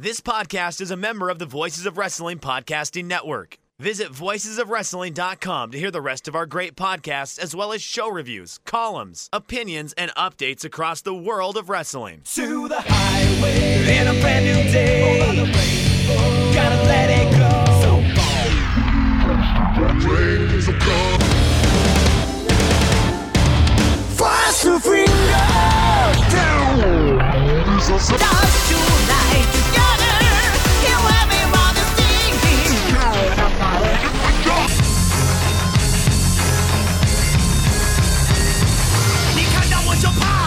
This podcast is a member of the Voices of Wrestling Podcasting Network. Visit voicesofwrestling.com to hear the rest of our great podcasts, as well as show reviews, columns, opinions, and updates across the world of wrestling. to the highway in a brand new day. Gotta let it go. Fast to freedom. Stars tonight so far.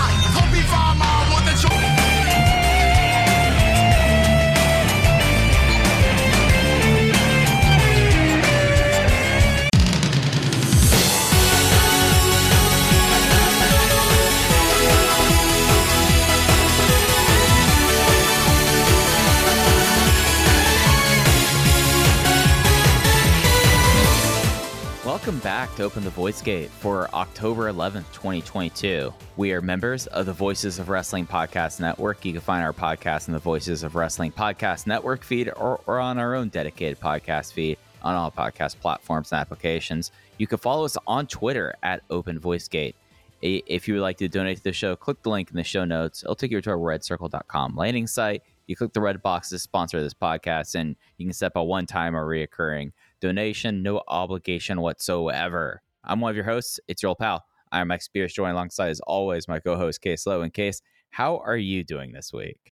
Welcome back to Open the Voice Gate for October 11th, 2022. We are members of the Voices of Wrestling Podcast Network. You can find our podcast in the Voices of Wrestling Podcast Network feed or, or on our own dedicated podcast feed on all podcast platforms and applications. You can follow us on Twitter at Open Voice Gate. If you would like to donate to the show, click the link in the show notes. It'll take you to our redcircle.com landing site. You click the red box to sponsor this podcast, and you can set up a one time or reoccurring donation, no obligation whatsoever. I'm one of your hosts. It's your old pal. I'm Mike Spears, joined alongside, as always, my co host, Case Lowe. And Case, how are you doing this week?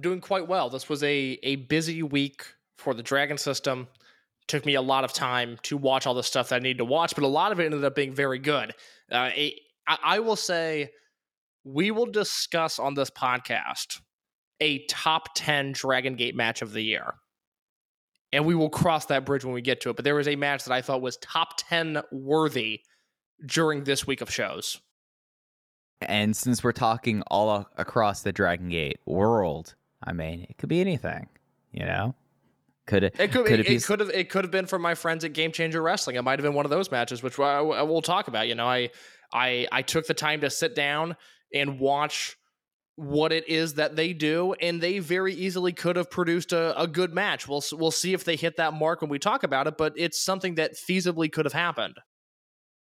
doing quite well. This was a a busy week for the Dragon system. Took me a lot of time to watch all the stuff that I needed to watch, but a lot of it ended up being very good. Uh, a- I, I will say we will discuss on this podcast a top 10 Dragon Gate match of the year. And we will cross that bridge when we get to it. But there was a match that I thought was top 10 worthy during this week of shows. And since we're talking all across the Dragon Gate world, I mean, it could be anything, you know? Could it, It could, could it, be it could have it could have been from my friends at Game Changer Wrestling. It might have been one of those matches, which I, I will talk about. You know, I I I took the time to sit down and watch what it is that they do, and they very easily could have produced a, a good match. We'll we'll see if they hit that mark when we talk about it, but it's something that feasibly could have happened.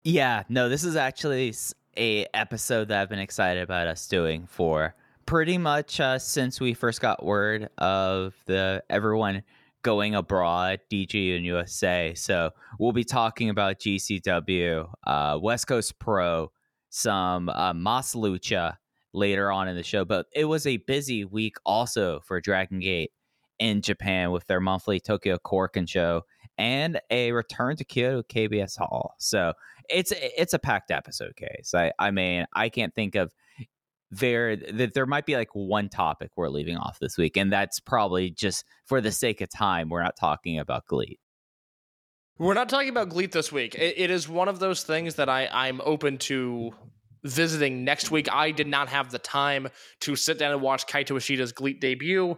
Yeah, no, this is actually a episode that I've been excited about us doing for pretty much uh, since we first got word of the everyone going abroad, DG and USA. So we'll be talking about GCW, uh, West Coast Pro, some uh, Mas Lucha later on in the show. But it was a busy week also for Dragon Gate in Japan with their monthly Tokyo Korakuen show and a return to Kyoto KBS Hall. So it's it's a packed episode case. I I mean I can't think of there that there might be like one topic we're leaving off this week, and that's probably just for the sake of time. We're not talking about GLEAT. We're not talking about GLEAT this week. It, it is one of those things that I, I'm open to visiting next week. I did not have the time to sit down and watch Kaito Ishida's GLEAT debut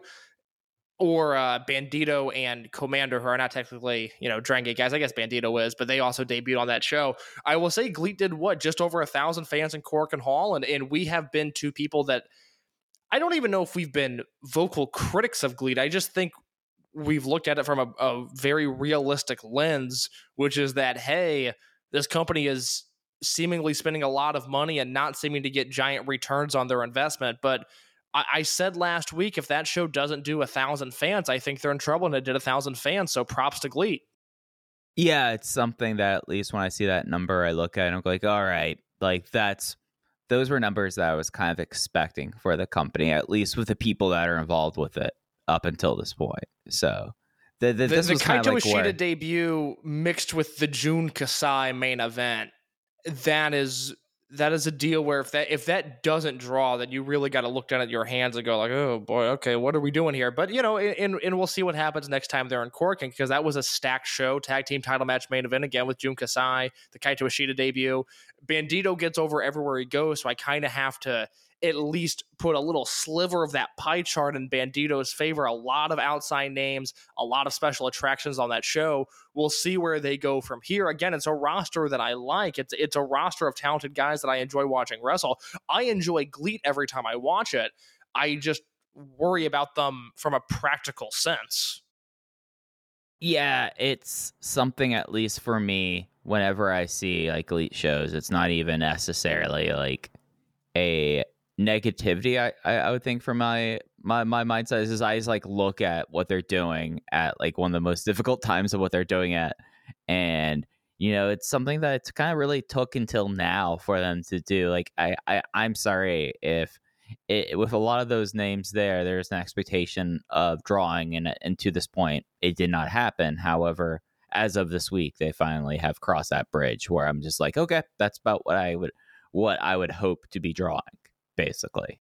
or uh, Bandito and Commander, who are not technically, you know, Dragon Gate guys. I guess Bandito is, but they also debuted on that show. I will say GLEAT did what? Just over a thousand fans in Korakuen Hall. And, and we have been two people that I don't even know if we've been vocal critics of GLEAT. I just think we've looked at it from a, a very realistic lens, which is that hey, this company is seemingly spending a lot of money and not seeming to get giant returns on their investment. But I, I said last week, if that show doesn't do a thousand fans, I think they're in trouble, and it did a thousand fans. So props to GLEAT. Yeah, it's something that at least when I see that number, I look at it and I'm like, all right, like that's those were numbers that I was kind of expecting for the company, at least with the people that are involved with it up until this point. So the, the, The, this the was kind Kaito of like Ishida where, debut mixed with the Jun Kasai main event, that is that is a deal where if that if that doesn't draw, then you really got to look down at your hands and go like, oh boy, okay, what are we doing here? But you know, and and we'll see what happens next time they're in Korakuen because that was a stacked show, tag team title match main event again with Jun Kasai, the Kaito Ishida debut. Bandito gets over everywhere he goes, so I kind of have to at least put a little sliver of that pie chart in Bandito's favor. A lot of outside names, a lot of special attractions on that show. We'll see where they go from here. Again, it's a roster that I like. It's it's a roster of talented guys that I enjoy watching wrestle. I enjoy GLEAT every time I watch it. I just worry about them from a practical sense. Yeah, it's something at least for me. Whenever I see like GLEAT shows, it's not even necessarily like a negativity. I, I, I would think from my my my mindset is I just like look at what they're doing at like one of the most difficult times of what they're doing at, and you know it's something that it's kind of really took until now for them to do. Like I, I I'm sorry if it, with a lot of those names there, there's an expectation of drawing, and and to this point, it did not happen. However, as of this week, they finally have crossed that bridge where I'm just like, okay, that's about what I would what I would hope to be drawing, basically.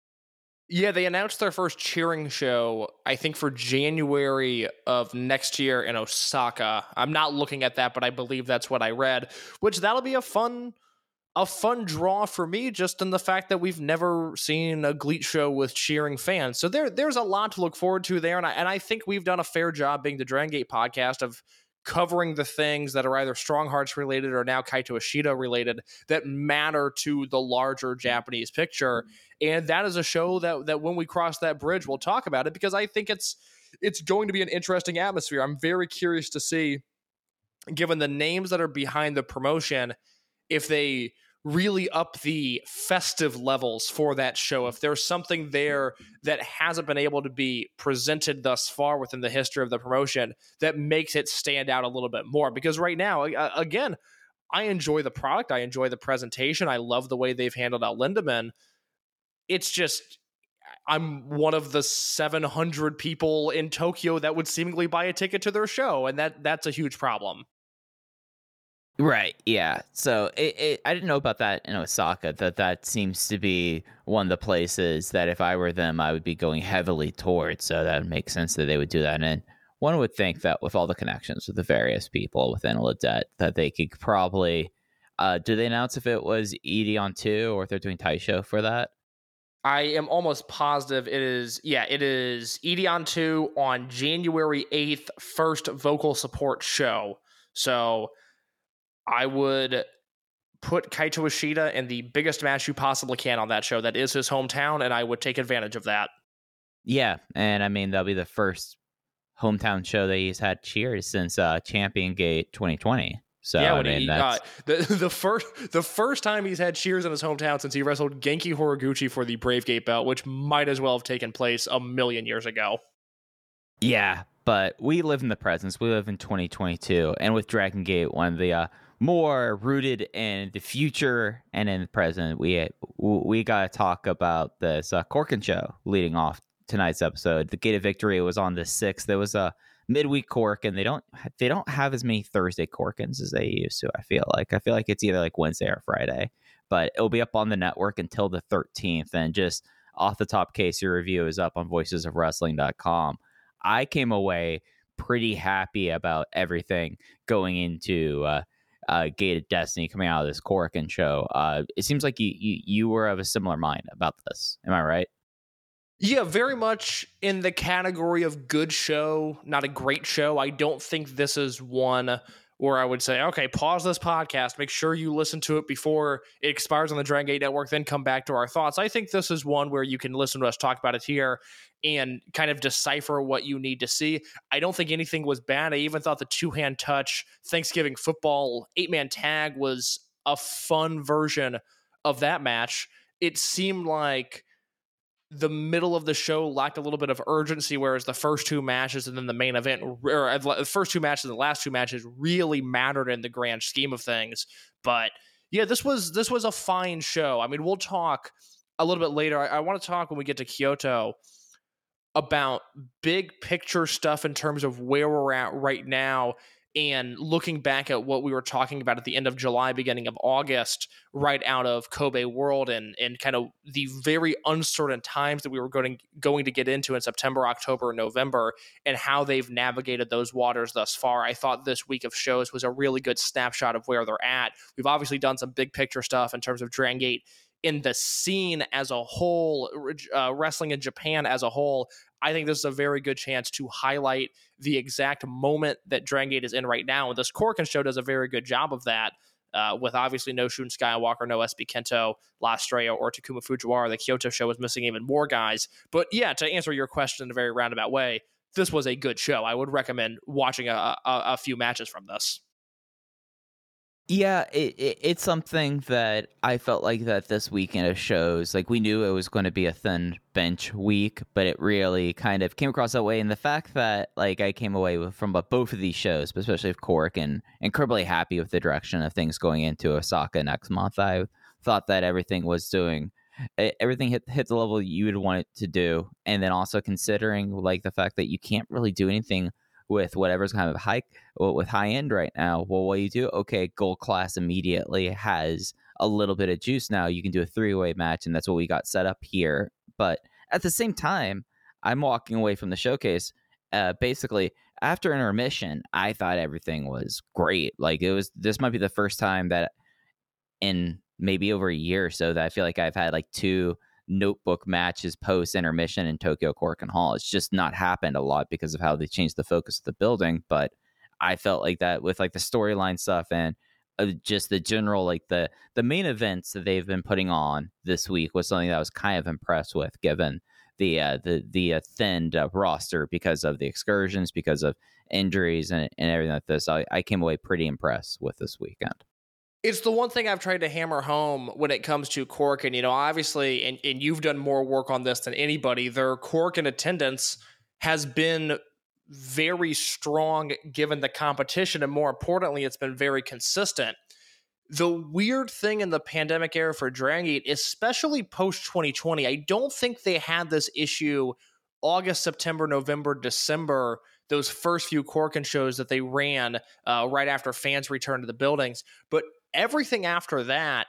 Yeah, they announced their first cheering show, I think, for January of next year in Osaka. I'm not looking at that, but I believe that's what I read. Which that'll be a fun a fun draw for me just in the fact that we've never seen a GLEAT show with cheering fans. So there there's a lot to look forward to there. And I, and I think we've done a fair job being the Dragon Gate podcast of covering the things that are either Strong Hearts related or now Kaito Ishida related that matter to the larger Japanese picture. And that is a show that that when we cross that bridge, we'll talk about it because I think it's it's going to be an interesting atmosphere. I'm very curious to see, given the names that are behind the promotion, if they really up the festive levels for that show. If there's something there that hasn't been able to be presented thus far within the history of the promotion that makes it stand out a little bit more. Because right now, again, I enjoy the product, I enjoy the presentation, I love the way they've handled out Lindaman. It's just. I'm one of the 700 people in Tokyo that would seemingly buy a ticket to their show, and that that's a huge problem. Right. Yeah. So it, it, I didn't know about that in Osaka. That that seems to be one of the places that if I were them, I would be going heavily towards. So that would make sense that they would do that. And one would think that with all the connections with the various people within Lidet, that they could probably. Uh, do they announce if it was Edion two or if they're doing Taisho for that? I am almost positive it is. Yeah, it is Edion two on January eighth, first vocal support show. So I would put Kaito Ishida in the biggest match you possibly can on that show. That is his hometown, and I would take advantage of that. Yeah, and I mean that'll be the first hometown show that he's had cheers since uh, Champion Gate 2020. So yeah, I mean, he, uh, the the first the first time he's had cheers in his hometown since he wrestled Genki Horiguchi for the Brave Gate belt, which might as well have taken place a million years ago. Yeah, but we live in the present. We live in 2022, and with Dragon Gate, one of the uh, more rooted in the future and in the present. We we got to talk about this uh, Korakuen show leading off tonight's episode. The Gate of Victory was on the sixth. There was a midweek cork, and they don't they don't have as many Thursday Korakuens as they used to. I feel like I feel like it's either like Wednesday or Friday, but it'll be up on the network until the thirteenth. And just off the top case, your review is up on voices of voicesofwrestling.com. I came away pretty happy about everything going into uh, uh, Gate of Destiny coming out of this Korakuen show. Uh, it seems like you, you you were of a similar mind about this. Am I right? Yeah, very much in the category of good show, not a great show. I don't think this is one where I would say, okay, pause this podcast, make sure you listen to it before it expires on the Dragon Gate Network, then come back to our thoughts. I think this is one where you can listen to us talk about it here and kind of decipher what you need to see. I don't think anything was bad. I even thought the two hand touch Thanksgiving football eight man tag was a fun version of that match. It seemed like the middle of the show lacked a little bit of urgency, whereas the first two matches and then the main event, or uh, the first two matches and the last two matches, really mattered in the grand scheme of things. But yeah, this was this was a fine show. I mean, we'll talk a little bit later. I, I want to talk when we get to Kyoto about big picture stuff in terms of where we're at right now and looking back at what we were talking about at the end of July, beginning of August, right out of Kobe World, and and kind of the very uncertain times that we were going going to get into in September, October, and November, and how they've navigated those waters thus far. I thought this week of shows was a really good snapshot of where they're at. We've obviously done some big picture stuff in terms of Dragon Gate in the scene as a whole, uh, wrestling in Japan as a whole, I think this is a very good chance to highlight the exact moment that Dragon Gate is in right now. And this Korakuen show does a very good job of that. uh, with obviously no Shun Skywalker, no SB Kento, La Estrella, or Takuma Fujiwara. The Kyoto show was missing even more guys. But yeah, to answer your question in a very roundabout way, this was a good show. I would recommend watching a, a, a few matches from this. Yeah, it, it, it's something that I felt like that this weekend of shows. Like we knew it was going to be a thin bench week, but it really kind of came across that way. And the fact that like I came away with, from both of these shows, but especially of Cork, and incredibly happy with the direction of things going into Osaka next month. I thought that everything was doing everything hit hit the level you would want it to do, and then also considering like the fact that you can't really do anything with whatever's kind of high with high end right now. Well, what do you do? Okay, gold class immediately has a little bit of juice now. You can do a three way match, and that's what we got set up here. But at the same time, I'm walking away from the showcase. Uh, basically, after intermission, I thought everything was great. Like it was. This might be the first time that in maybe over a year or so that I feel like I've had like two notebook matches post intermission in Tokyo Korakuen Hall. It's just not happened a lot because of how they changed the focus of the building. But I felt like that with like the storyline stuff and uh, just the general like the the main events that they've been putting on this week was something that I was kind of impressed with, given the uh, the the uh, thinned uh, roster because of the excursions, because of injuries and, and everything like this. I, I came away pretty impressed with this weekend it's the one thing I've tried to hammer home when it comes to Cork. And, you know, obviously, and, and you've done more work on this than anybody, their Korakuen attendance has been very strong given the competition. And more importantly, it's been very consistent. The weird thing in the pandemic era for Dragon Gate, especially post 2020, I don't think they had this issue August, September, November, December those first few Korakuen shows that they ran uh, right after fans returned to the buildings. But everything after that,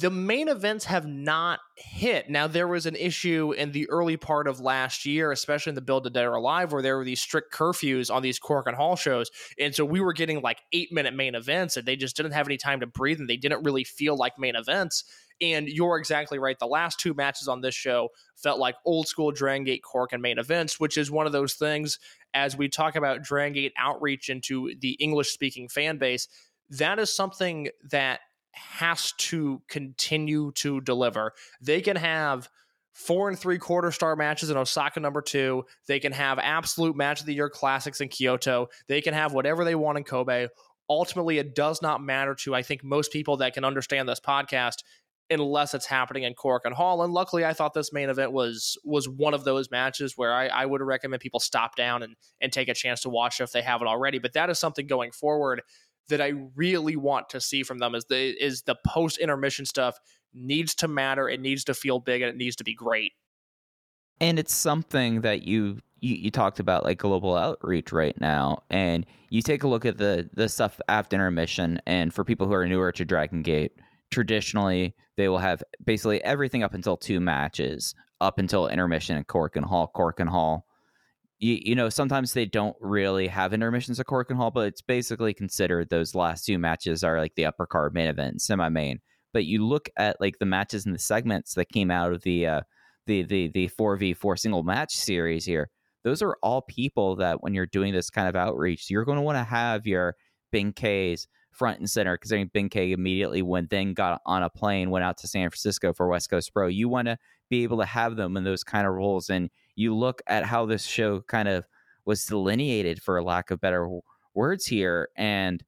the main events have not hit. Now, there was an issue in the early part of last year, especially in the Build to Dead or Alive, where there were these strict curfews on these Korakuen Hall shows. And so we were getting like eight minute main events, and they just didn't have any time to breathe, and they didn't really feel like main events. And you're exactly right. The last two matches on this show felt like old school Dragon Gate Korakuen main events, which is one of those things as we talk about Dragon Gate outreach into the English speaking fan base that is something that has to continue to deliver. They can have four and three quarter star matches in Osaka number two. They can have absolute match of the year classics in Kyoto. They can have whatever they want in Kobe. Ultimately, it does not matter to, I think, most people that can understand this podcast unless it's happening in Korakuen Hall. And luckily, I thought this main event was was one of those matches where I, I would recommend people stop down and and take a chance to watch if they haven't already. But that is something going forward that I really want to see from them is the is the post intermission stuff needs to matter, it needs to feel big, and it needs to be great. And it's something that you you, you talked about like global outreach right now, and you take a look at the the stuff after intermission, and for people who are newer to Dragon Gate, traditionally they will have basically everything up until two matches, up until intermission and Korakuen Hall. and Hall you, you know, sometimes they don't really have intermissions at Korakuen Hall, but it's basically considered those last two matches are like the upper card main event, semi main. But you look at like the matches and the segments that came out of the uh, the the the four v four single match series here. Those are all people that when you're doing this kind of outreach, you're going to want to have your Ben-K's front and center because I mean Ben-K immediately when then got on a plane, went out to San Francisco for West Coast Pro. You want to be able to have them in those kind of roles and you look at how this show kind of was delineated for lack of better words here and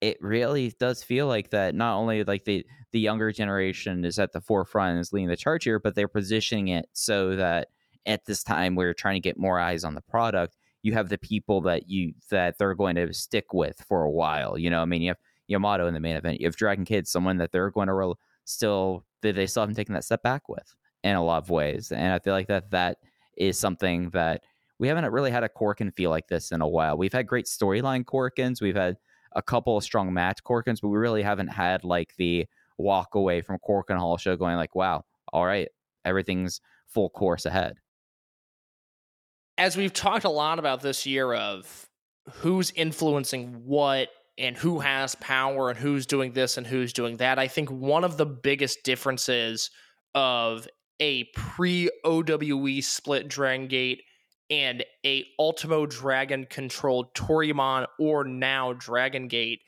it really does feel like that not only like the the younger generation is at the forefront and is leading the charge here but they're positioning it so that at this time we're trying to get more eyes on the product. You have the people that you that they're going to stick with for a while you know i mean you have yamato in the main event you have dragon kid someone that they're going to still they still haven't taken that step back with in a lot of ways and i feel like that that is something that we haven't really had a Korakuen feel like this in a while. We've had great storyline Korakuens, we've had a couple of strong match Korakuens, but we really haven't had like the walk away from Korakuen Hall show going like, wow, all right, everything's full course ahead. As we've talked a lot about this year of who's influencing what and who has power and who's doing this and who's doing that, I think one of the biggest differences of a pre OWE split Dragon Gate and a Ultimo Dragon controlled Toryumon or now Dragon Gate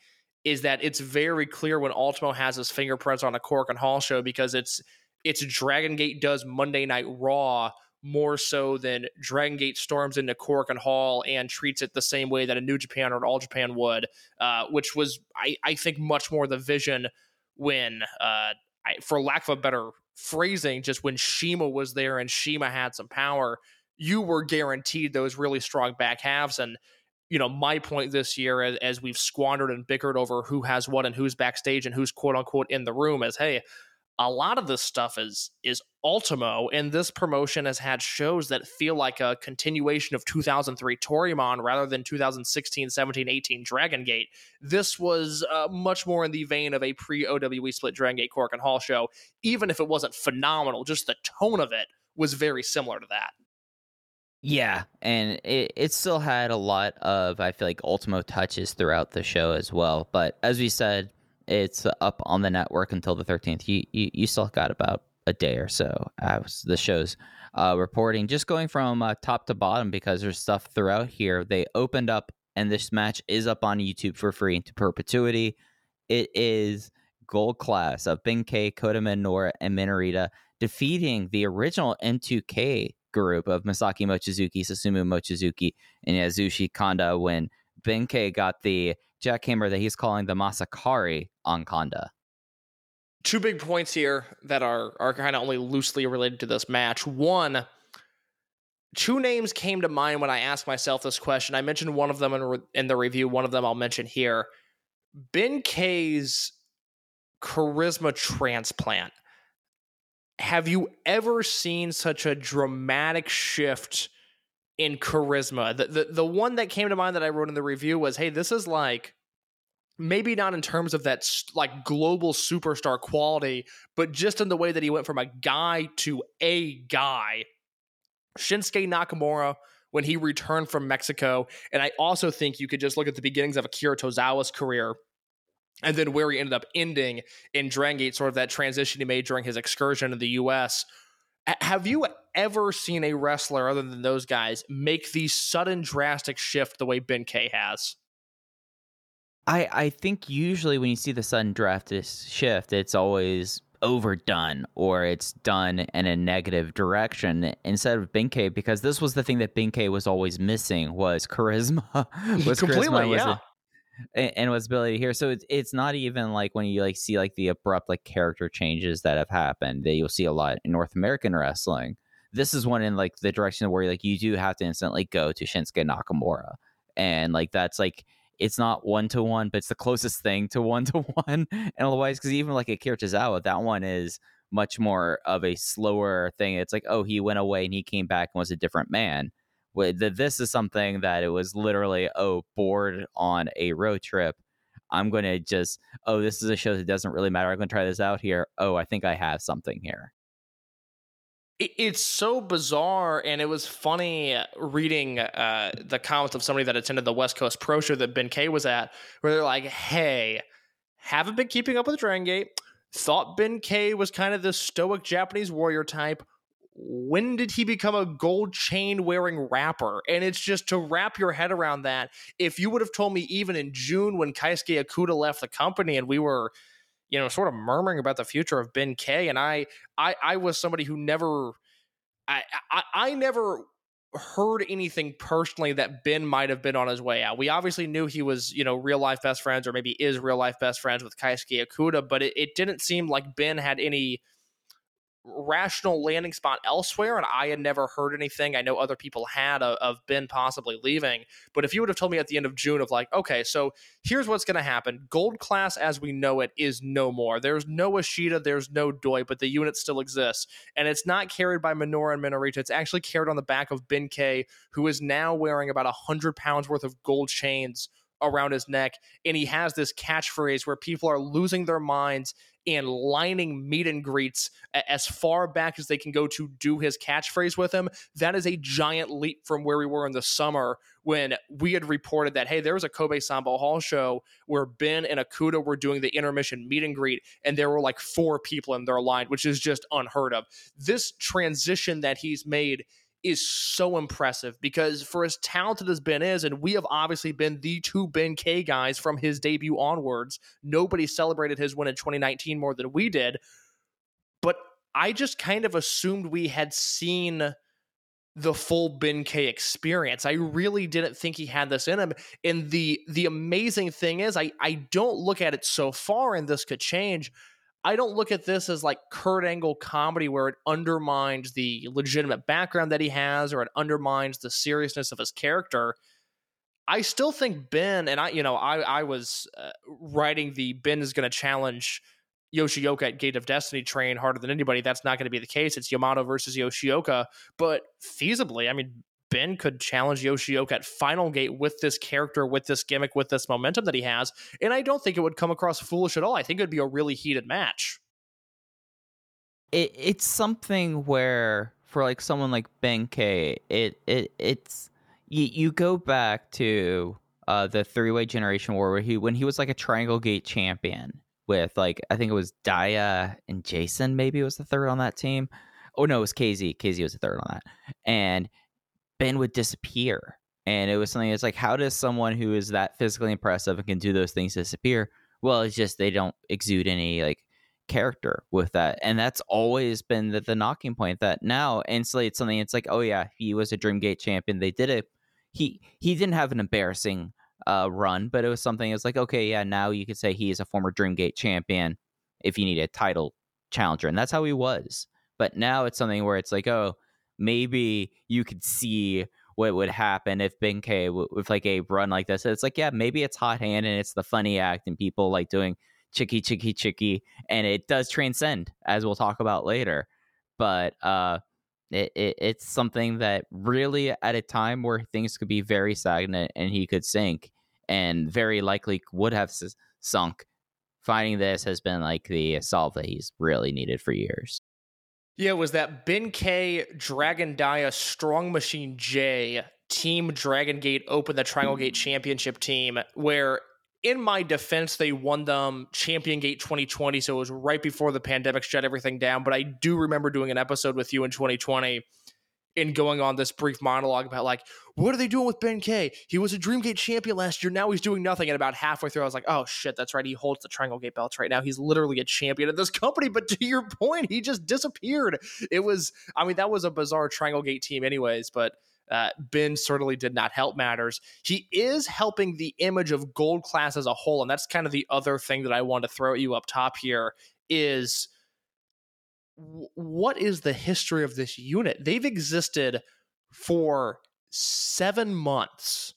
is that it's very clear when Ultimo has his fingerprints on a Korakuen Hall show because it's it's Dragon Gate does Monday Night Raw more so than Dragon Gate storms into Korakuen Hall and treats it the same way that a New Japan or an All Japan would, uh, which was I, I think much more the vision when, uh, I, for lack of a better phrasing, just when Shima was there and Shima had some power, you were guaranteed those really strong back halves. And you know, my point this year, as, as, we've squandered and bickered over who has what and who's backstage and who's quote unquote in the room, is hey, a lot of this stuff is is Ultimo, and this promotion has had shows that feel like a continuation of 2003 Toryumon rather than 2016, 17, 18 Dragon Gate. This was uh, much more in the vein of a pre OWE split Dragon Gate Korakuen Hall show, even if it wasn't phenomenal. Just the tone of it was very similar to that. Yeah, and it, it still had a lot of I feel like Ultimo touches throughout the show as well. But as we said, it's up on the network until the 13th. You, you, you still got about a day or so as the show's uh, reporting. Just going from uh, top to bottom because there's stuff throughout here. They opened up, and this match is up on YouTube for free into perpetuity. It is gold class of Ben-K, Kota Minoura, and Minorita defeating the original N2K group of Masaki Mochizuki, Susumu Mochizuki, and Yasushi Kanda when Ben-K got the jackhammer that he's calling the Masakari on Kanda. Two big points here that are are kind of only loosely related to this match. One, two names came to mind when I asked myself this question. I mentioned one of them in, re- in the review. One of them I'll mention here. Ben-K's charisma transplant. Have you ever seen such a dramatic shift in charisma. The, the the one that came to mind that I wrote in the review was, "Hey, this is like maybe not in terms of that like global superstar quality, but just in the way that he went from a guy to a guy." Shinsuke Nakamura when he returned from Mexico, and I also think you could just look at the beginnings of Akira Tozawa's career and then where he ended up ending in Dragon Gate, sort of that transition he made during his excursion in the US have you ever seen a wrestler other than those guys make the sudden drastic shift the way Ben-K has? I I think usually when you see the sudden drastic shift, it's always overdone or it's done in a negative direction instead of Ben-K because this was the thing that Ben-K was always missing was charisma was completely charisma was yeah. And, was ability here. So it's it's not even like when you like see like the abrupt like character changes that have happened that you'll see a lot in North American wrestling. This is one in like the direction where like you do have to instantly go to Shinsuke Nakamura, and like that's like it's not one to one, but it's the closest thing to one to one. And otherwise, because even like a Tozawa, that one is much more of a slower thing. It's like, oh, he went away and he came back and was a different man that this is something that it was literally oh bored on a road trip. I'm going to just oh this is a show that doesn't really matter. I'm going to try this out here. Oh i think i have something here. It's so bizarre and it was funny reading uh, the comments of somebody that attended the west coast pro show that Ben-K was at where they're like hey haven't been keeping up with dragon gate. Thought Ben-K was kind of the stoic japanese warrior type when did he become a gold chain wearing rapper? And it's just to wrap your head around that. If you would have told me even in June when Keisuke Okuda left the company and we were, you know, sort of murmuring about the future of Ben-K, and I, I, I was somebody who never, I, I, I never heard anything personally that Ben might have been on his way out. We obviously knew he was, you know, real life best friends or maybe is real life best friends with Keisuke Okuda, but it, it didn't seem like Ben had any rational landing spot elsewhere, and I had never heard anything. I know other people had of, of Ben possibly leaving, but if you would have told me at the end of June of like, okay, so here's what's going to happen: Gold class as we know it is no more. There's no Ashita, there's no Doi, but the unit still exists, and it's not carried by Minoura and Minorita. It's actually carried on the back of Ben-K, who is now wearing about a hundred pounds worth of gold chains around his neck. And he has this catchphrase where people are losing their minds and lining meet and greets as far back as they can go to do his catchphrase with him. That is a giant leap from where we were in the summer when we had reported that, hey, there was a Kobe Sanbo Hall show where Ben and Okuda were doing the intermission meet and greet, and there were like four people in their line, which is just unheard of. This transition that he's made is so impressive because for as talented as Ben is, and we have obviously been the two Ben K guys from his debut onwards, nobody celebrated his win in 2019 more than we did. But I just kind of assumed we had seen the full Ben K experience. I really didn't think he had this in him. And the the amazing thing is I I don't look at it so far and this could change. I don't look at this as like Kurt Angle comedy where it undermines the legitimate background that he has or it undermines the seriousness of his character. I still think Ben and I, you know, I I was uh, writing the Ben is going to challenge Yoshioka at Gate of Destiny train harder than anybody. That's not going to be the case. It's Yamato versus Yoshioka, but feasibly, I mean, Ben could challenge Yoshioka at Final Gate with this character, with this gimmick, with this momentum that he has, and I don't think it would come across foolish at all. I think it would be a really heated match. It it's something where for like someone like Ben K, it it it's you you go back to uh the three way generation war where he when he was like a Triangle Gate champion with like I think it was Dia and Jason maybe was the third on that team. Oh no, it was KZ. KZ was the third on that. And Ben would disappear. And it was something that's like, how does someone who is that physically impressive and can do those things disappear? Well, it's just they don't exude any like character with that. And that's always been the, the knocking point that now instantly it's something it's like, oh yeah, he was a Dreamgate champion. They did it. He he didn't have an embarrassing uh, run, but it was something it's like, okay, yeah, now you could say he is a former Dreamgate champion if you need a title challenger. And that's how he was. But now it's something where it's like, oh, maybe you could see what would happen if Ben K w- with like a run like this. It's like, yeah, maybe it's hot hand and it's the funny act and people like doing chicky chicky chicky and it does transcend as we'll talk about later. But uh it, it it's something that really at a time where things could be very stagnant and he could sink and very likely would have s- sunk. Finding this has been like the solve that he's really needed for years. Yeah, it was that Ben K, Dragon Dia, Strong Machine J, Team Dragon Gate Open the Triangle Gate Championship team, where in my defense, they won them Champion Gate 2020. So it was right before the pandemic shut everything down. But I do remember doing an episode with you in 2020 and going on this brief monologue about like, what are they doing with Ben K? He was a Dreamgate champion last year. Now he's doing nothing. And about halfway through, I was like, oh shit, that's right. He holds the Triangle Gate belts right now. He's literally a champion of this company. But to your point, he just disappeared. It was, I mean, that was a bizarre Triangle Gate team, anyways. But uh, Ben certainly did not help matters. He is helping the image of Gold Class as a whole, and that's kind of the other thing that I want to throw at you up top here is what is the history of this unit? They've existed for seven months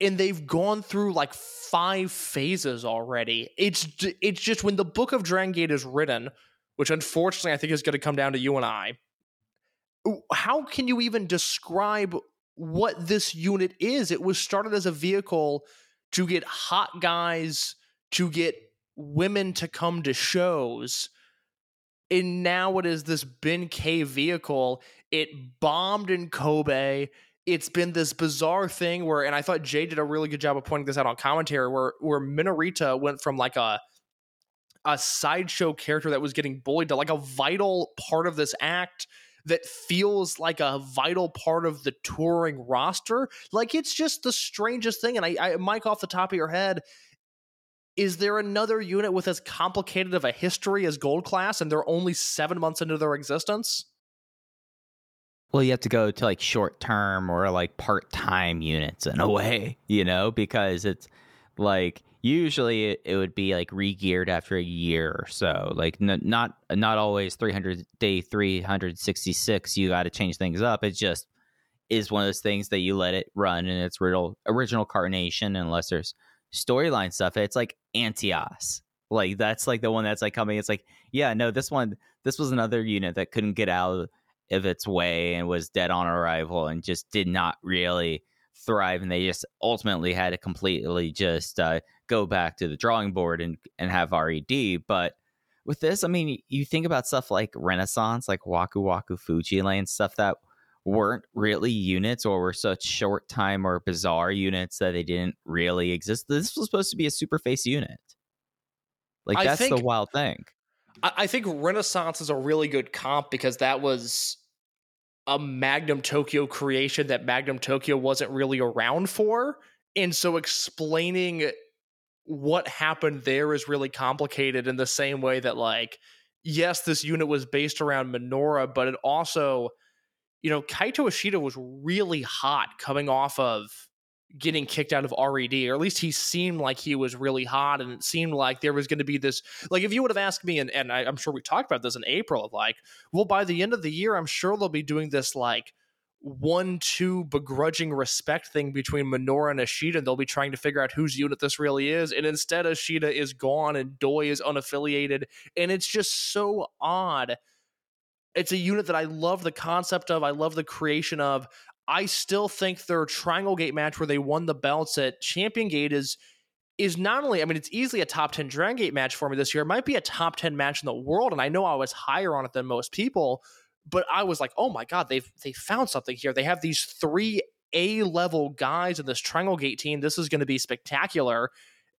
and they've gone through like five phases already. It's it's just when the book of Dragon Gate is written, which unfortunately I think is going to come down to you and I. How can you even describe what this unit is? It was started as a vehicle to get hot guys, to get women to come to shows and now it is this Ben K vehicle. It bombed in Kobe. It's been this bizarre thing where, and I thought Jay did a really good job of pointing this out on commentary, where where Minorita went from like a a sideshow character that was getting bullied to like a vital part of this act that feels like a vital part of the touring roster. Like it's just the strangest thing. And I, I Mike, off the top of your head, is there another unit with as complicated of a history as Gold Class, and they're only seven months into their existence? Well, you have to go to like short term or like part time units in a way, you know, because it's like usually it, it would be like re-geared after a year or so. Like n- not not always 300 day 366. You got to change things up. It just is one of those things that you let it run in its original original carnation, unless there's storyline stuff, it's like Antias. Like that's like the one that's like coming. It's like, yeah, no, this one, this was another unit that couldn't get out of its way and was dead on arrival and just did not really thrive. And they just ultimately had to completely just uh, go back to the drawing board and and have RED. But with this, I mean, you think about stuff like Renaissance, like Waku Waku Fuji Lane, stuff that weren't really units or were such short time or bizarre units that they didn't really exist. This was supposed to be a super face unit. Like that's think- the wild thing. I, think Renaissance is a really good comp because that was a Magnum Tokyo creation that Magnum Tokyo wasn't really around for. And so explaining what happened there is really complicated in the same way that, like, yes, this unit was based around Minoura, but it also, you know, Kaito Ishida was really hot coming off of getting kicked out of RED, or at least he seemed like he was really hot, and it seemed like there was going to be this. Like, if you would have asked me, and, and I, I'm sure we talked about this in April, of like, well, by the end of the year, I'm sure they'll be doing this like one two begrudging respect thing between Minoura and Ishida. They'll be trying to figure out whose unit this really is. And instead, Ishida is gone and Doi is unaffiliated. And it's just so odd. It's a unit that I love the concept of, I love the creation of. I still think their Triangle Gate match where they won the belts at Champion Gate is is not only, I mean, it's easily a top 10 Dragon Gate match for me this year. It might be a top 10 match in the world. And I know I was higher on it than most people, but I was like, oh my God, they've they found something here. They have these three A level guys in this Triangle Gate team. This is going to be spectacular.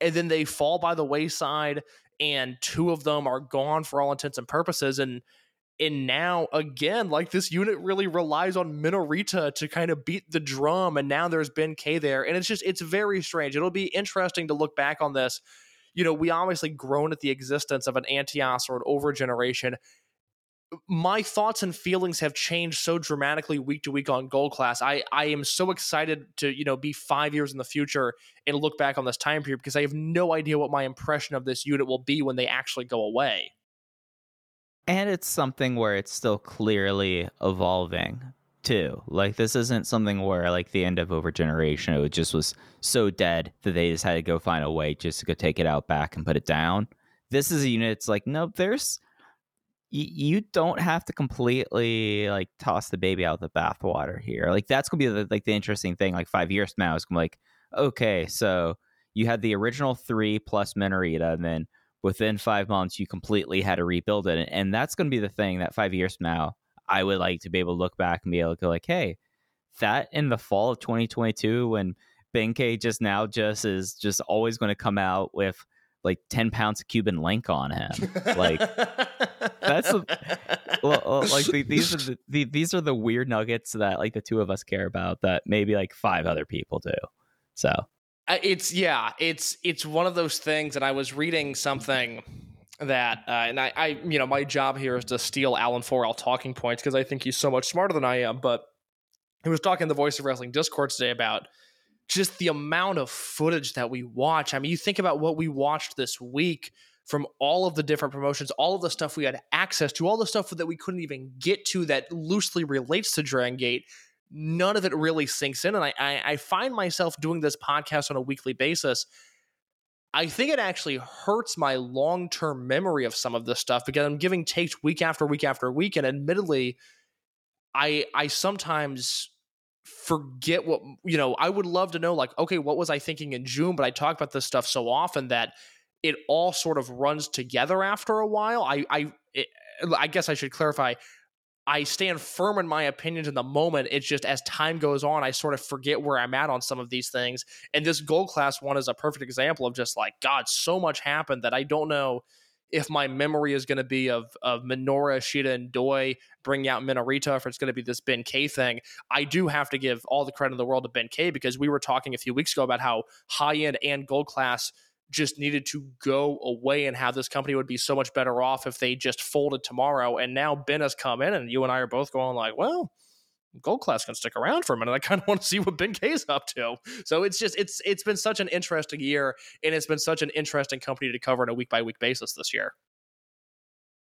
And then they fall by the wayside, and two of them are gone for all intents and purposes. And and now again, like this unit really relies on Minorita to kind of beat the drum, and now there's Ben K there, and it's just it's very strange. It'll be interesting to look back on this. You know, we obviously groan at the existence of an Antias or an over generation. My thoughts and feelings have changed so dramatically week to week on Gold Class. I I am so excited to you know be five years in the future and look back on this time period because I have no idea what my impression of this unit will be when they actually go away. And it's something where it's still clearly evolving too. Like this isn't something where like the end of over generation it just was so dead that they just had to go find a way just to go take it out back and put it down. This is a unit it's like nope there's y- you don't have to completely like toss the baby out the bathwater here. Like that's gonna be the, like the interesting thing like five years from now is gonna be like okay so you had the original three plus minorita and then within five months you completely had to rebuild it and that's going to be the thing that five years from now i would like to be able to look back and be able to go like hey that in the fall of 2022 when Ben-K just now just is just always going to come out with like 10 pounds of cuban link on him like that's well, uh, like the, these are the, the, these are the weird nuggets that like the two of us care about that maybe like five other people do so it's yeah it's it's one of those things and i was reading something that uh, and I, I you know my job here is to steal Alan4L talking points because i think he's so much smarter than i am but he was talking in the voice of wrestling discord today about just the amount of footage that we watch. I mean you think about what we watched this week from all of the different promotions all of the stuff we had access to all the stuff that we couldn't even get to that loosely relates to dragon gate none of it really sinks in. And I, I, I find myself doing this podcast on a weekly basis. I think it actually hurts my long term memory of some of this stuff because I'm giving takes week after week after week. And admittedly, I I sometimes forget what you know i would love to know like okay what was i thinking in june but i talk about this stuff so often that it all sort of runs together after a while i i it, i guess i should clarify I stand firm in my opinions in the moment. It's just as time goes on, I sort of forget where I'm at on some of these things. And this gold class one is a perfect example of just like, God, so much happened that I don't know if my memory is going to be of of Minoura, Shida, and Doi bringing out Minorita, if it's going to be this Ben K thing. I do have to give all the credit in the world to Ben K because we were talking a few weeks ago about how high end and gold class just needed to go away and how this company would be so much better off if they just folded tomorrow. And now Ben has come in, and you and I are both going like, well, Gold Class can stick around for a minute. I kind of want to see what Ben K is up to. So it's just it's it's been such an interesting year, and it's been such an interesting company to cover on a week by week basis this year.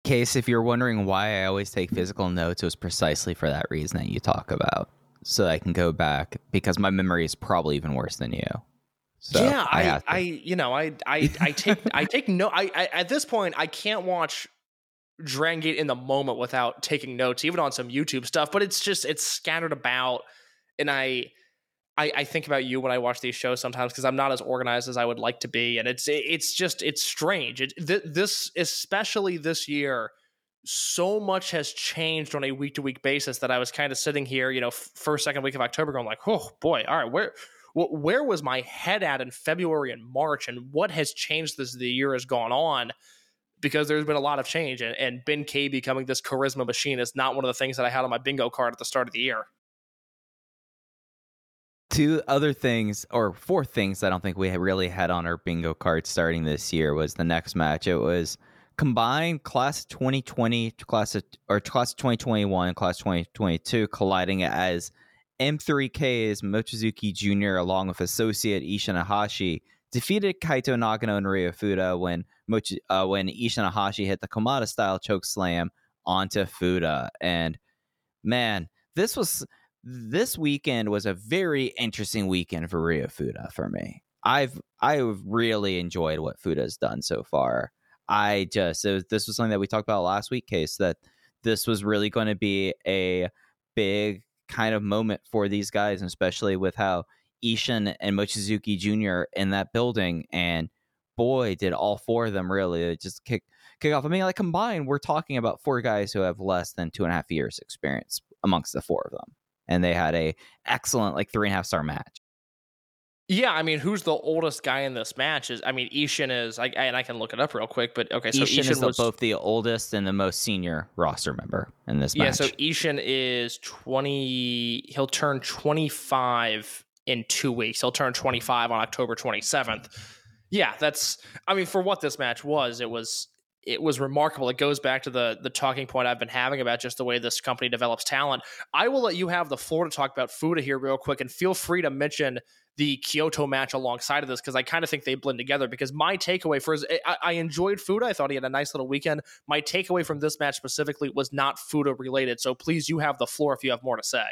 case if you're wondering why i always take physical notes it was precisely for that reason that you talk about so i can go back because my memory is probably even worse than you so yeah, I, to. I, you know, I, I, I take, I take no. I, I, at this point, I can't watch Dragon Gate in the moment without taking notes, even on some YouTube stuff. But it's just, it's scattered about, and I, I, I think about you when I watch these shows sometimes because I'm not as organized as I would like to be, and it's, it's just, it's strange. It, th- this, especially this year, so much has changed on a week to week basis that I was kind of sitting here, you know, f- first, second week of October, going like, oh boy, all right, where wh- where was my head at in February and March, and what has changed as the year has gone on? because there's been a lot of change. And, and Ben K becoming this charisma machine is not one of the things that I had on my bingo card at the start of the year. Two other things, or four things, I don't think we really had on our bingo card starting this year was the next match. It was combined class 2020, class of, or class 2021, class 2022 colliding as M3K's Mochizuki Jr. along with associate Ishin Iihashi, defeated Kaito Nagano and Ryo Fuda when Mochi, uh, when Ishin Iihashi hit the Komata style choke slam onto Fuda. And man, this was this weekend was a very interesting weekend for Ryo Fuda for me. I've I've really enjoyed what Fuda has done so far. I just was, this was something that we talked about last week, case that this was really going to be a big kind of moment for these guys, especially with how Ishin and Mochizuki Jr. in that building, and boy, did all four of them really uh, just kick kick off. I mean, like combined, we're talking about four guys who have less than two and a half years experience amongst the four of them and they had a excellent like three and a half star match. Yeah, I mean, who's the oldest guy in this match? Is I mean, Ishin is, I, and I can look it up real quick. But okay, so Ishin, Ishin, is was both the oldest and the most senior roster member in this yeah. match. So Ishin is twenty. He'll turn twenty five in two weeks. He'll turn twenty five on October twenty seventh. Yeah, that's. I mean, for what this match was, it was it was remarkable. It goes back to the the talking point I've been having about just the way this company develops talent. I will let you have the floor to talk about Fuda here real quick, and feel free to mention the Kyoto match alongside of this because I kind of think they blend together. Because my takeaway for eh, I, I enjoyed Fuda. I thought he had a nice little weekend. My takeaway from this match specifically was not Fuda related. So please, you have the floor if you have more to say.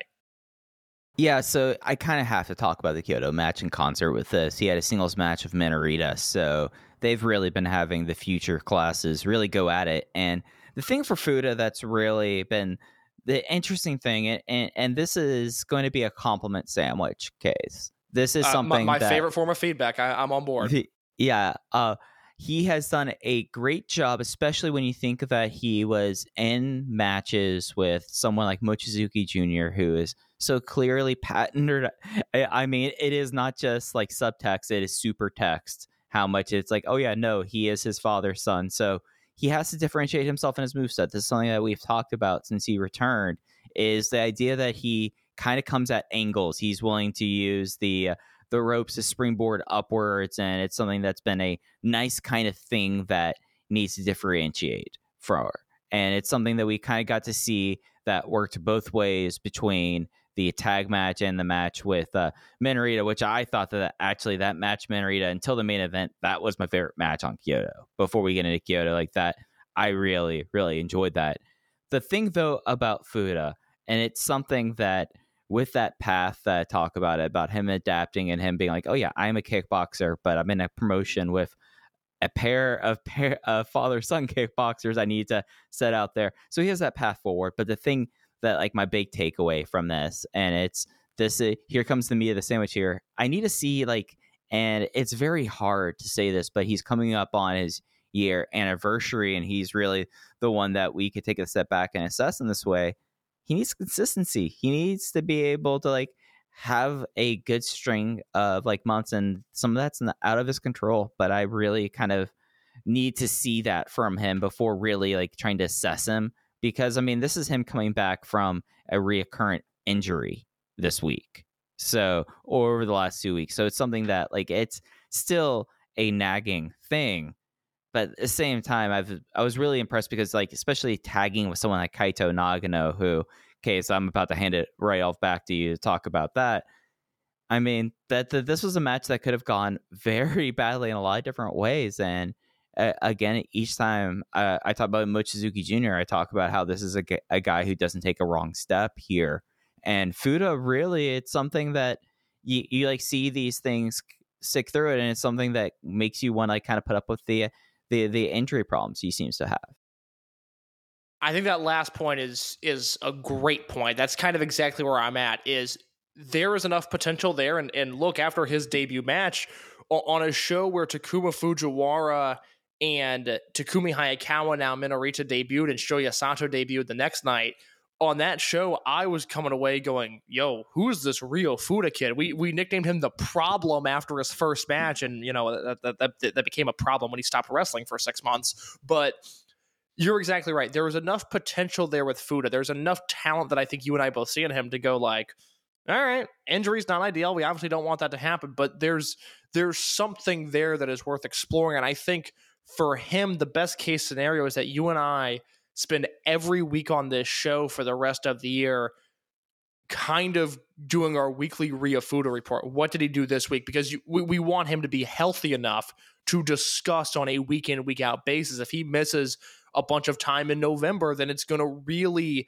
Yeah, so I kind of have to talk about the Kyoto match in concert with this. He had a singles match of Minorita, so they've really been having the future classes really go at it. And the thing for Fuda that's really been the interesting thing, and, and, and this is going to be a compliment sandwich case. This is Uh, something my, my that, favorite form of feedback. I, I'm on board. yeah, uh, he has done a great job, especially when you think that he was in matches with someone like Mochizuki Jr., who is so clearly patented. I mean, it is not just like subtext; it is super text. How much it's like, oh yeah, no, he is his father's son, so he has to differentiate himself in his moveset. This is something that we've talked about since he returned. Is the idea that he kind of comes at angles. He's willing to use the uh, the ropes to springboard upwards, and it's something that's been a nice kind of thing that needs to differentiate from. Her. And it's something that we kind of got to see that worked both ways between the tag match and the match with uh, Minorita, which I thought that actually that match Minorita until the main event that was my favorite match on Kyoto. Before we get into Kyoto, like that, I really really enjoyed that. The thing though about Fuda, and it's something that with that path that I talk about it, about him adapting and him being like, oh yeah, I'm a kickboxer, but I'm in a promotion with a pair of pair of father son kickboxers I need to set out there. So he has that path forward. But the thing that like my big takeaway from this, and it's this uh, here comes the meat of the sandwich here. I need to see like, and it's very hard to say this, but he's coming up on his year anniversary, and he's really the one that we could take a step back and assess in this way. He needs consistency. He needs to be able to like have a good string of like months, and some of that's out of his control. But I really kind of need to see that from him before really like trying to assess him because I mean this is him coming back from a recurrent injury this week. So over the last two weeks. So it's something that like it's still a nagging thing. But at the same time, I've I was really impressed because like especially tagging with someone like Kaito Nagano, who okay, so I'm about to hand it right off back to you to talk about that. I mean that, that this was a match that could have gone very badly in a lot of different ways, and uh, again, each time uh, I talk about Mochizuki Jr., I talk about how this is a, a guy who doesn't take a wrong step here. And Fuda, really, it's something that you, you like see these things stick through it, and it's something that makes you want to like kind of put up with the the the injury problems he seems to have. I think that last point is is a great point. That's kind of exactly where I'm at. Is there is enough potential there, and and look after his debut match on a show where Takuma Fujiwara and Takumi Hayakawa now Minorita debuted and Shoya Sato debuted the next night. On that show, I was coming away going, "Yo, who is this Rio Fuda kid?" We we nicknamed him the Problem after his first match, and you know that that, that, that became a problem when he stopped wrestling for six months. But you're exactly right. There was enough potential there with Fuda. There's enough talent that I think you and I both see in him to go like, all right, injury's not ideal. We obviously don't want that to happen, but there's there's something there that is worth exploring. And I think for him, the best case scenario is that you and I spend every week on this show for the rest of the year, kind of doing our weekly Rio Fuda report. What did he do this week? Because you, we, we want him to be healthy enough to discuss on a week in, week out basis. If he misses a bunch of time in November, then it's going to really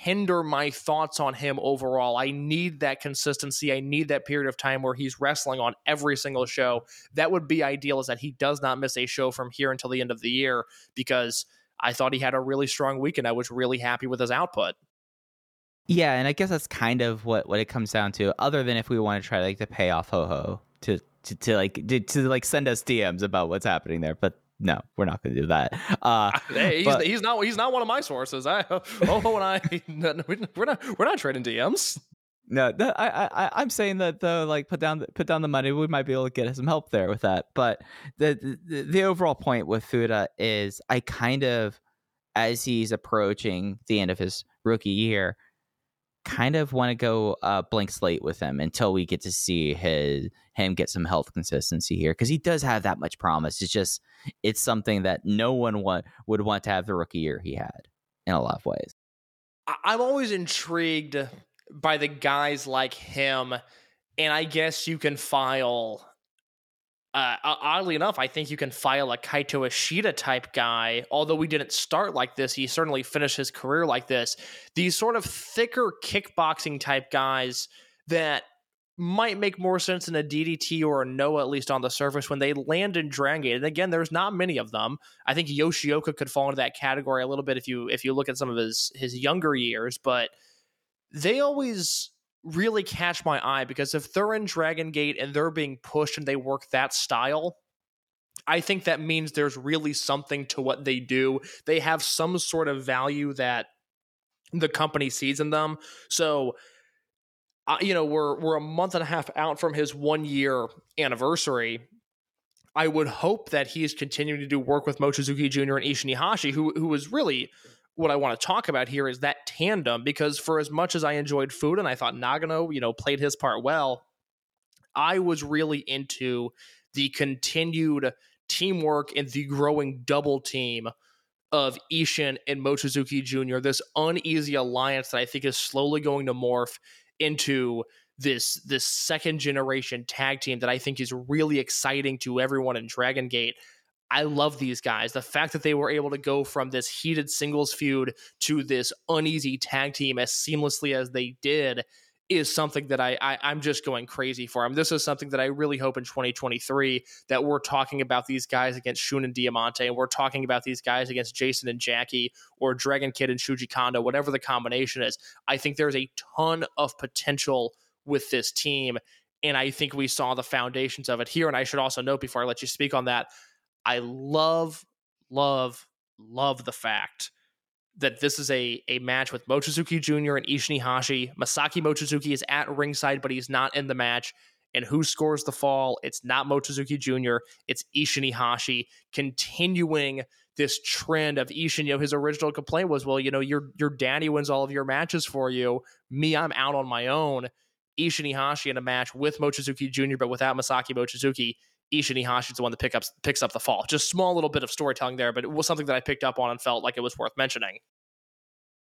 hinder my thoughts on him overall. I need that consistency. I need that period of time where he's wrestling on every single show. That would be ideal is that he does not miss a show from here until the end of the year because I thought he had a really strong week and I was really happy with his output. Yeah, and I guess that's kind of what what it comes down to. Other than if we want to try like to pay off Ho Ho to, to to like to, to like send us DMs about what's happening there, but no, we're not going to do that. Uh, hey, he's, but- he's not he's not one of my sources. I oh and I we're not we're not trading DMs. No, I, I, I'm saying that though, like put down, the, put down the money. We might be able to get some help there with that. But the, the the overall point with Fuda is, I kind of, as he's approaching the end of his rookie year, kind of want to go uh, blank slate with him until we get to see his him get some health consistency here because he does have that much promise. It's just it's something that no one want, would want to have the rookie year he had in a lot of ways. I'm always intrigued by the guys like him, and I guess you can file. Uh, oddly enough, I think you can file a Kaito Ishida type guy. Although we didn't start like this, he certainly finished his career like this. These sort of thicker kickboxing type guys that might make more sense in a DDT or a Noah, at least on the surface, when they land in Dragon Gate. And again, there's not many of them. I think Yoshioka could fall into that category a little bit if you if you look at some of his his younger years, but they always really catch my eye because if they're in Dragon Gate and they're being pushed and they work that style, I think that means there's really something to what they do. They have some sort of value that the company sees in them. So uh, you know, we're we're a month and a half out from his one year anniversary. I would hope that he is continuing to do work with Mochizuki Jr. and Ishin Iihashi, who who was really what I want to talk about here is that tandem. Because for as much as I enjoyed Fuda and I thought Nagano, you know, played his part well, I was really into the continued teamwork and the growing double team of Ishin and Mochizuki Jr. This uneasy alliance that I think is slowly going to morph into this this second generation tag team that I think is really exciting to everyone in Dragon Gate. I love these guys. The fact that they were able to go from this heated singles feud to this uneasy tag team as seamlessly as they did is something that I, I I'm just going crazy for. them. this is something that I really hope in 2023 that we're talking about these guys against Shun and Diamante, and we're talking about these guys against Jason and Jackie or Dragon Kid and Shuji Kondo, whatever the combination is. I think there's a ton of potential with this team, and I think we saw the foundations of it here. And I should also note before I let you speak on that, I love, love, love the fact that this is a a match with Mochizuki Jr. and Ishin Iihashi. Masaki Mochizuki is at ringside, but he's not in the match. And who scores the fall? It's not Mochizuki Jr., it's Ishin Iihashi, continuing this trend of Ishin. You know, his original complaint was, well, you know, your your daddy wins all of your matches for you. Me, I'm out on my own. Ishin Iihashi in a match with Mochizuki Jr., but without Masaki Mochizuki. Ishin is the one that pick up, picks up the fall. Just small little bit of storytelling there, but it was something that I picked up on and felt like it was worth mentioning.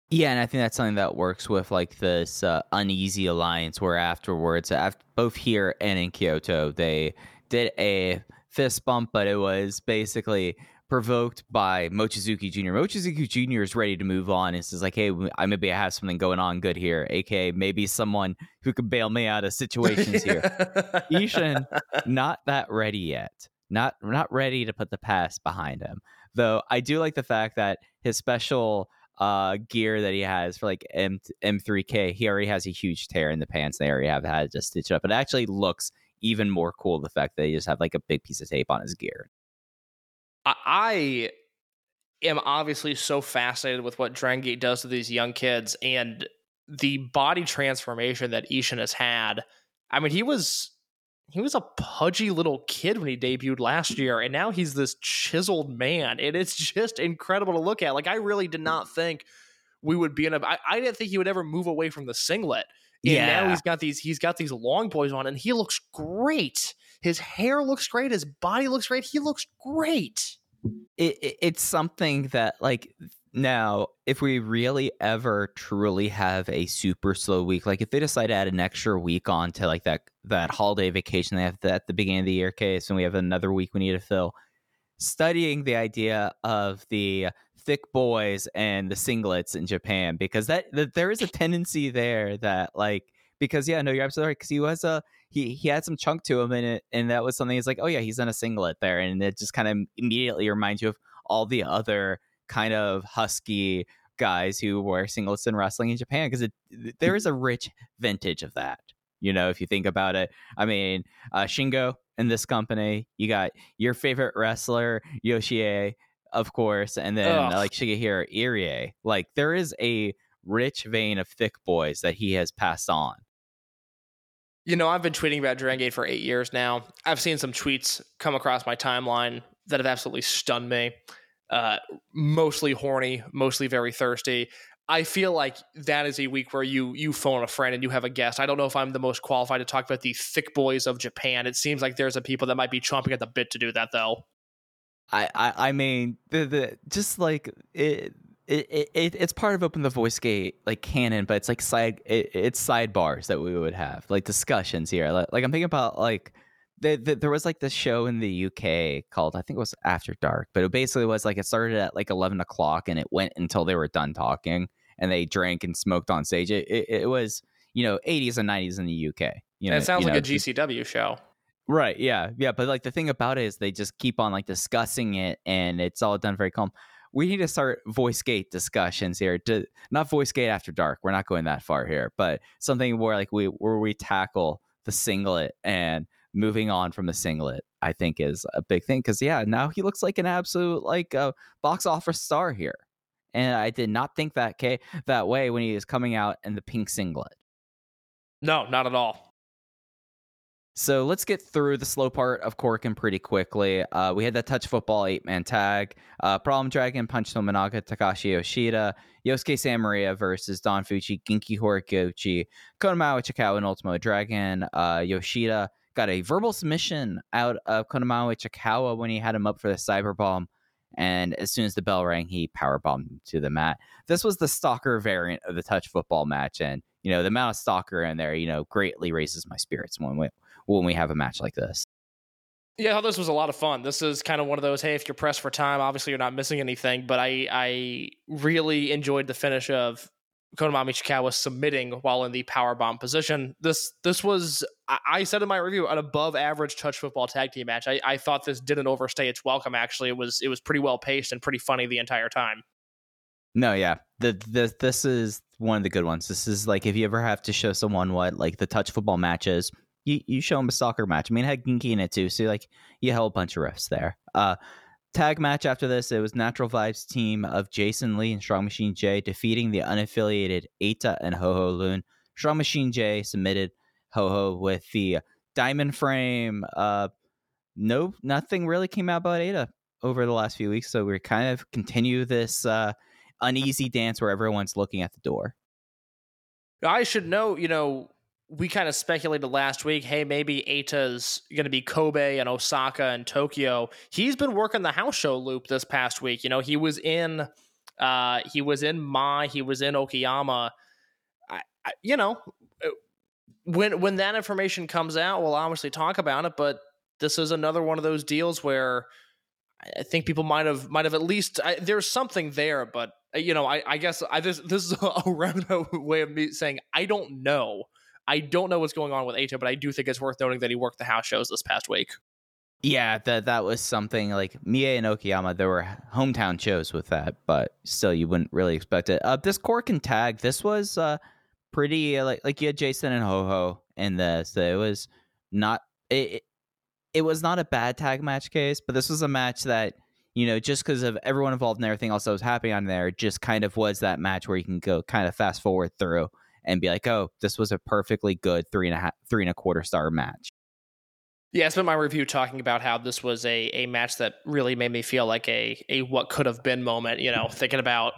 Yeah, and I think that's something that works with like this uh, uneasy alliance where afterwards, after, both here and in Kyoto, they did a fist bump, but it was basically provoked by Mochizuki Jr. Mochizuki Jr. is ready to move on. It's just like, hey, I maybe I have something going on good here, aka maybe someone who could bail me out of situations here. Ishin, not that ready yet. Not not ready to put the past behind him. Though I do like the fact that his special uh gear that he has for like M M3K, he already has a huge tear in the pants. They already have had to stitch it up. It actually looks even more cool the fact that he just have like a big piece of tape on his gear. I- am obviously so fascinated with what Dragon Gate does to these young kids and the body transformation that Ishin has had. I mean, he was he was a pudgy little kid when he debuted last year, and now he's this chiseled man, and it's just incredible to look at. Like, I really did not think we would be in a. I, I didn't think he would ever move away from the singlet. And now he's got these he's got these long boys on, and he looks great. His hair looks great. His body looks great. He looks great. it, it it's something that like now if we really ever truly have a super slow week like if they decide to add an extra week on to like that that holiday vacation they have at the beginning of the year case and we have another week we need to fill studying the idea of the thick boys and the singlets in japan because that, that there is a tendency there that like because yeah no you're absolutely right because he was a he he had some chunk to him in it and that was something he's like oh yeah he's in a singlet there and it just kind of immediately reminds you of all the other kind of husky guys who wear singlets in wrestling in Japan because there is a rich vintage of that. You know, if you think about it, I mean, uh, Shingo in this company, you got your favorite wrestler Yoshie, of course, and then Ugh. like Shigehiro Irie. Like there is a rich vein of thick boys that he has passed on. You know, I've been tweeting about Dragon Gate for eight years now. I've seen some tweets come across my timeline that have absolutely stunned me. Uh, mostly horny, mostly very thirsty. I feel like that is a week where you you phone a friend and you have a guest. I don't know if I'm the most qualified to talk about the thick boys of Japan. It seems like there's a people that might be chomping at the bit to do that, though. I, I, I mean, the, the just like it, it, it, it's part of Open the Voice Gate like canon, but it's like side, it, it's sidebars that we would have like discussions here. Like, like I'm thinking about like the, the, there was like this show in the UK called I think it was After Dark, but it basically was like it started at like 11 o'clock and it went until they were done talking and they drank and smoked on stage. It, it, it was you know 80s and 90s in the UK. You know, it sounds you like know, a GCW show. Right. Yeah. Yeah. But like the thing about it is they just keep on like discussing it and it's all done very calm. We need to start voice gate discussions here. To, not voice gate after dark. We're not going that far here, but something where like we where we tackle the singlet and moving on from the singlet, I think is a big thing. Cause yeah, now he looks like an absolute like uh, box office star here. And I did not think that ca- that way when he was coming out in the pink singlet. No, not at all. So let's get through the slow part of Korakuen pretty quickly. Uh, we had that touch football eight man tag. Uh, Problem Dragon Punch Tominaga, Takashi Yoshida, Yosuke Santa Maria versus Don Fujii, Genki Horiguchi, Konamawa Chikao, and Ultimo Dragon. Uh, Yoshida got a verbal submission out of Konamawa Chikawa when he had him up for the cyber bomb. And as soon as the bell rang, he power bombed to the mat. This was the stalker variant of the touch football match, and you know the amount of stalker in there, you know, greatly raises my spirits when we when we have a match like this. Yeah, I thought this was a lot of fun. This is kind of one of those, hey, if you're pressed for time, obviously you're not missing anything. But I I really enjoyed the finish of Konami Chikawa submitting while in the power bomb position. This this was I, said in my review an above average touch football tag team match. I, I thought this didn't overstay its welcome. Actually, it was it was pretty well paced and pretty funny the entire time. No, yeah, the, the this is one of the good ones. This is like if you ever have to show someone what like the touch football matches, you you show him a soccer match. I mean, it had Genki in it too, so like you held a bunch of riffs there. Uh, tag match after this, it was Natural Vibes team of Jason Lee and Strong Machine J defeating the unaffiliated Eita and Ho Ho Lun. Strong Machine J submitted Ho Ho with the diamond frame. Uh, no, nothing really came out about Eita over the last few weeks, so we're kind of continue this uh, uneasy dance where everyone's looking at the door. I should know, you know, we kind of speculated last week, hey, maybe Eita's going to be Kobe and Osaka and Tokyo. He's been working the house show loop this past week. You know, he was in, uh, he was in Mie, he was in Okayama. I, I, you know, uh, when when that information comes out, we'll obviously talk about it. But this is another one of those deals where I- I think people might have might have at least I, there's something there, but uh, you know, I, I guess I this this is a roundabout way of me saying I don't know. I don't know what's going on with Eita, but I do think it's worth noting that he worked the house shows this past week. Yeah, that that was something like Mie and Okayama. There were hometown shows with that, but still, you wouldn't really expect it. Uh, this Korakuen tag, this was uh pretty uh, like like you had Jason and Ho Ho in this. It was not it, it. It was not a bad tag match case, but this was a match that you know, just because of everyone involved and everything else that was happening on there, just kind of was that match where you can go kind of fast forward through and be like, oh, this was a perfectly good three and a half, three and a quarter star match. Yeah, I spent my review talking about how this was a, a match that really made me feel like a a what could have been moment. You know, thinking about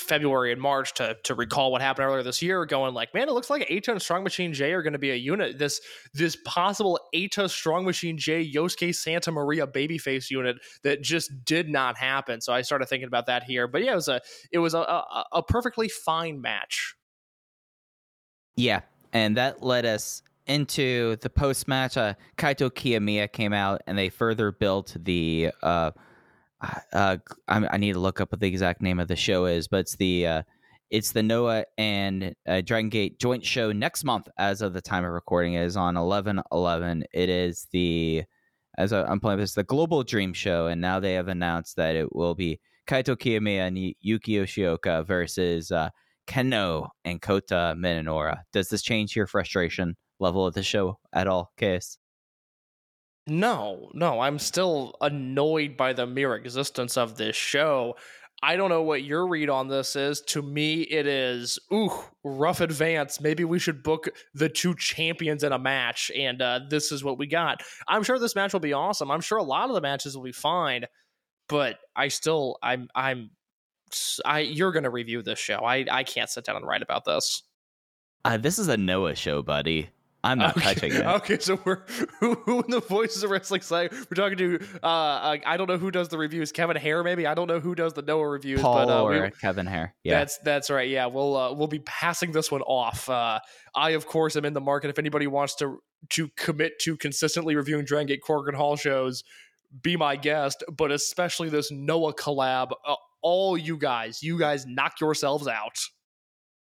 February and March to to recall what happened earlier this year, going like, man, it looks like Eita and Strong Machine J are going to be a unit. This this possible Eita Strong Machine J Yosuke Santa Maria babyface unit that just did not happen. So I started thinking about that here. But yeah, it was a it was a a, a perfectly fine match. Yeah, and that led us into the post match. Uh, Kaito Kiyomiya came out, and they further built the. Uh, uh, I, I need to look up what the exact name of the show is, but it's the uh, it's the Noah and uh, Dragon Gate joint show next month. As of the time of recording, it is on 11 11. It is the as I- I'm playing this the Global Dream Show, and now they have announced that it will be Kaito Kiyomiya and Yuki Yoshioka versus uh, Kenoh and Kota Minoura. Does this change your frustration level of the show at all, Case? No, no, I'm still annoyed by the mere existence of this show. I don't know what your read on this is. To me, it is ooh rough advance. Maybe we should book the two champions in a match, and uh, this is what we got. I'm sure this match will be awesome. I'm sure a lot of the matches will be fine, but I still, I'm, I'm, I. You're gonna review this show. I, I can't sit down and write about this. Uh, this is a Noah show, buddy. I'm not okay. touching it. Okay, so we're who, who in the voices of wrestling side? We're talking to uh, uh, I don't know who does the reviews. Kevin Hare, maybe I don't know who does the Noah reviews, Paul but uh, or we, Kevin Hare. Yeah. that's that's right. Yeah, we'll uh, we'll be passing this one off. Uh, I of course am in the market. If anybody wants to to commit to consistently reviewing Dragon Gate Korakuen Hall shows, be my guest. But especially this Noah collab, uh, all you guys, you guys knock yourselves out.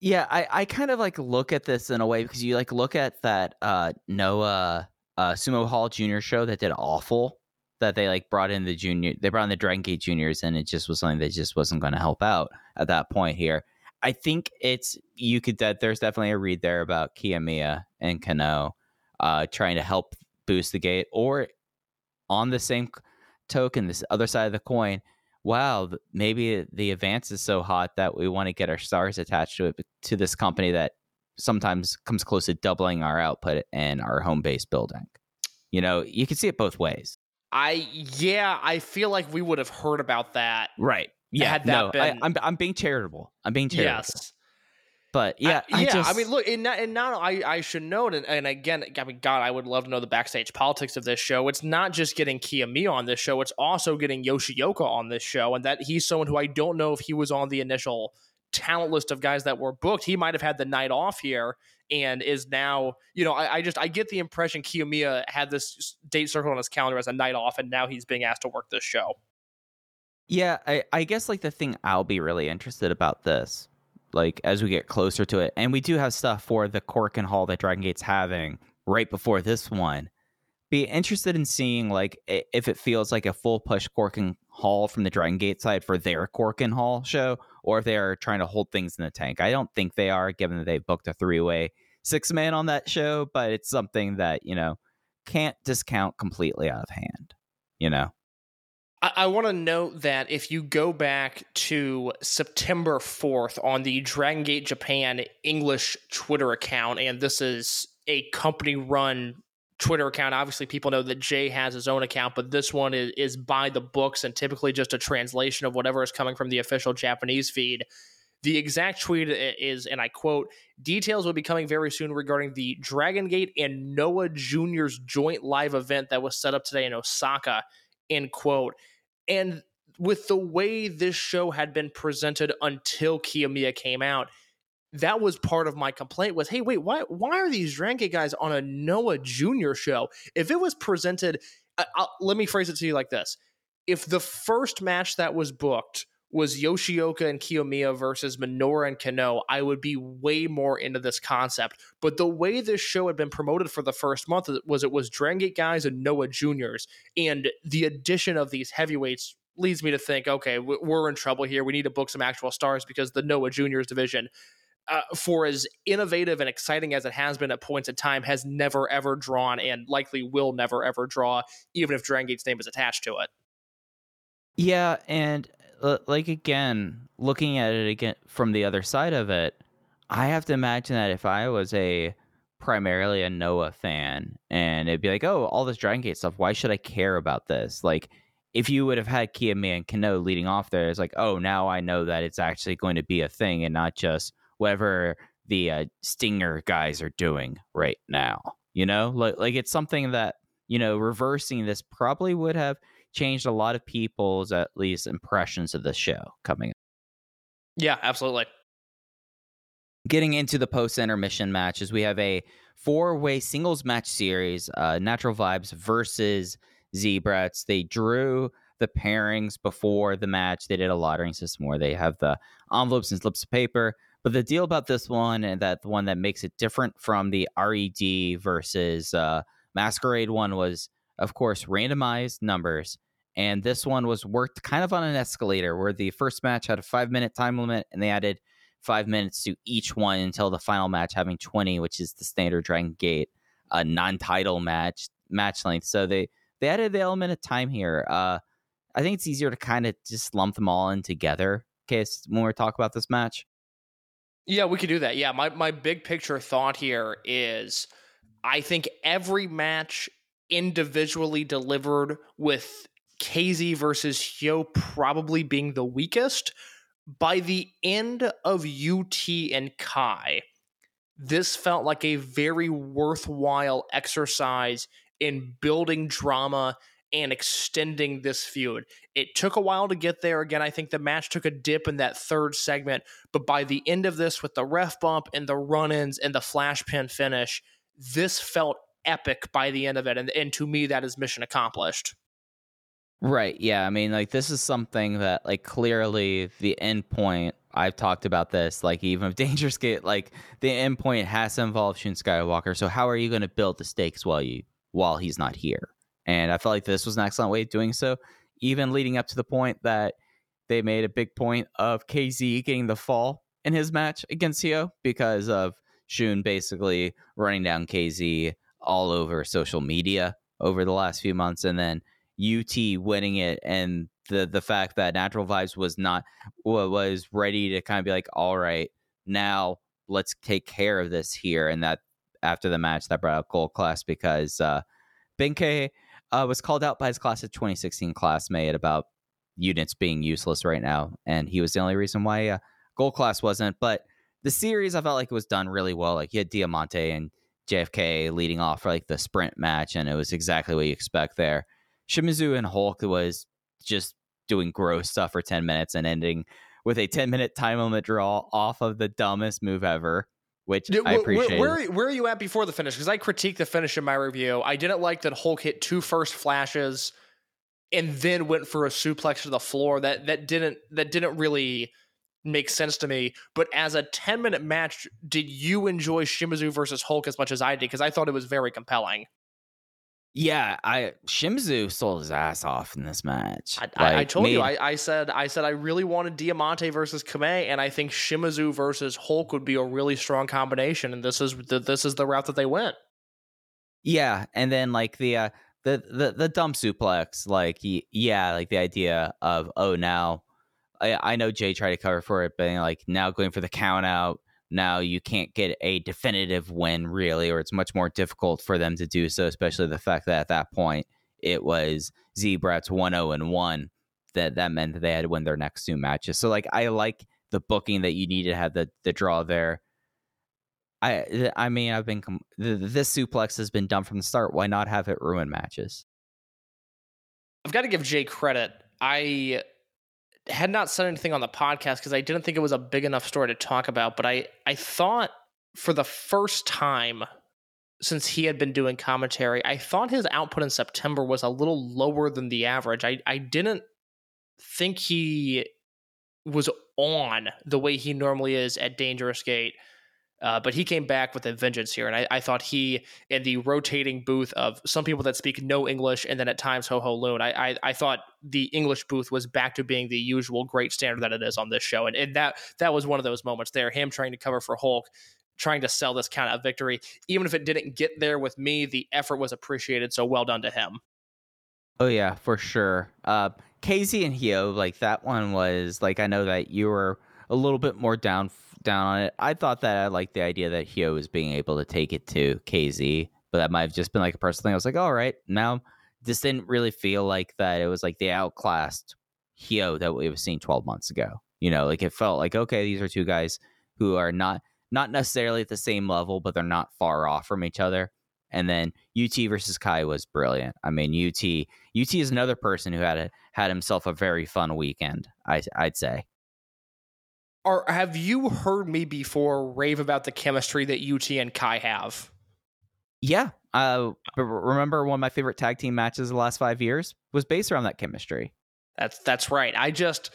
Yeah, I, I kind of like look at this in a way because you like look at that uh Noah uh Sumo Hall Junior show that did awful that they like brought in the junior they brought in the Dragon Gate juniors and it just was something that just wasn't going to help out at that point here. I think it's you could that there's definitely a read there about Kiyomiya and Kano uh trying to help boost the gate or on the same token this other side of the coin wow, maybe the advance is so hot that we want to get our stars attached to it to this company that sometimes comes close to doubling our output and our home base building. You know, you can see it both ways. I yeah, I feel like we would have heard about that. Right. Yeah. Had that no, been- I, I'm I'm being charitable. I'm being charitable. Yes. But yeah, I, yeah. I, just- mean, look, and now, and I, I should note, and, and again, I mean, God, I would love to know the backstage politics of this show. It's not just getting Kiyomiya on this show; it's also getting Yoshioka on this show, and that he's someone who I don't know if he was on the initial talent list of guys that were booked. He might have had the night off here, and is now, you know, I, I just I get the impression Kiyomiya uh, had this date circled on his calendar as a night off, and now he's being asked to work this show. Yeah, I, I guess like the thing I'll be really interested about this, like as we get closer to it, and we do have stuff for the Korakuen Hall that Dragon Gate's having right before this one. Be interested in seeing like if it feels like a full push Korakuen Hall from the Dragon Gate side for their Korakuen Hall show, or if they are trying to hold things in the tank. I don't think they are, given that they've booked a three way six man on that show, but it's something that you know can't discount completely out of hand. You know. I, want to note that if you go back to September 4th on the Dragon Gate Japan English Twitter account, and this is a company run Twitter account. Obviously, people know that Jay has his own account, but this one is, is by the books and typically just a translation of whatever is coming from the official Japanese feed. The exact tweet is, and I quote, details will be coming very soon regarding the Dragon Gate and Noah Jr.'s joint live event that was set up today in Osaka, end quote. And with the way this show had been presented until Kiyomiya came out, that was part of my complaint was, hey, wait, why why are these Dragon Gate guys on a Noah Jr. show? If it was presented, I, I'll, let me phrase it to you like this: If the first match that was booked was Yoshioka and Kiyomiya versus Minoru and Kano, I would be way more into this concept. But the way this show had been promoted for the first month was it was Dragon Gate guys and Noah Juniors, and the addition of these heavyweights leads me to think, okay, we're in trouble here. We need to book some actual stars because the Noah Juniors division uh, for as innovative and exciting as it has been at points in time, has never ever drawn and likely will never ever draw, even if Dragon Gate's name is attached to it. Yeah, and like again, looking at it again from the other side of it, I have to imagine that if I was a primarily a Noah fan and it'd be like, oh, all this Dragon Gate stuff, why should I care about this? Like, if you would have had Kiyomiya and Kano leading off there, it's like, oh, now I know that it's actually going to be a thing and not just whatever the uh, Stinger guys are doing right now. You know, like like it's something that you know reversing this probably would have changed a lot of people's at least impressions of the show coming up. Yeah, absolutely. Getting into the post intermission matches, we have a four way singles match series uh, Natural Vibes versus Z-Brats. They drew the pairings before the match. They did a lottery system where they have the envelopes and slips of paper. But the deal about this one, and that the one that makes it different from the RED versus uh, Masquerade one, was of course randomized numbers. And this one was worked kind of on an escalator where the first match had a five minute time limit and they added five minutes to each one until the final match having 20, which is the standard Dragon Gate, a non title match match length. So they, they added the element of time here. Uh, I think it's easier to kind of just lump them all in together in case when we talk about this match. Yeah, we could do that. Yeah, my, my big picture thought here is I think every match individually delivered with KZ versus Hyo probably being the weakest. By the end of UT and Kai, this felt like a very worthwhile exercise in building drama and extending this feud. It took a while to get there. Again, I think the match took a dip in that third segment, but by the end of this, with the ref bump and the run ins and the flash pin finish, this felt epic by the end of it. And, and to me, that is mission accomplished. Right. Yeah. I mean, like, this is something that, like, clearly the end point, I've talked about this, like, even if Dangerous Gate, like, the end point has to involve Shun Skywalker. So, how are you going to build the stakes while you, while he's not here? And I felt like this was an excellent way of doing so, even leading up to the point that they made a big point of KZ getting the fall in his match against Hyo because of Shun basically running down KZ all over social media over the last few months. And then UT winning it and the the fact that Natural Vibes was not was ready to kind of be like, all right, now let's take care of this here. And that after the match, that brought out Gold Class because uh, uh, was called out by his class of 2016 classmate about units being useless right now, and he was the only reason why uh, Gold Class wasn't. But the series, I felt like it was done really well. Like you had Diamante and JFK leading off for like the sprint match, and it was exactly what you expect there. Shimizu and Hulk was just doing gross stuff for 10 minutes and ending with a 10 minute time limit draw off of the dumbest move ever, which I appreciate. Where, where, are you at before the finish? Because I critiqued the finish in my review. I didn't like that Hulk hit two first flashes and then went for a suplex to the floor. That that didn't that didn't really make sense to me. But as a 10 minute match, did you enjoy Shimizu versus Hulk as much as I did? Because I thought it was very compelling. Yeah, I Shimizu sold his ass off in this match. I, I, I Like, told you, I, I said, I said, I really wanted Diamante versus Kamei, and I think Shimizu versus Hulk would be a really strong combination. And this is the, this is the route that they went. Yeah, and then like the uh, the the the dumb suplex, like yeah, like the idea of oh now, I I know Jay tried to cover for it, but like now going for the count out, now you can't get a definitive win really, or it's much more difficult for them to do so, especially the fact that at that point it was Z-Brats one zero and one. That that meant that they had to win their next two matches. So like I like the booking that you need to have the the draw there. I I mean I've been com- this suplex has been done from the start. Why not have it ruin matches? I've got to give Jay credit. I had not said anything on the podcast because I didn't think it was a big enough story to talk about, but I, I thought for the first time since he had been doing commentary, I thought his output in September was a little lower than the average. I, I didn't think he was on the way he normally is at Dangerous Gate. Uh, but he came back with a vengeance here, and I, I thought he in the rotating booth of some people that speak no English and then at times Ho Ho Lun. I, I I thought the English booth was back to being the usual great standard that it is on this show, and, and that that was one of those moments there. Him trying to cover for Hulk, trying to sell this kind of victory, even if it didn't get there with me, the effort was appreciated. So well done to him. Oh yeah, for sure. Uh, KZ and Hio, like that one was like I know that you were a little bit more down down on it. I thought that I liked the idea that Hio was being able to take it to KZ, but that might have just been like a personal thing. I was like, all right, now this didn't really feel like that. It was like the outclassed Hio that we was seeing 12 months ago. You know, like it felt like okay, these are two guys who are not not necessarily at the same level, but they're not far off from each other. And then UT versus Kai was brilliant. I mean, UT UT is another person who had a, had himself a very fun weekend. I, I'd say. Or have you heard me before rave about the chemistry that UT and Kai have? Yeah. Uh, remember one of my favorite tag team matches the last five years was based around that chemistry. That's that's right. I just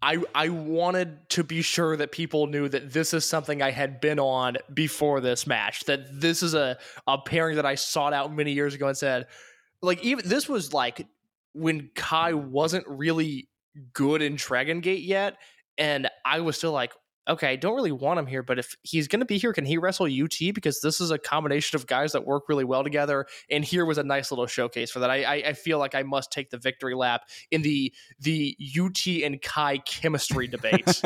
I I wanted to be sure that people knew that this is something I had been on before this match. That this is a a pairing that I sought out many years ago and said, like even this was like when Kai wasn't really good in Dragon Gate yet, and I was still like, okay, I don't really want him here, but if he's going to be here, can he wrestle UT? Because this is a combination of guys that work really well together. And here was a nice little showcase for that. I, I, I feel like I must take the victory lap in the the UT and Kai chemistry debate.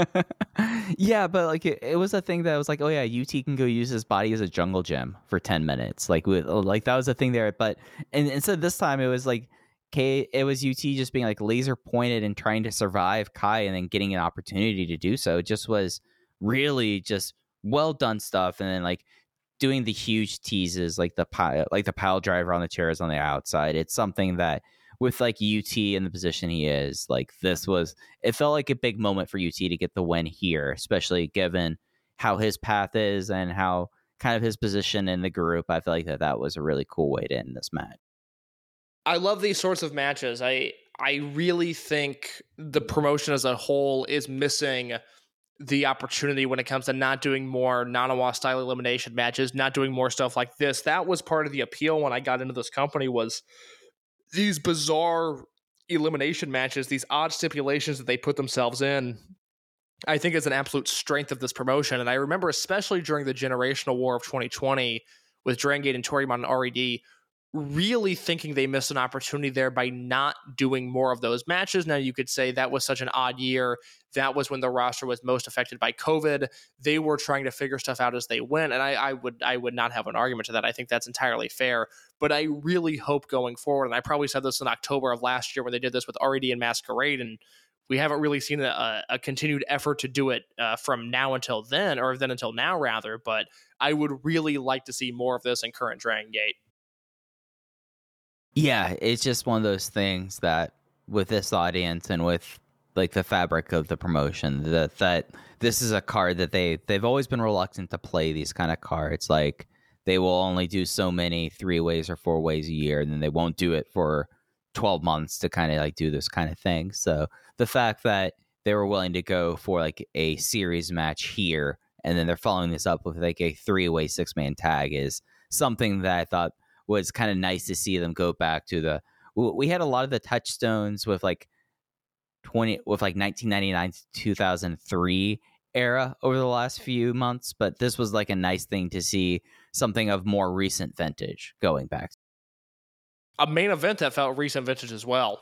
yeah, but like it, it was a thing that was like, oh yeah, UT can go use his body as a jungle gym for ten minutes. Like with like that was a thing there. But and instead this time it was like K it was UT just being like laser pointed and trying to survive Kai and then getting an opportunity to do so. It just was really just well done stuff and then like doing the huge teases like the pile like the pile driver on the chairs on the outside. It's something that with like UT in the position he is, like this was it felt like a big moment for UT to get the win here, especially given how his path is and how kind of his position in the group. I feel like that that was a really cool way to end this match. I love these sorts of matches. I I really think the promotion as a whole is missing the opportunity when it comes to not doing more Nanawa style elimination matches, not doing more stuff like this. That was part of the appeal when I got into this company was these bizarre elimination matches, these odd stipulations that they put themselves in. I think is an absolute strength of this promotion. And I remember especially during the generational war of 2020 with Dragon Gate and Toryumon and RED, really thinking they missed an opportunity there by not doing more of those matches. Now, you could say that was such an odd year. That was when the roster was most affected by COVID. They were trying to figure stuff out as they went, and I, I would I would not have an argument to that. I think that's entirely fair. But I really hope going forward, and I probably said this in October of last year when they did this with RED and Masquerade, and we haven't really seen a, a continued effort to do it uh, from now until then, or then until now rather. But I would really like to see more of this in current Dragon Gate. Yeah, it's just one of those things that with this audience and with like the fabric of the promotion that that this is a card that they they've always been reluctant to play these kind of cards. Like they will only do so many three ways or four ways a year and then they won't do it for 12 months to kind of like do this kind of thing. So the fact that they were willing to go for like a series match here and then they're following this up with like a three way six man tag is something that i thought was kind of nice to see them go back to the. We had a lot of the touchstones with like twenty with like 1999 to 2003 era over the last few months, but this was like a nice thing to see something of more recent vintage going back. A main event that felt recent vintage as well.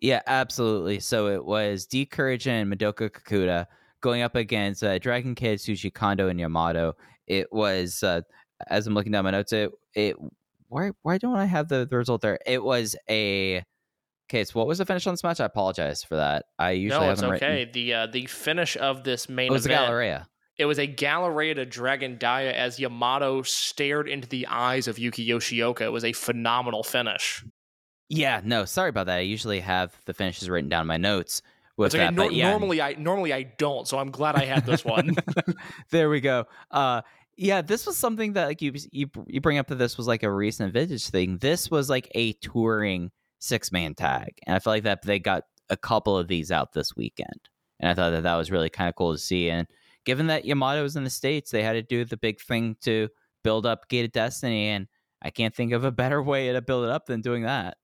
Yeah, absolutely. So it was D'courage and Madoka Kakuta going up against uh, Dragon Kid, Shuji Kondo, and Yamato. It was, uh, as I'm looking down my notes, it it why why don't I have the, the result there? It was a okay. So what was the finish on this match? I apologize for that. I usually no, it's okay. Written. The uh, the finish of this main it was event. a Galleria. It was a Galleria to Dragon Dia as Yamato stared into the eyes of Yuki Yoshioka. It was a phenomenal finish. Yeah, no, sorry about that. I usually have the finishes written down in my notes. With okay. that, Nor- yeah. Normally, I normally I don't, so I'm glad I had this one. there we go. Uh, yeah, this was something that like you you you bring up that this was like a recent vintage thing. This was like a touring six man tag, and I feel like that they got a couple of these out this weekend, and I thought that that was really kind of cool to see. And given that Yamato was in the states, they had to do the big thing to build up Gate of Destiny, and I can't think of a better way to build it up than doing that.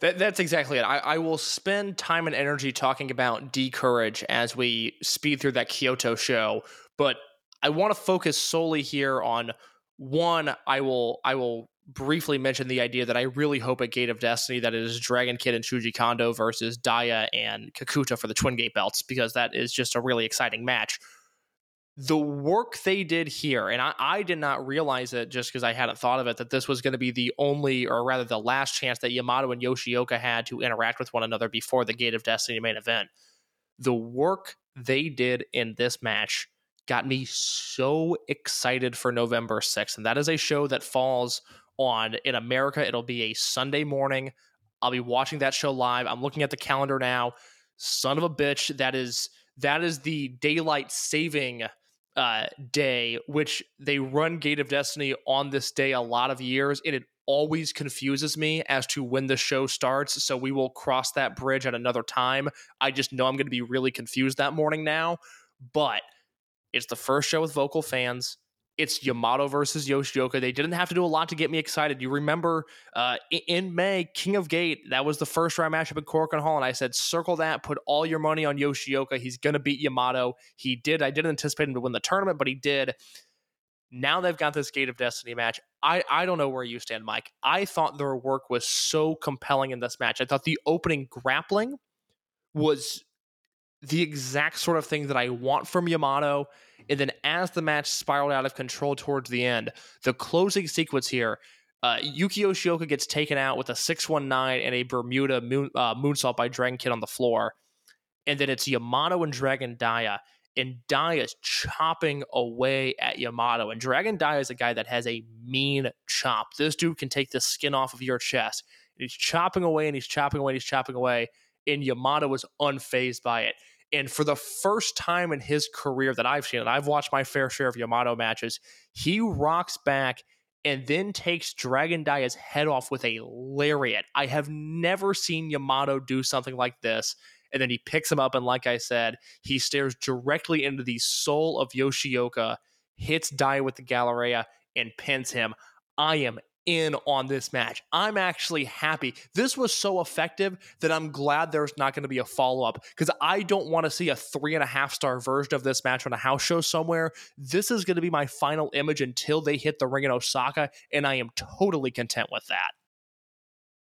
That, that's exactly it. I, I, will spend time and energy talking about D'courage as we speed through that Kyoto show, but I want to focus solely here on one. I will I will briefly mention the idea that I really hope at Gate of Destiny that it is Dragon Kid and Shuji Kondo versus Dia and Kakuta for the Twin Gate belts because that is just a really exciting match. The work they did here, and I, I did not realize it just because I hadn't thought of it, that this was going to be the only, or rather the last chance that Yamato and Yoshioka had to interact with one another before the Gate of Destiny main event. The work they did in this match got me so excited for November 6th. And that is a show that falls on in America. It'll be a Sunday morning. I'll be watching that show live. I'm looking at the calendar now. Son of a bitch, that is that is the daylight saving uh, day, which they run Gate of Destiny on this day a lot of years, and it always confuses me as to when the show starts. So we will cross that bridge at another time. I just know I'm going to be really confused that morning now, but it's the first show with vocal fans. It's Yamato versus Yoshioka. They didn't have to do a lot to get me excited. You remember uh, in May, King of Gate, that was the first round matchup at Korakuen Hall, and I said, circle that, put all your money on Yoshioka. He's going to beat Yamato. He did. I didn't anticipate him to win the tournament, but he did. Now they've got this Gate of Destiny match. I, I don't know where you stand, Mike. I thought their work was so compelling in this match. I thought the opening grappling was the exact sort of thing that I want from Yamato. And then as the match spiraled out of control towards the end, the closing sequence here, uh, Yuki Yoshioka gets taken out with a 619 and a Bermuda moon, uh, moonsault by Dragon Kid on the floor. And then it's Yamato and Dragon Dia. And Dia is chopping away at Yamato. And Dragon Dia is a guy that has a mean chop. This dude can take the skin off of your chest. And he's chopping away and he's chopping away and he's chopping away. And Yamato was unfazed by it. And for the first time in his career that I've seen, and I've watched my fair share of Yamato matches, he rocks back and then takes Dragon Dia's head off with a lariat. I have never seen Yamato do something like this. And then he picks him up, and like I said, he stares directly into the soul of Yoshioka, hits Dia with the Galleria, and pins him. I am in on this match. I'm actually happy. This was so effective that I'm glad there's not going to be a follow up because I don't want to see a three and a half star version of this match on a house show somewhere. This is going to be my final image until they hit the ring in Osaka, and I am totally content with that.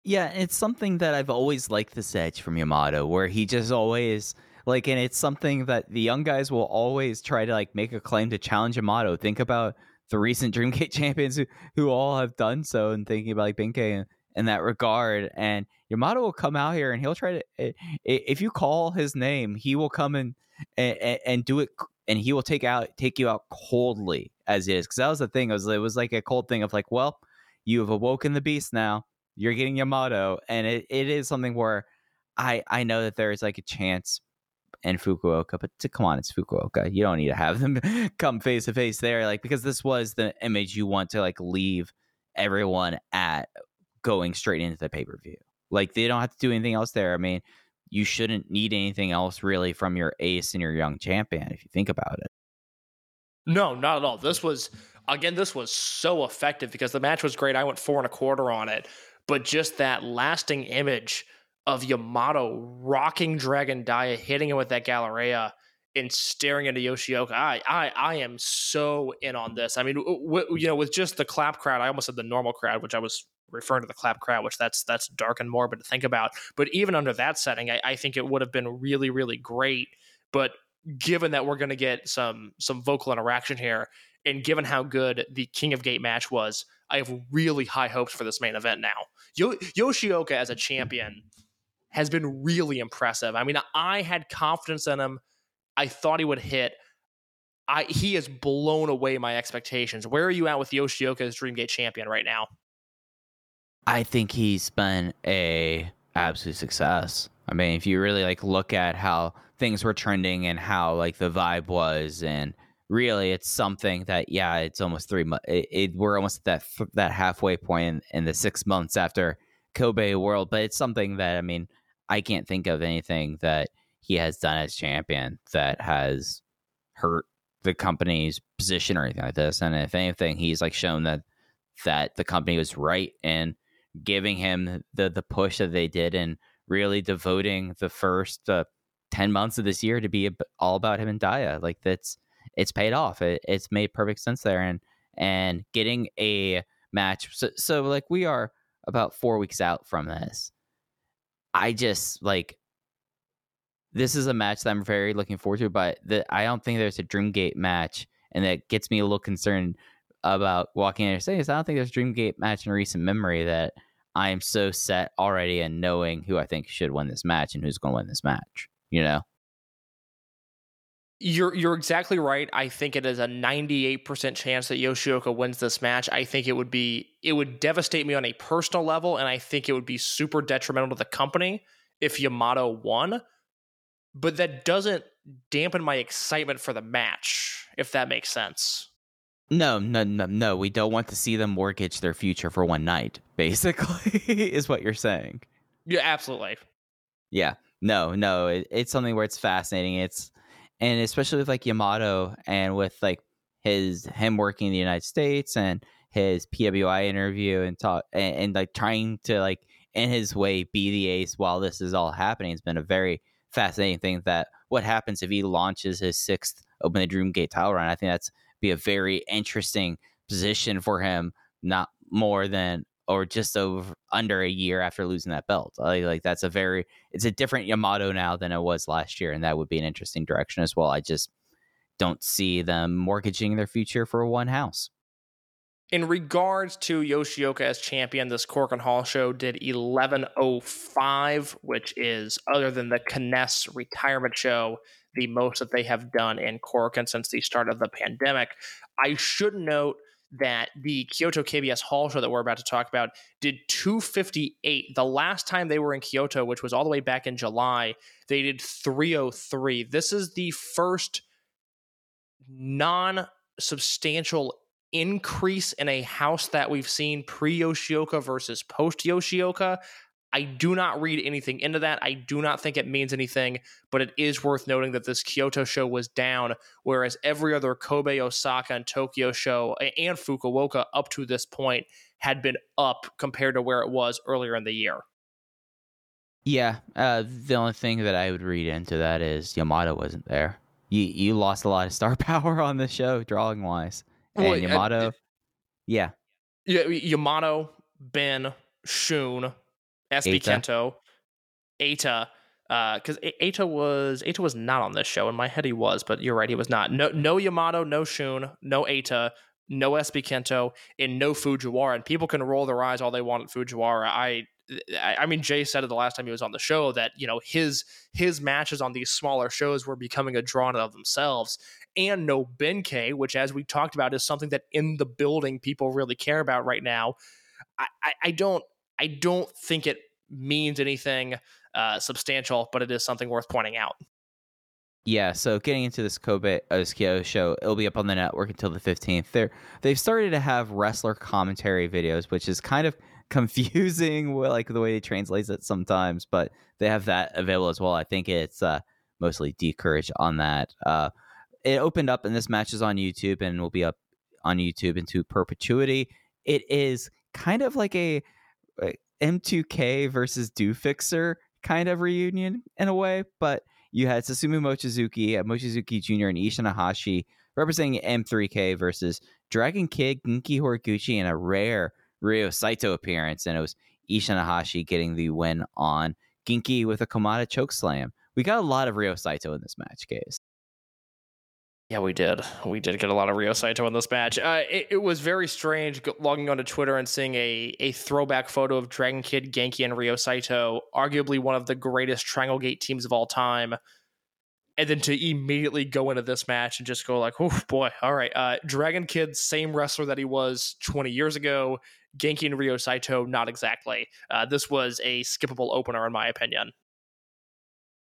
Yeah, it's something that I've always liked this edge from Yamato, where he just always like, and it's something that the young guys will always try to like make a claim to challenge Yamato. Think about the recent Dreamgate champions who, who all have done so and thinking about like Ben-K in, in that regard. And Yamato will come out here and he'll try to, eh, eh, if you call his name, he will come and, and, and do it and he will take out, take you out coldly as is. Cause that was the thing. It was, it was like a cold thing of like, well, you have awoken the beast now. You're getting Yamato. And it, it is something where I, I know that there is like a chance and Fukuoka, but to, come on, it's Fukuoka. You don't need to have them come face to face there, like because this was the image you want to like leave everyone at going straight into the pay per view. Like they don't have to do anything else there. I mean, you shouldn't need anything else really from your ace and your young champion if you think about it. No, not at all. This was again, this was so effective because the match was great. I went four and a quarter on it, but just that lasting image of Yamato rocking Dragon Dia, hitting him with that Galleria, and staring into Yoshioka. I, I, I am so in on this. I mean, w- you know, with just the clap crowd, I almost said the normal crowd, which I was referring to the clap crowd, which that's that's dark and morbid to think about. But even under that setting, I, I think it would have been really, really great. But given that we're going to get some some vocal interaction here, and given how good the King of Gate match was, I have really high hopes for this main event now. Yo- Yoshioka as a champion has been really impressive. I mean, I had confidence in him. I thought he would hit. I he has blown away my expectations. Where are you at with Yoshioka as Dreamgate champion right now? I think he's been a absolute success. I mean, if you really like look at how things were trending and how like the vibe was, and really, it's something that yeah, it's almost three months. It, it, we're almost at that that halfway point in, in the six months after Kobe World, but it's something that I mean I can't think of anything that he has done as champion that has hurt the company's position or anything like this. And if anything, he's like shown that that the company was right in giving him the the push that they did and really devoting the first uh, 10 months of this year to be all about him and Dia. Like that's it's paid off. It, it's made perfect sense there and and getting a match. So, so like we are about four weeks out from this. I just like this is a match that I'm very looking forward to, but the, I don't think there's a Dreamgate match, and that gets me a little concerned about walking in and saying, I don't think there's a Dreamgate match in recent memory that I am so set already and knowing who I think should win this match and who's going to win this match. You know? You're you're exactly right. I think it is a 98% chance that Yoshioka wins this match. I think it would be it would devastate me on a personal level and I think it would be super detrimental to the company if Yamato won. But that doesn't dampen my excitement for the match, if that makes sense. No, no, no, no. We don't want to see them mortgage their future for one night, basically, is what you're saying. Yeah, absolutely. Yeah. No, no. It, it's something where it's fascinating. It's and especially with like Yamato and with like his him working in the United States and his PWI interview and talk and, and like trying to like in his way be the ace while this is all happening. It's been a very fascinating thing that what happens if he launches his sixth Open the Dream Gate title run. I think that's be a very interesting position for him, not more than or just over under a year after losing that belt. Like, like that's a very it's a different Yamato now than it was last year, and that would be an interesting direction as well. I just don't see them mortgaging their future for one house. In regards to Yoshioka as champion, this Korakuen Hall show did 1105, which is, other than the K-ness retirement show, the most that they have done in Korakuen since the start of the pandemic. I should note that the Kyoto KBS Hall show that we're about to talk about did 258. The last time they were in Kyoto, which was all the way back in July, they did 303. This is the first non substantial increase in a house that we've seen pre Yoshioka versus post Yoshioka. I do not read anything into that. I do not think it means anything, but it is worth noting that this Kyoto show was down, whereas every other Kobe, Osaka, and Tokyo show and Fukuoka up to this point had been up compared to where it was earlier in the year. Yeah, uh, the only thing that I would read into that is Yamato wasn't there. You you lost a lot of star power on the show, drawing wise. And Well, Yamato, yeah, Yeah, Yamato, Ben, Shun, SB. Kento, Eita, because uh, Eita was Eita was not on this show. In my head, he was, but you're right, he was not. No, no Yamato, no Shun, no Eita, no SB Kento, and no Fujiwara. And people can roll their eyes all they want at Fujiwara. I. I I mean, Jay said it the last time he was on the show that you know his his matches on these smaller shows were becoming a draw in of themselves, and no Ben-K, which, as we talked about, is something that in the building people really care about right now. I, I, I don't I don't think it means anything uh, substantial, but it is something worth pointing out. yeah. So getting into this Kobe Oskio show, it'll be up on the network until the fifteenth. They're they've started to have wrestler commentary videos, which is kind of confusing, like the way they translate it sometimes. But they have that available as well. I think it's uh, mostly Courage on that. Uh, it opened up, and this match is on YouTube and will be up on YouTube into perpetuity. It is kind of like a uh, M2K versus Do Fixer kind of reunion in a way, but you had Susumu Mochizuki, uh, Mochizuki Jr., and Ishin Iihashi representing M3K versus Dragon Kid, Genki Horiguchi, and a rare Ryo Saito appearance. And it was Ishin Iihashi getting the win on Genki with a Komada chokeslam. We got a lot of Ryo Saito in this match, case. Yeah, we did. We did get a lot of Ryo Saito in this match. Uh, it, it was very strange logging onto Twitter and seeing a, a throwback photo of Dragon Kid, Genki, and Ryo Saito, arguably one of the greatest Triangle Gate teams of all time. And then to immediately go into this match and just go like, oh boy, all right. Uh, Dragon Kid, same wrestler that he was 20 years ago. Genki and Ryo Saito, not exactly. Uh, this was a skippable opener, in my opinion.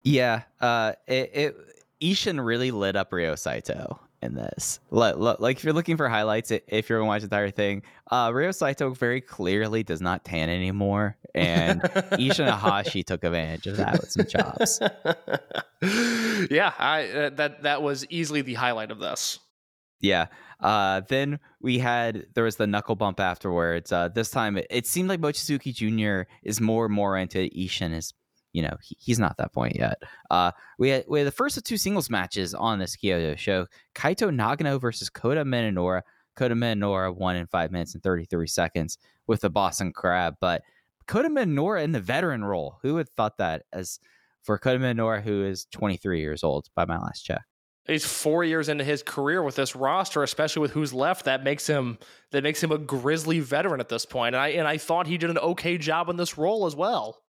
Yeah, uh, it, it Ishin really lit up Ryo Saito in this. Like, if you're looking for highlights, if you're gonna watch the entire thing, uh, Ryo Saito very clearly does not tan anymore, and Ishin Iihashi took advantage of that with some chops. yeah, I uh, that that was easily the highlight of this. Yeah. Uh, then we had there was the knuckle bump afterwards. Uh, this time it, it seemed like Mochizuki Jr. is more and more into Ishin. Is you know he, he's not that point yet. Uh, we had we had the first of two singles matches on this Kyoto show: Kaito Nagano versus Kota Minoura. Kota Minoura won in five minutes and 33 seconds with the Boston Crab, but Kota Minoura in the veteran role. Who would thought that as for Kota Minoura, who is 23 years old by my last check? He's four years into his career with this roster, especially with who's left. That makes him that makes him a grizzly veteran at this point. And I and I thought he did an okay job in this role as well.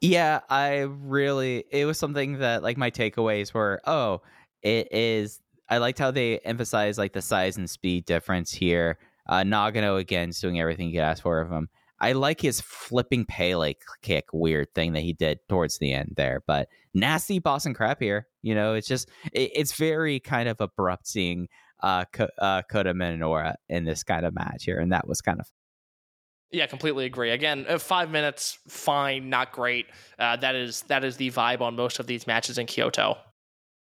Yeah, I really it was something that like my takeaways were, oh, it is I liked how they emphasize like the size and speed difference here. Uh Nagano again doing everything you could ask for of him. I like his flipping Pele kick weird thing that he did towards the end there, but nasty Boston crab here. You know, it's just it, it's very kind of abrupt seeing uh, Ko- uh Kota Minoura in this kind of match here, and that was kind of Yeah, completely agree. Again, uh, five minutes, fine, not great. Uh, that is that is the vibe on most of these matches in Kyoto.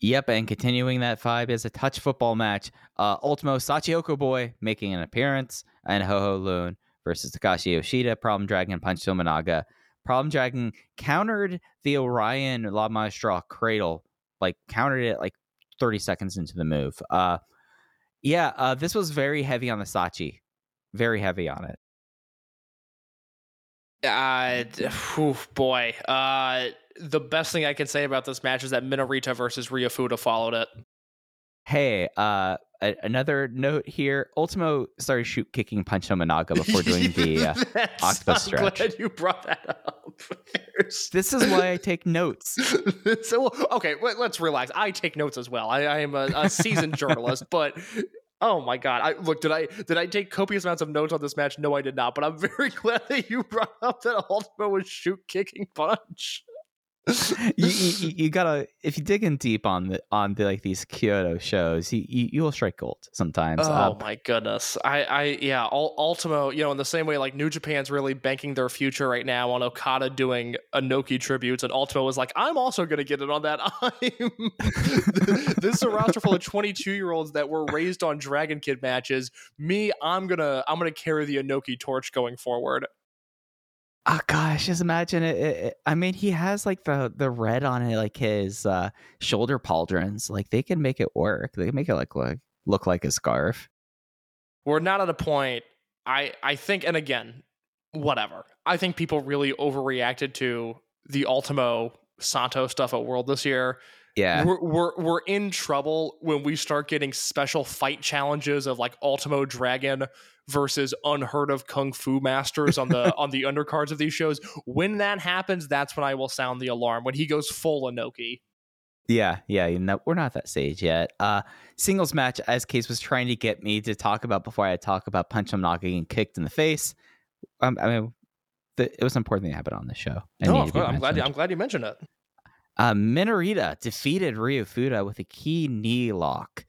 Yep, and continuing that vibe is a touch football match. Uh, Ultimo Sachihoko Boy making an appearance, and Ho Ho Lun versus Takashi Yoshida. Problem Dragon Punch Tominaga. Problem Dragon countered the Orion La Maestra Cradle, like countered it like 30 seconds into the move. Uh, yeah, uh, this was very heavy on the Sachi, very heavy on it. Uh, whew, boy. Uh, the best thing I can say about this match is that Minorita versus Ryo Fuda followed it. Hey, uh, a- another note here. Ultimo started shoot kicking Punch Tominaga before doing the. Uh, octopus I'm stretch. glad you brought that up. There's- this is why I take notes. so okay, let, us relax. I take notes as well. I, I am a, a seasoned journalist, but oh my god! I look. Did I did I take copious amounts of notes on this match? No, I did not. But I'm very glad that you brought up that Ultimo was shoot kicking punch. you, you, you- gotta if you dig in deep on the on the like these Kyoto shows, you you, you will strike gold sometimes. Oh Uh, my goodness! I, I, yeah, Ul- Ultimo. You know, in the same way, like New Japan's really banking their future right now on Okada doing Inoki tributes, and Ultimo was like, "I'm also to get it on that." I'm this is a roster full of 22 year olds that were raised on Dragon Kid matches. Me, I'm gonna, I'm gonna carry the Inoki torch going forward. Oh gosh, just imagine it, it, it- I mean, he has like the the red on it, like his uh, shoulder pauldrons. Like they can make it work. They can make it like look look like a scarf. We're not at a point. I, I think, and again, whatever. I think people really overreacted to the Ultimo Santo stuff at World this year. Yeah, We're, we're we're in trouble when we start getting special fight challenges of like Ultimo Dragon versus unheard of kung fu masters on the on the undercards of these shows. When that happens, that's when I will sound the alarm. When he goes full Inoki. Yeah, yeah, you know, we're not that stage yet. Uh singles match, as Case was trying to get me to talk about before I talk about Punch Him Knock getting kicked in the face. Um, I mean, the, it was important thing to happen on the show. It No, needed of to be course. I'm glad. mentioned. I'm glad you mentioned it. Uh, Minorita defeated Ryo Fuda with a key knee lock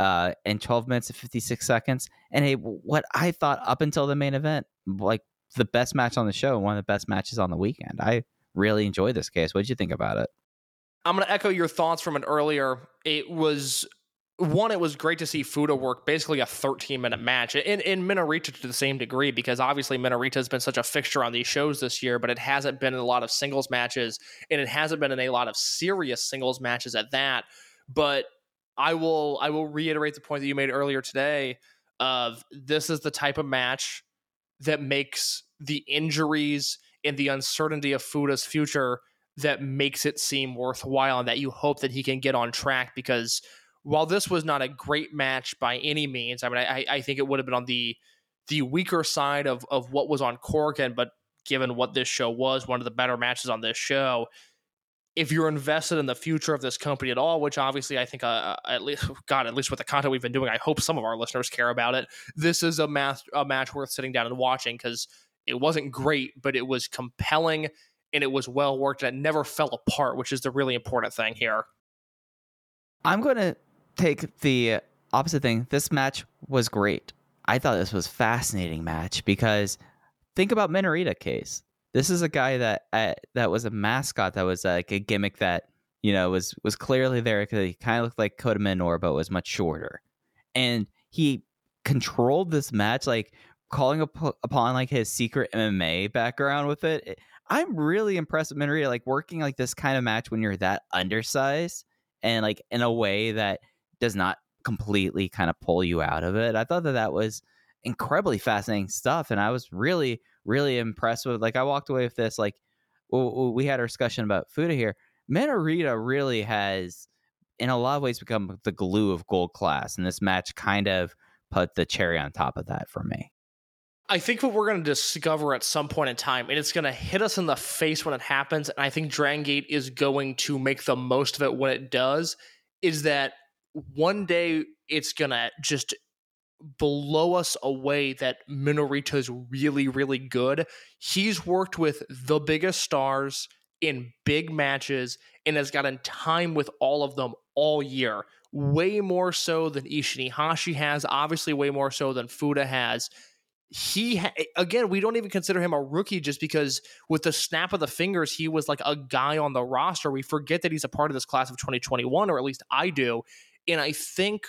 uh, in 12 minutes and 56 seconds. And a what I thought up until the main event, like the best match on the show, one of the best matches on the weekend. I really enjoyed this case. What did you think about it? I'm going to echo your thoughts from an earlier. It was one. It was great to see Fuda work basically a 13 minute match, and in Minorita to the same degree because obviously Minorita has been such a fixture on these shows this year, but it hasn't been in a lot of singles matches, and it hasn't been in a lot of serious singles matches at that. But I will I will reiterate the point that you made earlier today of this is the type of match that makes the injuries and the uncertainty of Fuda's future that makes it seem worthwhile and that you hope that he can get on track because while this was not a great match by any means, I mean I, I think it would have been on the the weaker side of of what was on Korakuen, but given what this show was, one of the better matches on this show, if you're invested in the future of this company at all, which obviously I think uh, at least God, at least with the content we've been doing, I hope some of our listeners care about it. This is a match a match worth sitting down and watching because it wasn't great, but it was compelling and it was well worked and it never fell apart, which is the really important thing here. I'm going to take the opposite thing. This match was great. I thought this was fascinating match because think about Minorita case. This is a guy that uh, that was a mascot that was like a gimmick that you know was was clearly there because he kind of looked like Kota Minoura but was much shorter, and he controlled this match like calling up upon like his secret MMA background with it. It- I'm really impressed with Minorita like working like this kind of match when you're that undersized and like in a way that does not completely kind of pull you out of it. I thought that that was incredibly fascinating stuff, and I was really, really impressed with. Like, I walked away with this. Like, we had our discussion about Fuda here. Minorita really has, in a lot of ways, become the glue of gold class, and this match kind of put the cherry on top of that for me. I think what we're going to discover at some point in time, and it's going to hit us in the face when it happens, and I think Dragon Gate is going to make the most of it when it does, is that one day it's going to just blow us away that Minorita is really, really good. He's worked with the biggest stars in big matches and has gotten time with all of them all year. Way more so than Ishin Iihashi has, obviously, way more so than Fuda has he ha- again we don't even consider him a rookie just because with the snap of the fingers he was like a guy on the roster we forget that he's a part of this class of 2021 or at least i do and i think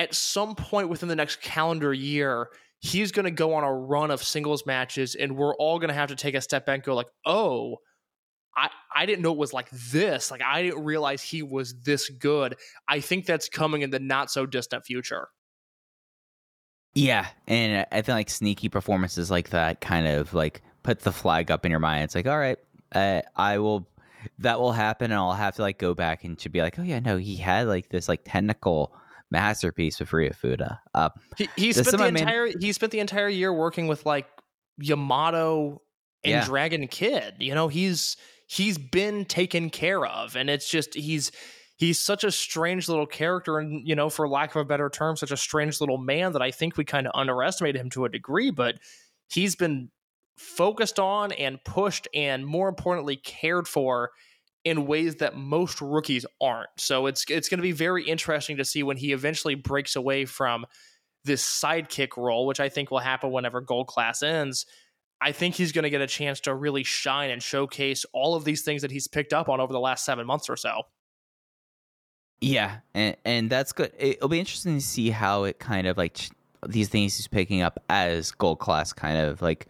at some point within the next calendar year he's going to go on a run of singles matches and we're all going to have to take a step back and go like oh I, I didn't know it was like this. Like I didn't realize he was this good. I think that's coming in the not so distant future. Yeah, and I feel like sneaky performances like that kind of like put the flag up in your mind. It's like, all right, uh, I will. That will happen, and I'll have to like go back and to be like, oh yeah, no, he had like this like technical masterpiece with Ryo Fuda. Uh, He, he spent the entire he spent the entire year working with like Yamato and Yeah. Dragon Kid. You know, he's he's been taken care of, and it's just he's he's such a strange little character, and you know, for lack of a better term, such a strange little man that I think we kind of underestimated him to a degree, but he's been focused on and pushed, and more importantly, cared for in ways that most rookies aren't. So it's it's going to be very interesting to see when he eventually breaks away from this sidekick role, which I think will happen whenever Gold Class ends. I think he's going to get a chance to really shine and showcase all of these things that he's picked up on over the last seven months or so. yeah, and and that's good. It'll be interesting to see how it kind of like these things he's picking up as gold class kind of like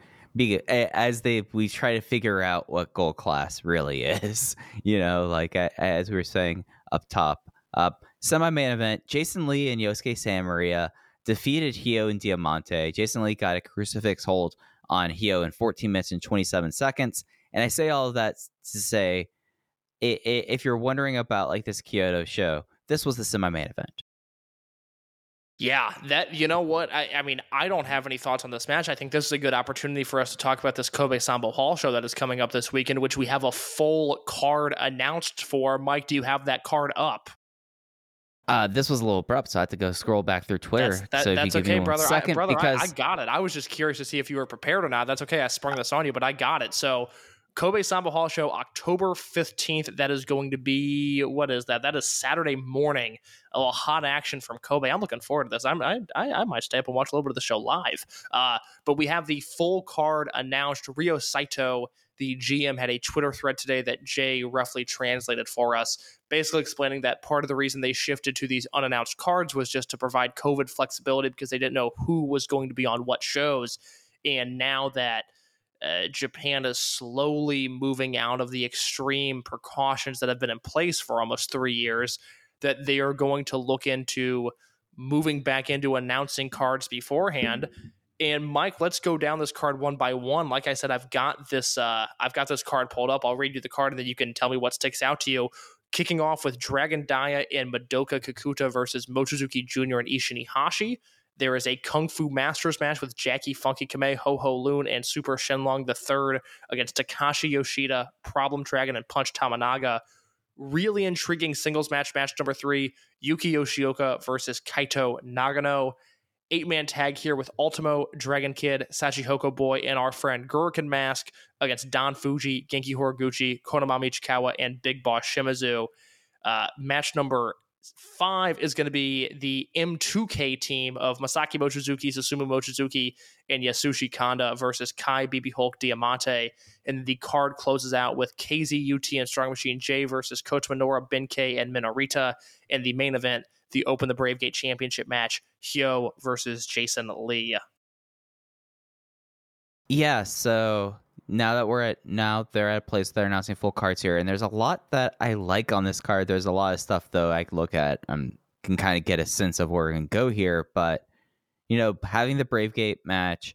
as they we try to figure out what gold class really is. You know, like as we were saying up top. Uh, Semi main event: Jason Lee and Yosuke Santa Maria defeated Hyo and Diamante. Jason Lee got a crucifix hold on Hyo in 14 minutes and 27 seconds. And I say all of that to say, if you're wondering about like this Kyoto show, this was the semi-main event. Yeah, that you know what I, I mean. I don't have any thoughts on this match. I think this is a good opportunity for us to talk about this Kobe Sambo Hall show that is coming up this weekend, which we have a full card announced for. Mike, do you have that card up? Uh, this was a little abrupt, so I had to go scroll back through Twitter. That's, that, so that's okay, brother. Second, I, brother, I- I, got it. I was just curious to see if you were prepared or not. That's okay. I sprung this on you, but I got it. So, Kobe Sambo Hall Show, October 15th. That is going to be, what is that? That is Saturday morning. A little hot action from Kobe. I'm looking forward to this. I'm, I, I, I might stay up and watch a little bit of the show live. Uh, but we have the full card announced. Ryo Saito, the GM, had a Twitter thread today that Jay roughly translated for us basically explaining that part of the reason they shifted to these unannounced cards was just to provide COVID flexibility because they didn't know who was going to be on what shows. And now that uh, Japan is slowly moving out of the extreme precautions that have been in place for almost three years, that they are going to look into moving back into announcing cards beforehand. And Mike, let's go down this card one by one. Like I said, I've got this. Uh, I've got this card pulled up. I'll read you the card, and then you can tell me what sticks out to you kicking off with Dragon Dia and Madoka Kakuta versus Mochizuki Jr. and Ishin Iihashi. There is a Kung Fu Masters match with Jackie Funky Kamei, Ho Ho Lun, and Super Shenlong III against Takashi Yoshida, Problem Dragon, and Punch Tominaga. Really intriguing singles match, match number three Yuki Yoshioka versus Kaito Nagano. Eight man tag here with Ultimo, Dragon Kid, Sachihoko Boy, and our friend Gurukun Mask against Don Fujii, Genki Horiguchi, Konamami Ichikawa, and Big Boss Shimizu. Uh, match number five is going to be the M2K team of Masaki Mochizuki, Susumu Mochizuki, and Yasushi Kanda versus Kai, BB Hulk, Diamante. And the card closes out with KZ, UT, and Strong Machine J versus Coach Minoru, Ben-K, and Minorita. And the main event, the Open the Brave Gate Championship match, Hyo versus Jason Lee. yeah. So now that we're at now they're at a place they're announcing full cards here, and there's a lot that I like on this card. There's a lot of stuff though I can look at. I'm can kind of get a sense of where we're to go here. But, you know, having the Brave Gate match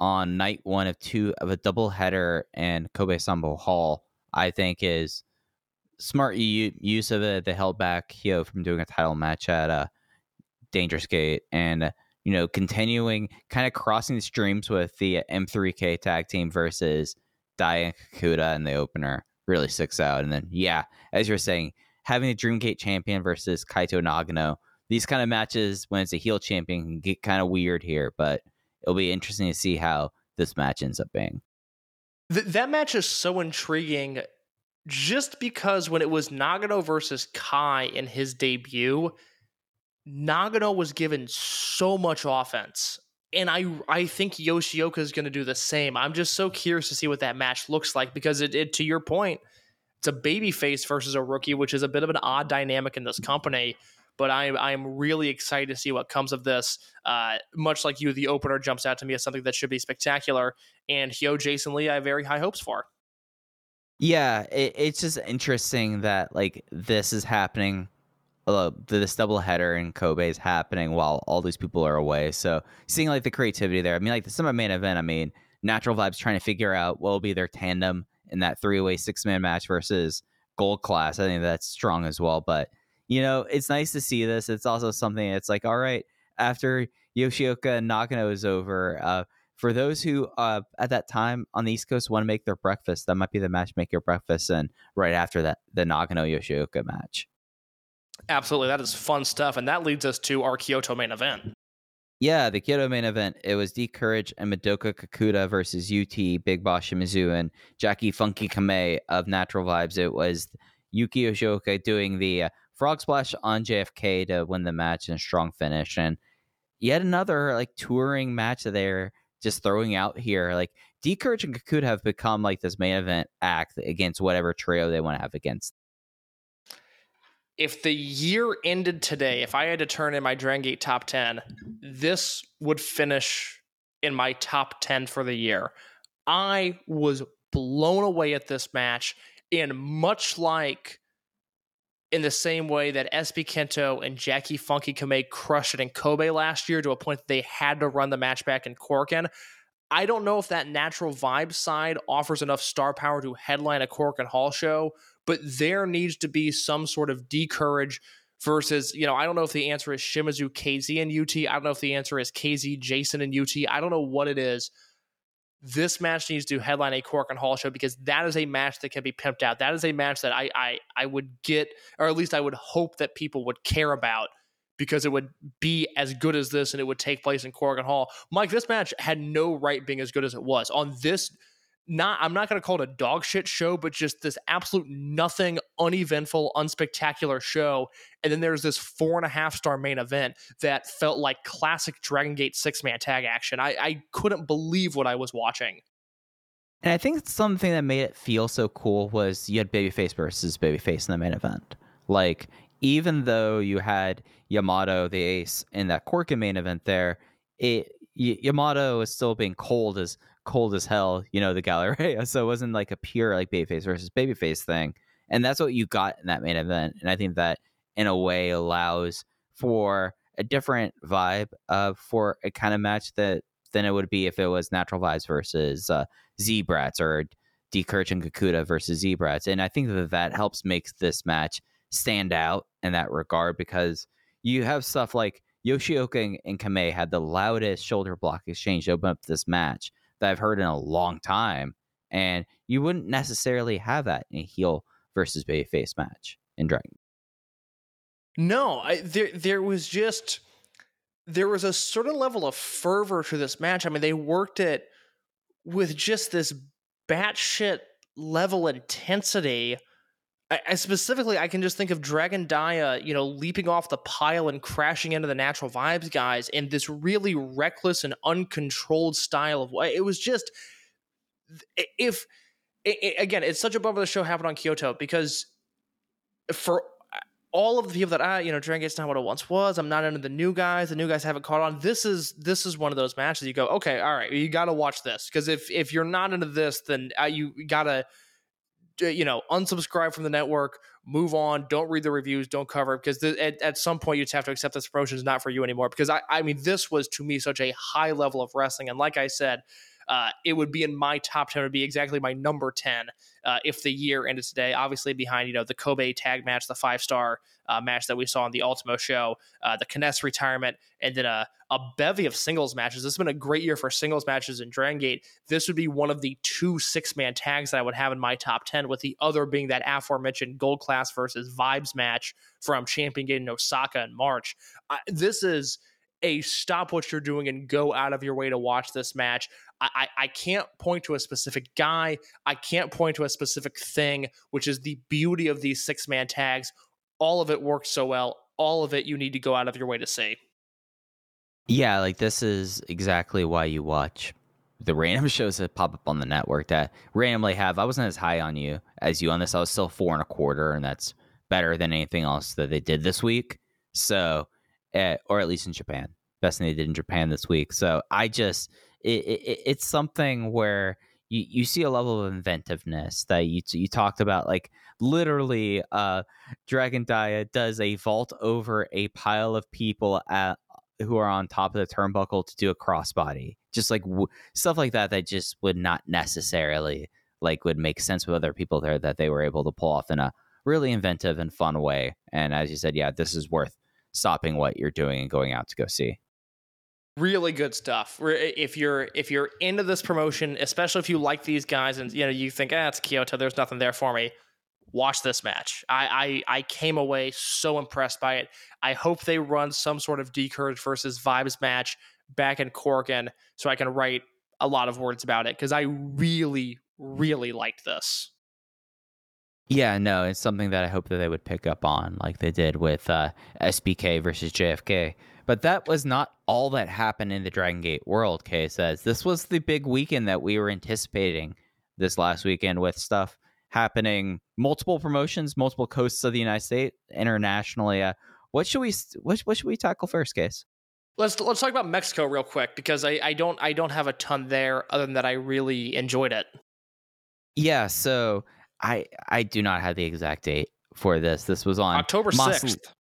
on night one of two of a double header and Kobe Sambo Hall, I think is smart use of it. They held back Hyo from doing a title match at uh, Dangerous Gate and, you know, continuing kind of crossing the streams with the uh, M3K tag team versus Dai Kakuta in the opener really sticks out. And then, yeah, as you're saying, having the Dreamgate champion versus Kaito Nagano, these kind of matches when it's a heel champion can get kind of weird here, but it'll be interesting to see how this match ends up being. Th- that match is so intriguing just because when it was Nagano versus Kai in his debut, Nagano was given so much offense. And I I think Yoshioka is going to do the same. I'm just so curious to see what that match looks like because it, it to your point, it's a baby face versus a rookie, which is a bit of an odd dynamic in this company. But I I'm really excited to see what comes of this. Uh, much like you, the opener jumps out to me as something that should be spectacular. And Hyo Jason Lee, I have very high hopes for. Yeah, it, it's just interesting that like this is happening. Uh, this double header in Kobe is happening while all these people are away. So seeing like the creativity there. I mean, like the semi main event. I mean, Natural Vibes trying to figure out what will be their tandem in that three way six man match versus Gold Class. I think that's strong as well. But you know, it's nice to see this. It's also something. It's like all right after Yoshioka and Nagano is over. Uh, for those who uh, at that time on the East Coast want to make their breakfast, that might be the match make your breakfast, and right after that, the Nagano Yoshioka match. Absolutely, that is fun stuff, and that leads us to our Kyoto main event. Yeah, the Kyoto main event. It was D Courage and Madoka Kakuta versus UT, Big Boss Shimizu, and Jackie Funky Kamei of Natural Vibes. It was Yuki Yoshioka doing the uh, frog splash on JFK to win the match and a strong finish, and yet another like touring match that they're just throwing out here. Like D Courage and Kakuta have become like this main event act against whatever trio they want to have against if the year ended today, if I had to turn in my Dragon Gate top 10, this would finish in my top 10 for the year. I was blown away at this match. And much like in the same way that SB Kento and Jackie Funky Kamei crushed it in Kobe last year to a point that they had to run the match back in Korakuen, I don't know if that natural vibe side offers enough star power to headline a Korakuen Hall show but there needs to be some sort of decourage versus, you know, I don't know if the answer is Shimizu KZ and UT. I don't know if the answer is KZ Jason and UT. I don't know what it is. This match needs to headline a Korakuen Hall show because that is a match that can be pimped out. That is a match that I I I would get, or at least I would hope that people would care about because it would be as good as this and it would take place in Korakuen Hall. Mike, this match had no right being as good as it was. On this not I'm not going to call it a dog shit show, but just this absolute nothing, uneventful, unspectacular show. And then there's this four and a half star main event that felt like classic Dragon Gate six man tag action. I, I couldn't believe what I was watching. And I think something that made it feel so cool was you had babyface versus babyface in the main event. Like even though you had Yamato the ace in that Korakuen main event there, it y- Yamato is still being cold as cold as hell, you know, the Galleria. So it wasn't like a pure like babyface versus babyface thing. And that's what you got in that main event. And I think that in a way allows for a different vibe uh, for a kind of match that than it would be if it was natural vibes versus uh, Z-Brats or D Kirch and Kakuta versus Z-Brats. And I think that that helps make this match stand out in that regard because you have stuff like Yoshioka and, and Kamei had the loudest shoulder block exchange to open up this match that I've heard in a long time. And you wouldn't necessarily have that in a heel versus babyface match in Dragon. No, I, there there was just there was a certain level of fervor to this match. I mean, they worked it with just this batshit level intensity. I, I specifically, I can just think of Dragon Dia, you know, leaping off the pile and crashing into the Natural Vibes guys in this really reckless and uncontrolled style of way. It was just, if it, again, it's such a bummer the show happened on Kyoto because for all of the people that I, you know, Dragon Gate's not what it once was. I'm not into the new guys. The new guys haven't caught on. This is this is one of those matches you go, okay, all right, you got to watch this because if if you're not into this, then uh, you got to uh, you know, unsubscribe from the network, move on, don't read the reviews, don't cover because th- at, at some point you just have to accept this promotion is not for you anymore. Because I, I mean, this was to me such a high level of wrestling, and like I said, uh, it would be in my top 10. It would be exactly my number 10 uh, if the year ended today. Obviously, behind, you know, the Kobe tag match, the five star uh, match that we saw on the Ultimo show, uh, the K-ness retirement, and then a, a bevy of singles matches. This has been a great year for singles matches in Dragon Gate. This would be one of the two six man tags that I would have in my top 10, with the other being that aforementioned Gold Class versus Vibes match from Champion Gate in Osaka in March. this is a stop what you're doing and go out of your way to watch this match. I, I, can't point to a specific guy. I can't point to a specific thing, which is the beauty of these six man tags. All of it works so well. All of it you need to go out of your way to see. Yeah, like this is exactly why you watch the random shows that pop up on the network that randomly have. I wasn't as high on you as you on this. I was still four and a quarter, and that's better than anything else that they did this week. So at, or at least in Japan. Best thing they did in Japan this week. So I just it, it, it's something where you, you see a level of inventiveness that you you talked about like literally uh Dragon Dia does a vault over a pile of people at who are on top of the turnbuckle to do a crossbody. Just like w- stuff like that that just would not necessarily like would make sense with other people there that they were able to pull off in a really inventive and fun way. And as you said yeah this is worth stopping what you're doing and going out to go see really good stuff. If you're if you're into this promotion especially if you like these guys and you know you think ah it's kyoto there's nothing there for me watch this match. I, I i came away so impressed by it. I hope they run some sort of D'Courage versus vibes match back in Korakuen so i can write a lot of words about it because i really really liked this. Yeah, no, it's something that I hope that they would pick up on, like they did with uh, SBK versus JFK. But that was not all that happened in the Dragon Gate world, Kay says. This was the big weekend that we were anticipating this last weekend with stuff happening, multiple promotions, multiple coasts of the United States, internationally. Uh, what should we what, what should we tackle first, Case? Let's let's talk about Mexico real quick because I, I don't I don't have a ton there other than that I really enjoyed it. Yeah, so I I do not have the exact date for this. This was on October sixth.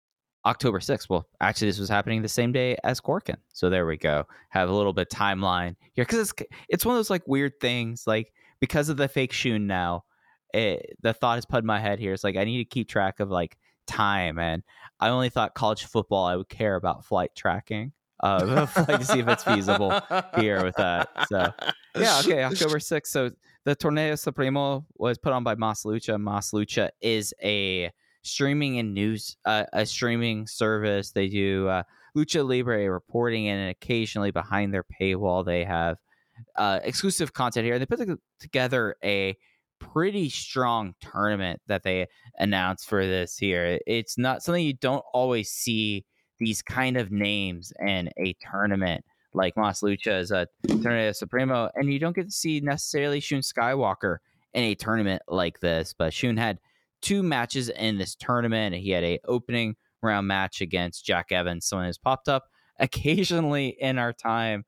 October 6th. Well, actually, this was happening the same day as Korakuen. So there we go. Have a little bit timeline here because it's it's one of those like weird things. Like because of the fake Shun now, it, the thought has put in my head here. It's like I need to keep track of like time, and I only thought college football I would care about flight tracking. Uh, like to see if it's feasible here with that. So yeah, okay, October 6th. So the Torneo Supremo was put on by Mas Lucha. Mas Lucha is a streaming and news, uh, a streaming service. They do uh, Lucha Libre reporting, and occasionally behind their paywall, they have uh, exclusive content here. They put together a pretty strong tournament that they announced for this here. It's not something you don't always see these kind of names in a tournament like Mas Lucha is a Torneo Supremo, and you don't get to see necessarily Shun Skywalker in a tournament like this. But Shun had two matches in this tournament. He had a opening round match against Jack Evans, someone who's popped up occasionally in our time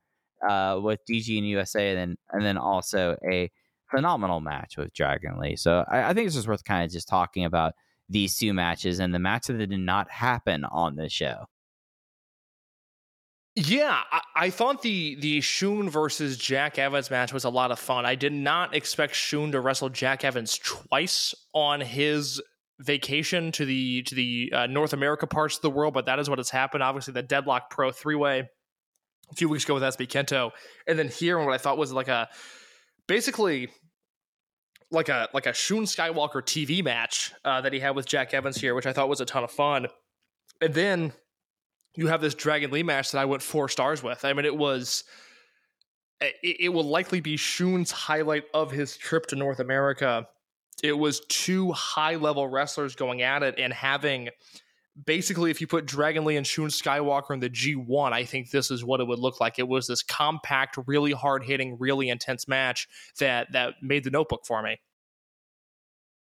uh, with DG and USA, and then and then also a phenomenal match with Dragon Lee. So I, I think it's just worth kind of just talking about these two matches and the match that did not happen on this show. Yeah, I, I, thought the the Shun versus Jack Evans match was a lot of fun. I did not expect Shun to wrestle Jack Evans twice on his vacation to the to the uh, North America parts of the world, but that is what has happened. Obviously, the Deadlock Pro three way a few weeks ago with SB Kento, and then here what I thought was like a basically like a like a Shun Skywalker TV match uh, that he had with Jack Evans here, which I thought was a ton of fun. And then you have this Dragon Lee match that I went four stars with. I mean, it was. It, it will likely be Shun's highlight of his trip to North America. It was two high level wrestlers going at it and having basically, if you put Dragon Lee and Shun Skywalker in the G1, I think this is what it would look like. It was this compact, really hard hitting, really intense match that that made the notebook for me.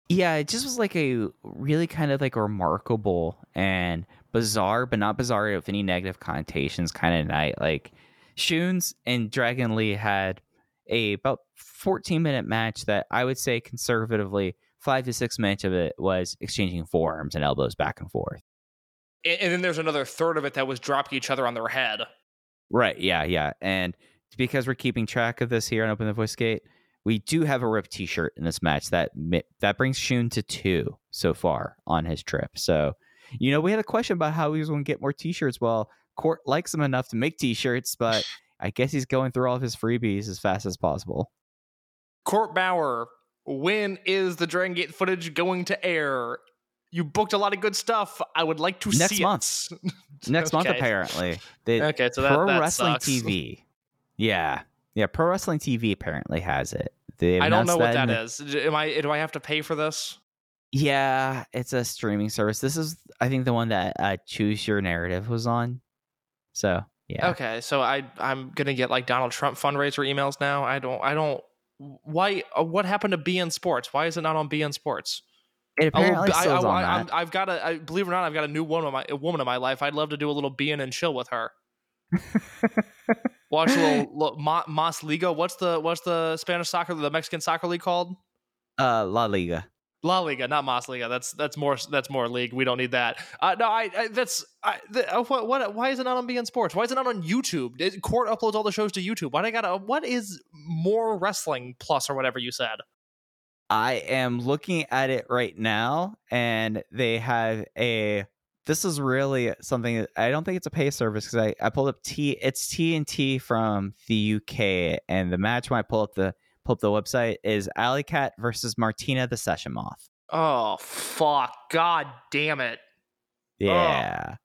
Yeah, it just was like a really kind of like remarkable and bizarre, but not bizarre with any negative connotations kind of night. Like Shuns and Dragon Lee had a about 14 minute match that I would say conservatively five to six minutes of it was exchanging forearms and elbows back and forth. And, and then there's another third of it that was dropping each other on their head. Right. Yeah. Yeah. And because we're keeping track of this here on Open the Voice Gate, we do have a ripped T-shirt in this match that that brings Shun to two so far on his trip. So, you know, we had a question about how he was going to get more T-shirts. Well, Court likes him enough to make T-shirts, but I guess he's going through all of his freebies as fast as possible. Court Bauer, when is the Dragon Gate footage going to air? You booked a lot of good stuff. I would like to Next see month. it. Next month, Okay. apparently. They, Okay, so that, Pro that Wrestling sucks. TV. Yeah. Yeah. Pro Wrestling TV apparently has it. They I don't know what announced that the- is. Am I? Do I have to pay for this? Yeah, it's a streaming service. This is, I think, the one that uh, Choose Your Narrative was on. So yeah, Okay, so I I'm gonna get like Donald Trump fundraiser emails now. I don't. I don't. Why? Uh, what happened to beIN Sports? Why is it not on beIN Sports? it I apparently I, is on I, have got a. I, believe it or not, I've got a new woman in my a woman in my life. I'd love to do a little BN and chill with her. Watch a little, little Ma, Mas Liga. What's the what's the Spanish soccer, the Mexican soccer league called? uh, La Liga. La Liga, not Mas Liga. That's that's more that's more league. We don't need that. Uh, no, I, I that's I, the, uh, what what why is it not on beIN Sports? Why is it not on YouTube? It, Court uploads all the shows to YouTube. Why do I gotta? What is more wrestling plus or whatever you said? I am looking at it right now, and they have a. This is really something. I don't think it's a pay service because I, I pulled up T. It's TNT from the UK, and the match when I pull up the pull up the website is Alley Cat versus Martina the Session Moth. Oh fuck! God damn it! Yeah.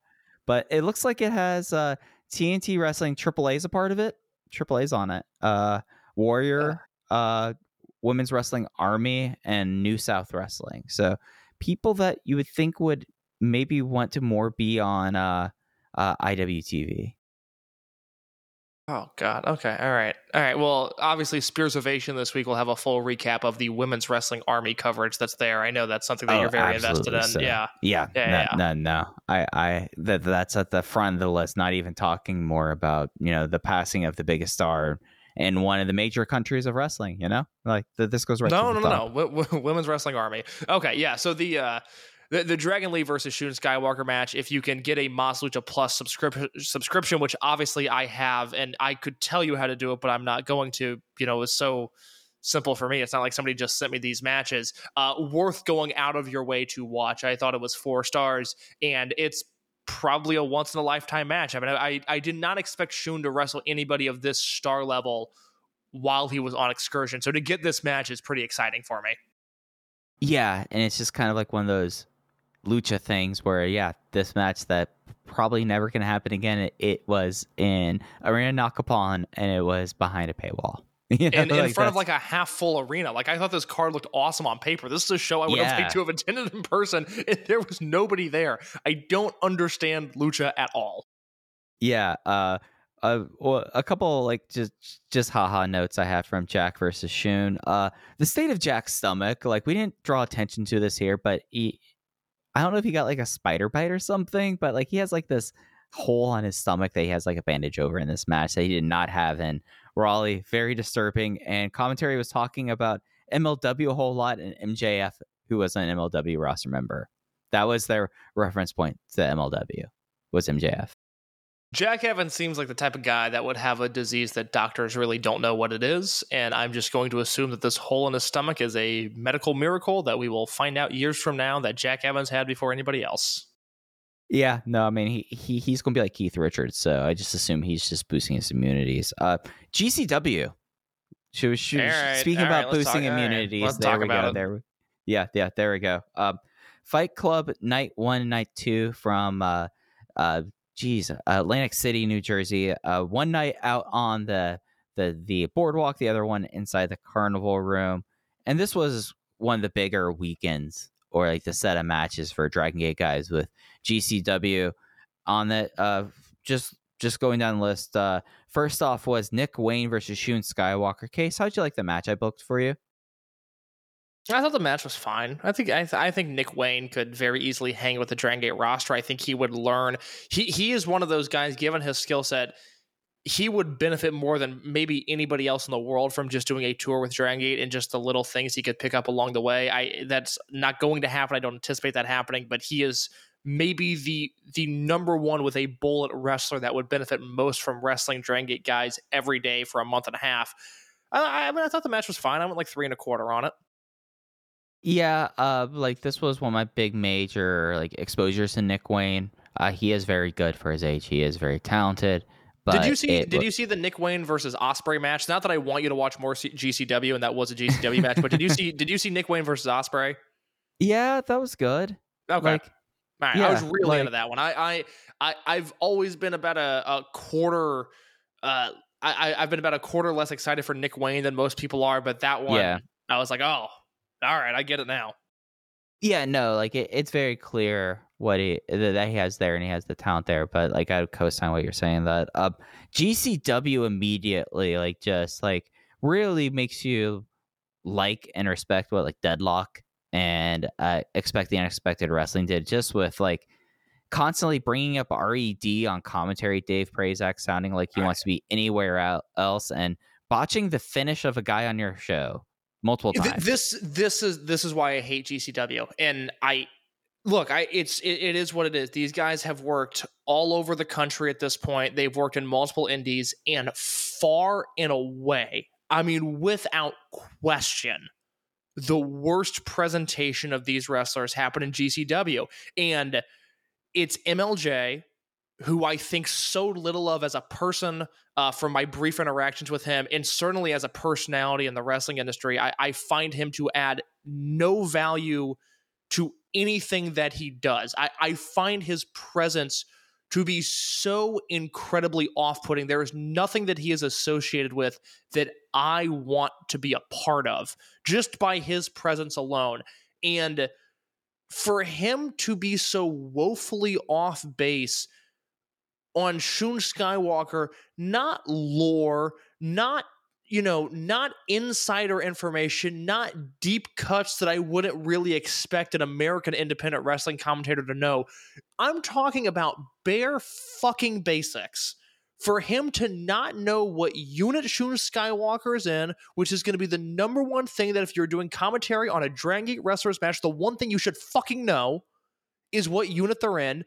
But it looks like it has uh TNT Wrestling AAA's a part of it. AAA's on it. Uh Warrior, uh Women's Wrestling Army and New South Wrestling. So people that you would think would maybe want to more be on uh uh IWTV. Oh God. Okay. All right. All right. Well, obviously, Spears Ovation this week will have a full recap of the women's wrestling army coverage that's there. I know that's something that Oh, you're very invested in. so. Yeah. Yeah, Yeah, no, no, no. I, I, that that's at the front of the list. Not even talking more about you know the passing of the biggest star in one of the major countries of wrestling. You know, like th- this goes right. no, to no, the no, top. no. W- w- women's wrestling army. Okay. Yeah. So the. uh the, the Dragon Lee versus Shun Skywalker match, if you can get a Mas Lucha Plus subscription, subscription, which obviously I have, and I could tell you how to do it, but I'm not going to. You know, it's so simple for me. It's not like somebody just sent me these matches. Uh, worth going out of your way to watch. I thought it was four stars, and it's probably a once in a lifetime match. I mean, I I did not expect Shun to wrestle anybody of this star level while he was on excursion. So to get this match is pretty exciting for me. Yeah, and it's just kind of like one of those lucha things where yeah, this match that probably never gonna happen again. It, it was in Arena Naucalpan and it was behind a paywall. You know, in, in like front of like a half full arena. Like I thought this card looked awesome on paper. This is a show I would have liked to have attended in person. If there was nobody there. I don't understand lucha at all. Yeah, uh, uh, well, a couple like just just haha notes I have from Jack versus Shun. Uh, the state of Jack's stomach, like we didn't draw attention to this here, but he, I don't know if he got like a spider bite or something, but like he has like this hole on his stomach that he has like a bandage over in this match that he did not have in Raleigh. Very disturbing. And commentary was talking about MLW a whole lot and MJF, who was an MLW roster member. That was their reference point to MLW was MJF. Jack Evans seems like the type of guy that would have a disease that doctors really don't know what it is. And I'm just going to assume that this hole in his stomach is a medical miracle that we will find out years from now that Jack Evans had before anybody else. Yeah, no, I mean he, he he's gonna be like Keith Richards, so I just assume he's just boosting his immunities. Uh, GCW. She was, she was All right, speaking about let's boosting talk- immunities. let's there we go. it. There, yeah, yeah, there we go. Um, Fight Club night one, night two from uh, uh, geez, Atlantic City, New Jersey. Uh, one night out on the the the boardwalk, the other one inside the carnival room, and this was one of the bigger weekends or like the set of matches for Dragon Gate guys with GCW on that. Uh, just just going down the list. Uh, first off was Nick Wayne versus Shun Skywalker. Case, how'd you like the match I booked for you? I thought the match was fine. I think I, th- I think Nick Wayne could very easily hang with the Dragon Gate roster. I think he would learn. He he is one of those guys. Given his skill set, he would benefit more than maybe anybody else in the world from just doing a tour with Dragon Gate and just the little things he could pick up along the way. I that's not going to happen. I don't anticipate that happening, but he is maybe the the number one with a bullet wrestler that would benefit most from wrestling Dragon Gate guys every day for a month and a half. I, I mean, I thought the match was fine. I went like three and a quarter on it. Yeah, uh, like this was one of my big major like exposures to Nick Wayne. Uh, he is very good for his age. He is very talented. But did you see? Did you see the Nick Wayne versus Osprey match? Not that I want you to watch more C- GCW, and that was a GCW match. But did you see? Did you see Nick Wayne versus Osprey? Yeah, that was good. Okay, Like, All right, yeah, I was really like- into that one. I, I, I, I've always been about a, a quarter. Uh, I, I- I've been about a quarter less excited for Nick Wayne than most people are, but that one, Yeah. I was like, oh, all right, I get it now. yeah, no, like it, it's very clear what he that he has there, and he has the talent there. But like I would co-sign what you're saying that uh, GCW immediately like just like really makes you like and respect what like Deadlock and uh, expect the unexpected wrestling did just with like constantly bringing up red on commentary dave prazak sounding like he Right. wants to be anywhere else and botching the finish of a guy on your show multiple times This this is this is why I hate GCW, and I look, I it's it, it is what it is. These guys have worked all over the country at this point. They've worked in multiple indies, and far and away, I mean, without question, the worst presentation of these wrestlers happened in GCW, and it's Emil Jay. Who I think so little of as a person uh, from my brief interactions with him, and certainly as a personality in the wrestling industry, I, I find him to add no value to anything that he does. I, I find his presence to be so incredibly off putting. There is nothing that he is associated with that I want to be a part of just by his presence alone. And for him to be so woefully off base on Shun Skywalker, not lore, not you know, not insider information, not deep cuts that I wouldn't really expect an American independent wrestling commentator to know. I'm talking about bare fucking basics. For him to not know what unit Shun Skywalker is in, which is going to be the number one thing that if you're doing commentary on a Dragon Gate Wrestlers match, the one thing you should fucking know is what unit they're in.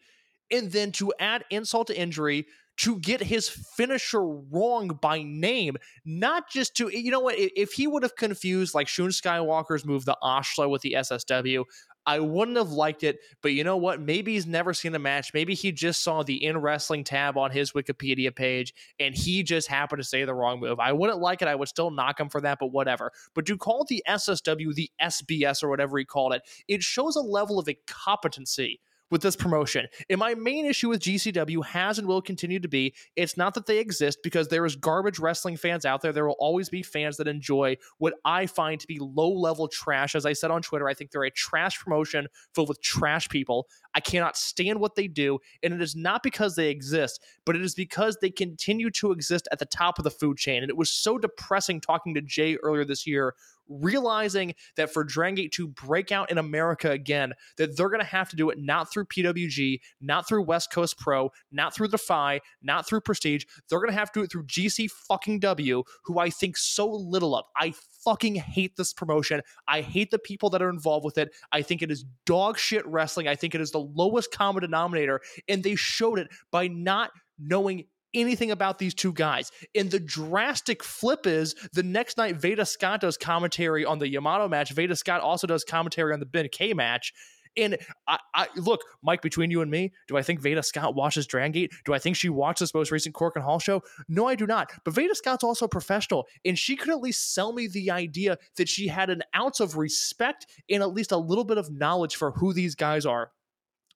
And then to add insult to injury, to get his finisher wrong by name, not just to, you know what if he would have confused like Shun Skywalker's move, the Ashla with the SSW, I wouldn't have liked it. But you know what? Maybe he's never seen a match. Maybe he just saw the in wrestling tab on his Wikipedia page and he just happened to say the wrong move. I wouldn't like it. I would still knock him for that, but whatever. But to call the SSW the SBS or whatever he called it, it shows a level of incompetency with this promotion. And my main issue with GCW has and will continue to be it's not that they exist because there is garbage wrestling fans out there. There will always be fans that enjoy what I find to be low level trash. As I said on Twitter, I think they're a trash promotion filled with trash people. I cannot stand what they do. And it is not because they exist, but it is because they continue to exist at the top of the food chain. And it was so depressing talking to Jay earlier this year realizing that for Dragon Gate to break out in America again, that they're going to have to do it not through PWG, not through West Coast Pro, not through Defy, not through Prestige. They're going to have to do it through GC fucking W, who I think so little of. I fucking hate this promotion. I hate the people that are involved with it. I think it is dog shit wrestling. I think it is the lowest common denominator. And they showed it by not knowing anything about these two guys. And the drastic flip is the next night Veda Scott does commentary on the Yamato match. Veda Scott also does commentary on the Ben-K match. And I, I look, Mike, between you and me, do I think Veda Scott watches Dragon Gate? Do I think she watched this most recent Korakuen Hall show? No, I do not. But Veda Scott's also a professional, and she could at least sell me the idea that she had an ounce of respect and at least a little bit of knowledge for who these guys are.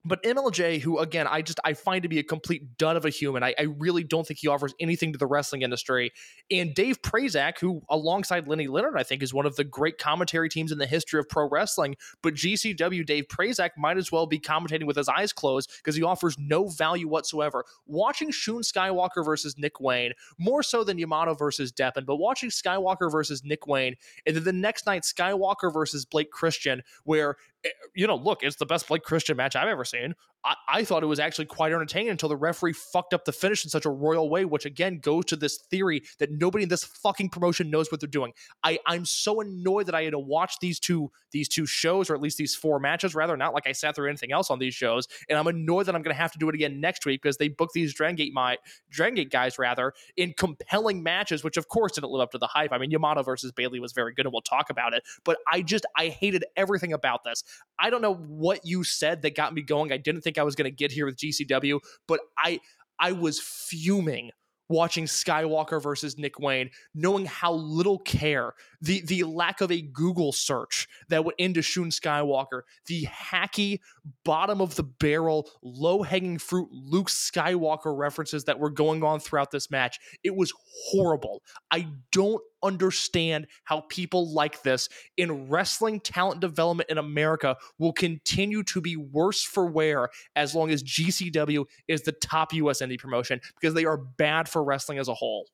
But Emil Jay, who again I just I find to be a complete dud of a human, I, I really don't think he offers anything to the wrestling industry. And Dave Prazak, who alongside Lenny Leonard, I think is one of the great commentary teams in the history of pro wrestling. But GCW Dave Prazak might as well be commentating with his eyes closed because he offers no value whatsoever. Watching Shun Skywalker versus Nick Wayne, more so than Yamato versus Deppen, but watching Skywalker versus Nick Wayne, and then the next night Skywalker versus Blake Christian, where Eh, you know, look, it's the best Blake Christian match I've ever seen. I, thought it was actually quite entertaining until the referee fucked up the finish in such a royal way, which again goes to this theory that nobody in this fucking promotion knows what they're doing. I, I'm so annoyed that I had to watch these two these two shows, or at least these four matches, rather, not like I sat through anything else on these shows. And I'm annoyed that I'm gonna have to do it again next week because they booked these Dragon Gate my Dragon Gate guys rather in compelling matches, which of course didn't live up to the hype. I mean, Yamato versus Bailey was very good, and we'll talk about it. But I just I hated everything about this. I don't know what you said that got me going. I didn't think I was going to get here with GCW, but I I was fuming watching Skywalker versus Nick Wayne, knowing how little care, the the lack of a Google search that went into Shun Skywalker, the hacky bottom of the barrel, low hanging fruit Luke Skywalker references that were going on throughout this match. It was horrible. I don't understand how people like this in wrestling talent development in America will continue to be worse for wear as long as GCW is the top US indie promotion because they are bad for wrestling as a whole.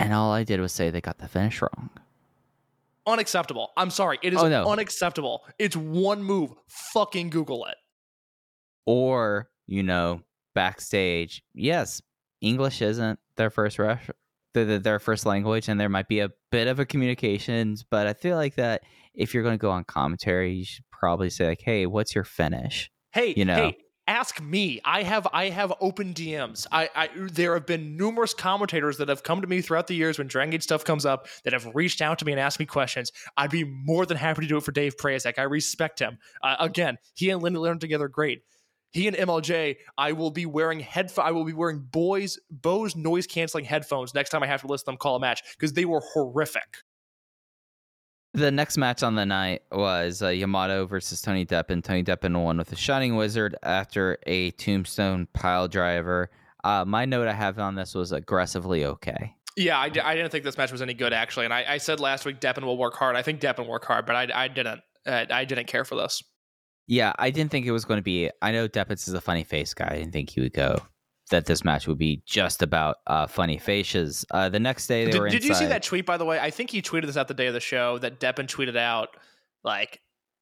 And all I did was say they got the finish wrong. Unacceptable. I'm sorry. It is Oh, no. unacceptable. It's one move. Fucking Google it. Or, you know, backstage, yes, English isn't their first ref- th- th- their first language, and there might be a bit of a communications, but I feel like that if you're going to go on commentary, you should probably say like, "Hey, what's your finish?" Hey, You know. hey, ask me. I have I have open DMs. I, I there have been numerous commentators that have come to me throughout the years when Dragon Gate stuff comes up that have reached out to me and asked me questions. I'd be more than happy to do it for Dave Prazak. I respect him. Uh, again, he and Lenny Leonard together great. He and Emil Jay, I will be wearing head. I will be wearing boys Bose noise canceling headphones next time I have to listen them call a match because they were horrific. The next match on the night was uh, Yamato versus Tony Deppen. Tony Deppen won with a Shining Wizard after a Tombstone pile driver. Uh, my note I have on this was aggressively okay. Yeah, I, didn't think this match was any good actually, and I, I said last week Deppen will work hard. I think Deppen work hard, but I, I didn't. Uh, I didn't care for this. Yeah, I didn't think it was going to be. I know Deppitz is a funny face guy. I didn't think he would go. That this match would be just about uh, funny faces. Uh, the next day they Did, were did you see that tweet by the way? I think he tweeted this out the day of the show that Deppen tweeted out like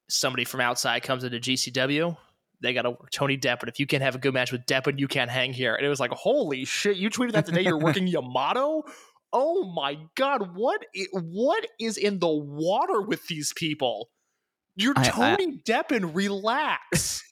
somebody from outside comes into GCW. They got to work Tony Deppen. If you can't have a good match with Deppen, you can't hang here. And it was like, holy shit! You tweeted that the day you're working Yamato. Oh my god! What i- what is in the water with these people? You're I- I- Tony Deppen. Relax.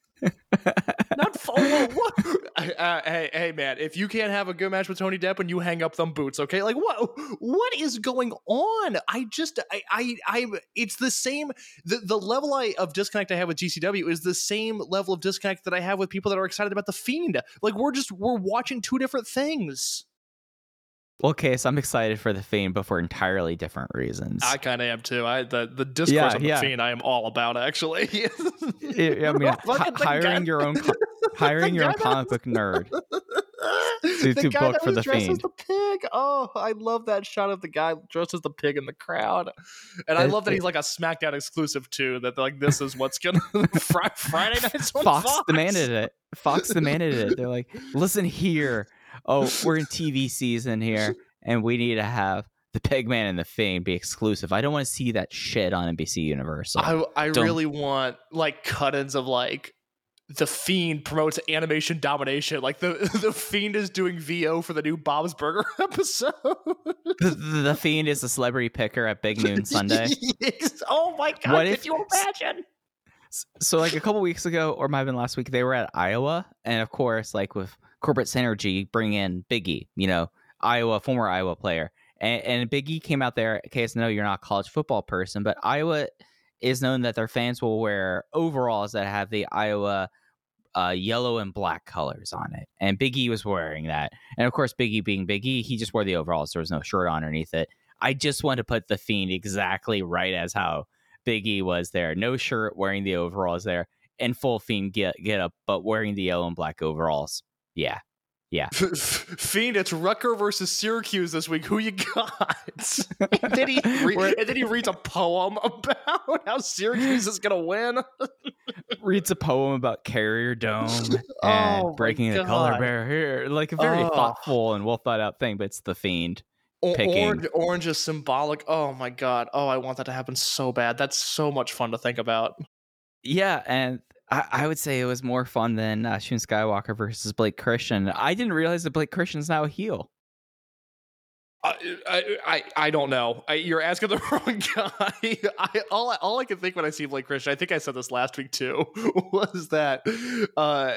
Not f- oh, what? Uh, hey, hey, man! If you can't have a good match with Tony Deppen, you hang up them boots, okay? Like, what? What is going on? I just, I, I, I it's the same. The the level I of disconnect I have with GCW is the same level of disconnect that I have with people that are excited about the Fiend. Like, we're just we're watching two different things. Okay, so I'm excited for the Fiend, but for entirely different reasons. I kind of am too. I the the discourse Yeah, on the yeah. Fiend, I am all about actually. I I mean, hi- hiring your own, hiring your own comic book nerd. to- the to guy book that for the dressed Fiend. As the pig. Oh, I love that shot of the guy dressed as the pig in the crowd, and I It- love that he's like a SmackDown exclusive too. That like this is what's gonna Friday nights Fox, Fox, demanded it. Fox demanded it. They're like, listen here. Oh, we're in TV season here, and we need to have the Pigman and the Fiend be exclusive. I don't want to see that shit on NBC Universal. I I Don't- really want like cut-ins of like the Fiend promotes animation domination. Like the the Fiend is doing VO for the new Bob's Burger episode. the, the, Fiend is a celebrity picker at Big Noon Sunday. Yes. Oh my god! What if- you imagine? so like a couple weeks ago or might have been last week they were at iowa and of course like with corporate synergy bring in biggie you know iowa former iowa player. And, and biggie came out there in case no you're not a college football person but iowa is known that their fans will wear overalls that have the iowa uh, yellow and black colors on it. And biggie was wearing that. And of course biggie being biggie he just wore the overalls. There was no shirt underneath it. I just want to put the fiend exactly right as how Biggie was there, no shirt, wearing the overalls there, and full fiend get get up, but wearing the yellow and black overalls. Yeah, Yeah. Fiend, it's Rucker versus Syracuse this week. Who you got? and, then he re- and then he reads a poem about how Syracuse is gonna win. reads a poem about Carrier Dome oh and Oh breaking the color God. barrier, like a very Oh. thoughtful and well thought out thing. But it's the fiend. O- Picking. Orange, orange is symbolic. Oh my god. Oh, I want that to happen so bad. That's so much fun to think about. Yeah, and I, would say it was more fun than uh, Shun Skywalker versus Blake Christian. I didn't realize that Blake Christian's now a heel. I, I, I don't know. I, you're asking the wrong guy. I, all, I, all I can think when I see Blake Christian, I think I said this last week too, was that uh,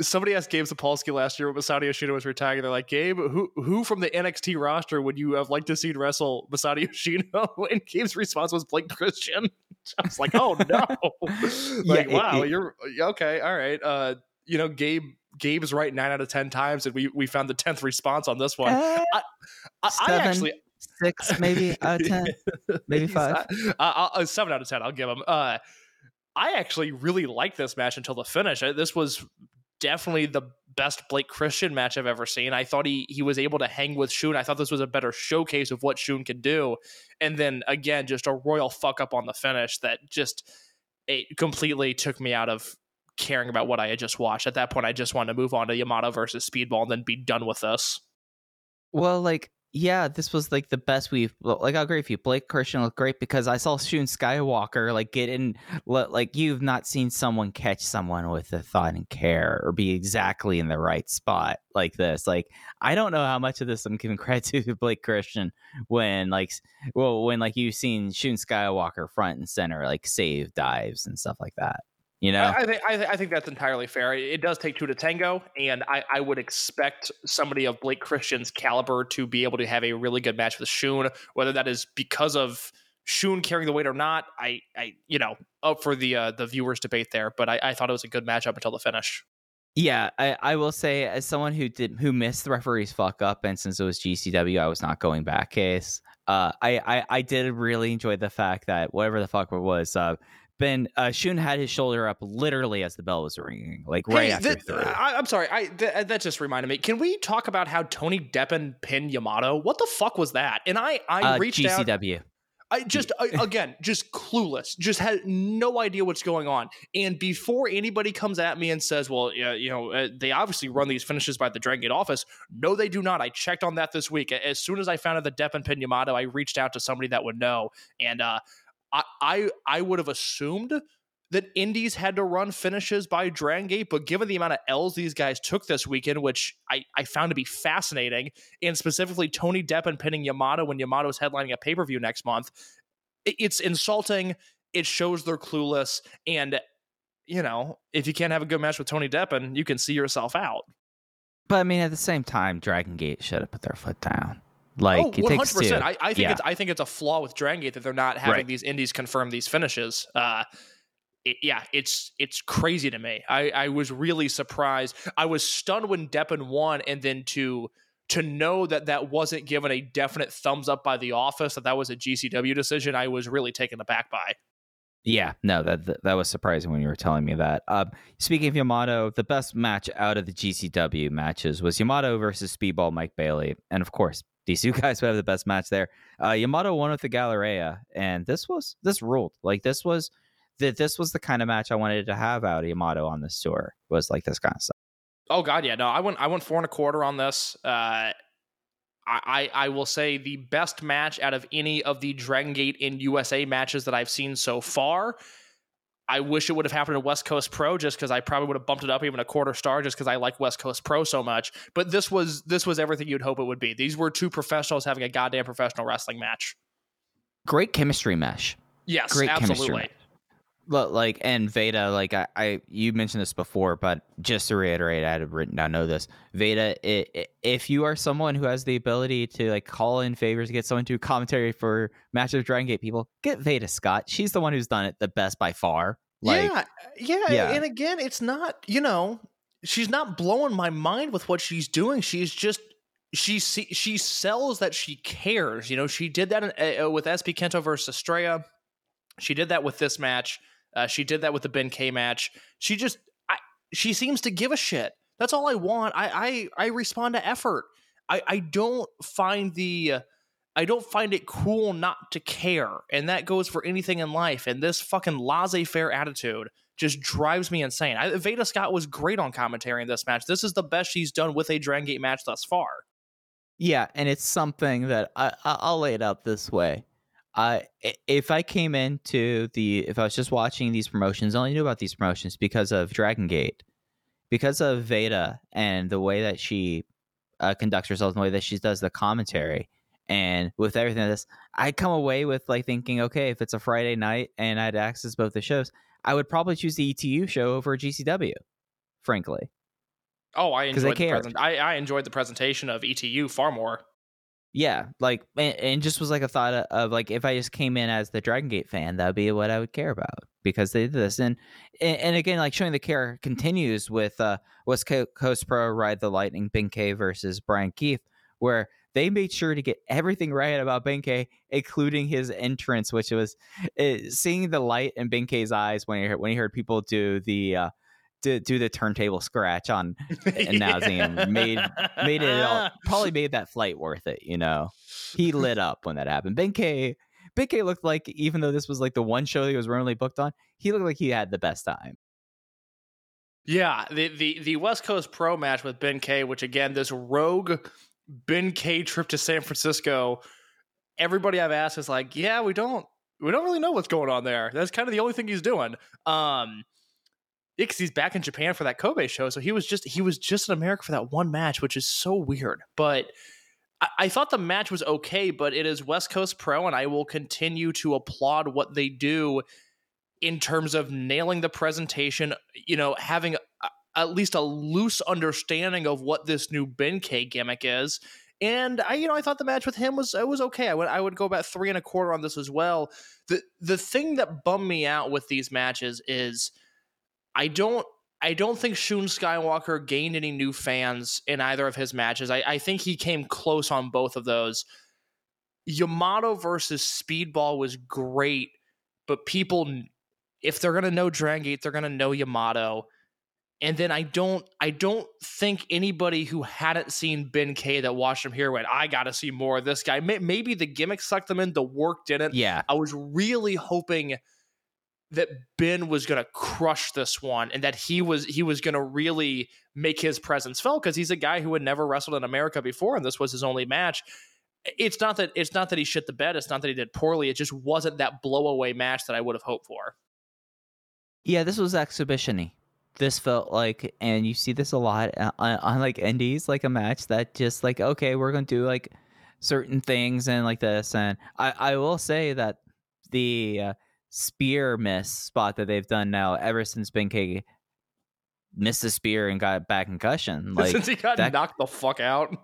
somebody asked Gabe Sapolsky last year when Masato Yoshida was retiring. They're like, Gabe, who who from the NXT roster would you have liked to see wrestle Masato Yoshida? And Gabe's response was Blake Christian. I was like, oh no. like, it- wow, it- you're okay, all right. Uh, you know, Gabe Gabe's right nine out of ten times, and we we found the tenth response on this one. Eh, I, I Seven, actually six, maybe out of ten, maybe five. not- uh, uh, seven out of ten. I'll give him. Uh, I actually really liked this match until the finish. Uh, This was definitely the best Blake Christian match I've ever seen. I thought he he was able to hang with Shun. I thought this was a better showcase of what Shun can do. And then again, just a royal fuck up on the finish that just it completely took me out of caring about what I had just watched. At that point, I just wanted to move on to Yamato versus Speedball and then be done with this. Well, like, yeah, this was like the best we've like. I'll agree with you. Blake Christian looked great because I saw Shun Skywalker like get in, li- like you've not seen someone catch someone with the thought and care or be exactly in the right spot like this. Like, I don't know how much of this I'm giving credit to Blake Christian when like, well, when like you've seen Shun Skywalker front and center like save dives and stuff like that. You know, I, I think I, thi- I think that's entirely fair. It does take two to tango, and I, I would expect somebody of Blake Christian's caliber to be able to have a really good match with Shun. Whether that is because of Shun carrying the weight or not, I, I you know, up for the uh, the viewers' debate there. But I, I thought it was a good match up until the finish. Yeah, I, I will say as someone who did who missed the referee's fuck up, and since it was GCW, I was not going back case. Uh, I, I I did really enjoy the fact that whatever the fuck it was, uh, Ben uh, Shun had his shoulder up literally as the bell was ringing, like right Hey, after. I, I'm sorry. I th- that just reminded me. Can we talk about how Tony Deppen pinned Yamato? What the fuck was that? And I I Uh, reached out. GCW. I just I, again just clueless, just had no idea what's going on. And before anybody comes at me and says, "Well, yeah, you know, uh, they obviously run these finishes by the Dragon Gate office," no, they do not. I checked on that this week. As soon as I found out the Depp and Pin Yamato, I reached out to somebody that would know, and uh, I I would have assumed that indies had to run finishes by Dragon Gate, but given the amount of L's these guys took this weekend, which I, I found to be fascinating, and specifically Tony Deppen pinning Yamato when Yamato's headlining a pay per view next month, it- it's insulting. It shows they're clueless, and you know if you can't have a good match with Tony Deppen, you can see yourself out. But I mean, at the same time, Dragon Gate should have put their foot down. Like oh, it takes two. I, I think Yeah. it's I think it's a flaw with Dragon Gate that they're not having Right. these indies confirm these finishes. Uh, it, yeah, it's it's crazy to me. I, I was really surprised. I was stunned when Deppen won, and then to to know that that wasn't given a definite thumbs up by the office, that that was a GCW decision. I was really taken aback by. Yeah, no, that, that that was surprising when you were telling me that. Uh, speaking of Yamato, the best match out of the GCW matches was Yamato versus Speedball Mike Bailey, and of course, these two guys would have the best match there. Uh, Yamato won with the Gallaria, and this was this ruled. Like this was that this was the kind of match I wanted to have out of Yamato on this tour. Was like this kind of stuff. Oh God, yeah. No, I went I went four and a quarter on this. Uh I, I I will say the best match out of any of the Dragon Gate in USA matches that I've seen so far. I wish it would have happened at West Coast Pro just because I probably would have bumped it up even a quarter star just because I like West Coast Pro so much. But this was this was everything you'd hope it would be. These were two professionals having a goddamn professional wrestling match. Great chemistry mesh. Yes, Great chemistry. Look, like and Veda, like I, I, you mentioned this before, but just to reiterate, I had written down. Know this, Veda. i i if you are someone who has the ability to like call in favors, get someone to commentary for match of Dragon Gate people, get Veda Scott. She's the one who's done it the best by far. Like, yeah, yeah, yeah. And again, it's not, you know, she's not blowing my mind with what she's doing. She's just she she sells that she cares. You know, she did that in, uh, with SB Kento versus Estrella. She did that with this match. Uh, she did that with the Ben-K match. She just I, she seems to give a shit. That's all I want. I I, I respond to effort. I, I don't find the I don't find it cool not to care, and that goes for anything in life. And this fucking laissez-faire attitude just drives me insane. I, Veda Scott was great on commentary in this match. This is the best she's done with a Dragon Gate match thus far. yeah, and it's something that I I'll lay it out this way. Uh, if I came into the, if I was just watching these promotions, I only knew about these promotions because of Dragon Gate, because of Veda and the way that she uh, conducts herself, and the way that she does the commentary, and with everything like this, I come away with like thinking, okay, if it's a Friday night and I had access to both the shows, I would probably choose the ETU show over GCW, frankly. Oh, I enjoyed the present. I, I enjoyed the presentation of ETU far more. Yeah, like and, and just was like a thought of, of like if I just came in as the Dragon Gate fan, that'd be what I would care about because they did this. And and, and again like showing the care continues with uh West Coast Pro Ride the Lightning Benkei versus Brian Keith where they made sure to get everything right about Benkei, including his entrance, which was uh, seeing the light in Benkei's eyes when he heard, when he heard people do the uh, do, do the turntable scratch on Nauseam made made it all, probably made that flight worth it. You know, he lit up when that happened. Benkei Benkei looked like even though this was like the one show he was randomly booked on, he looked like he had the best time. Yeah, the, the the West Coast Pro match with Ben-K, which again, this rogue Ben-K trip to San Francisco. Everybody I've asked is like, yeah, we don't we don't really know what's going on there. That's kind of the only thing he's doing. Um, yeah, 'cause he's back in Japan for that Kobe show, so he was just he was just in America for that one match, which is so weird. But I, I thought the match was okay, but it is West Coast Pro, and I will continue to applaud what they do in terms of nailing the presentation. You know, having a, at least a loose understanding of what this new Benkei gimmick is. And I, you know, I thought the match with him was it was okay. I would I would go about three and a quarter on this as well. The the thing that bummed me out with these matches is I don't I don't think Shun Skywalker gained any new fans in either of his matches. I, I think he came close on both of those. Yamato versus Speedball was great, but people, if they're gonna know Dragon Gate, they're gonna know Yamato. And then I don't, I don't think anybody who hadn't seen Ben-K that watched him here went, I gotta see more of this guy. Maybe the gimmick sucked them in, the work didn't. Yeah, I was really hoping that Ben was going to crush this one and that he was he was going to really make his presence felt because he's a guy who had never wrestled in America before and this was his only match. It's not that it's not that he shit the bed. It's not that he did poorly. It just wasn't that blowaway match that I would have hoped for. yeah. This was exhibitiony. This felt like, and you see this a lot uh, on, on like indies, like a match that just like okay, we're gonna do like certain things and like this. And I I will say that the uh, spear miss spot that they've done now ever since Ben-K missed a spear and got back concussion, like Since he got that- knocked the fuck out.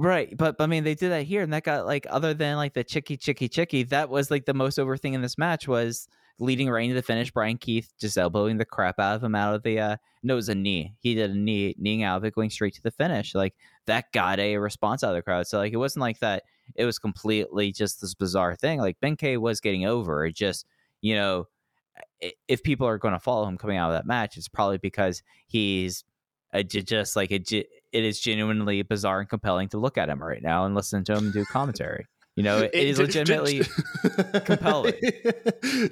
Right, but, but I mean, they did that here, and that got like other than like the chicky chicky chicky, that was like the most over thing in this match was leading right into the finish. Brian Keith just elbowing the crap out of him out of the uh no, it was a knee. He did a knee kneeing out of it, going straight to the finish. Like that got a response out of the crowd. So like it wasn't like that. It was completely just this bizarre thing. Like Ben-K was getting over. It just you know, if people are going to follow him coming out of that match, it's probably because he's j- just like it. It is genuinely bizarre and compelling to look at him right now and listen to him do commentary. You know, it is to- legitimately compelling.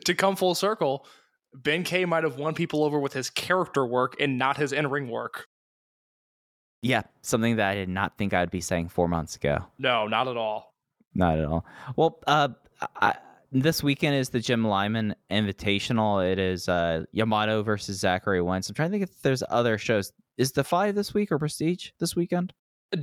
to come full circle, Ben-K might have won people over with his character work and not his in ring work. yeah, something that I did not think I'd be saying four months ago. No, not at all. Not at all. Well, uh, I, this weekend is the Jim Lynam Invitational. It is uh, Yamato versus Zachary Wentz. I'm trying to think if there's other shows. Is Defy this week or Prestige this weekend?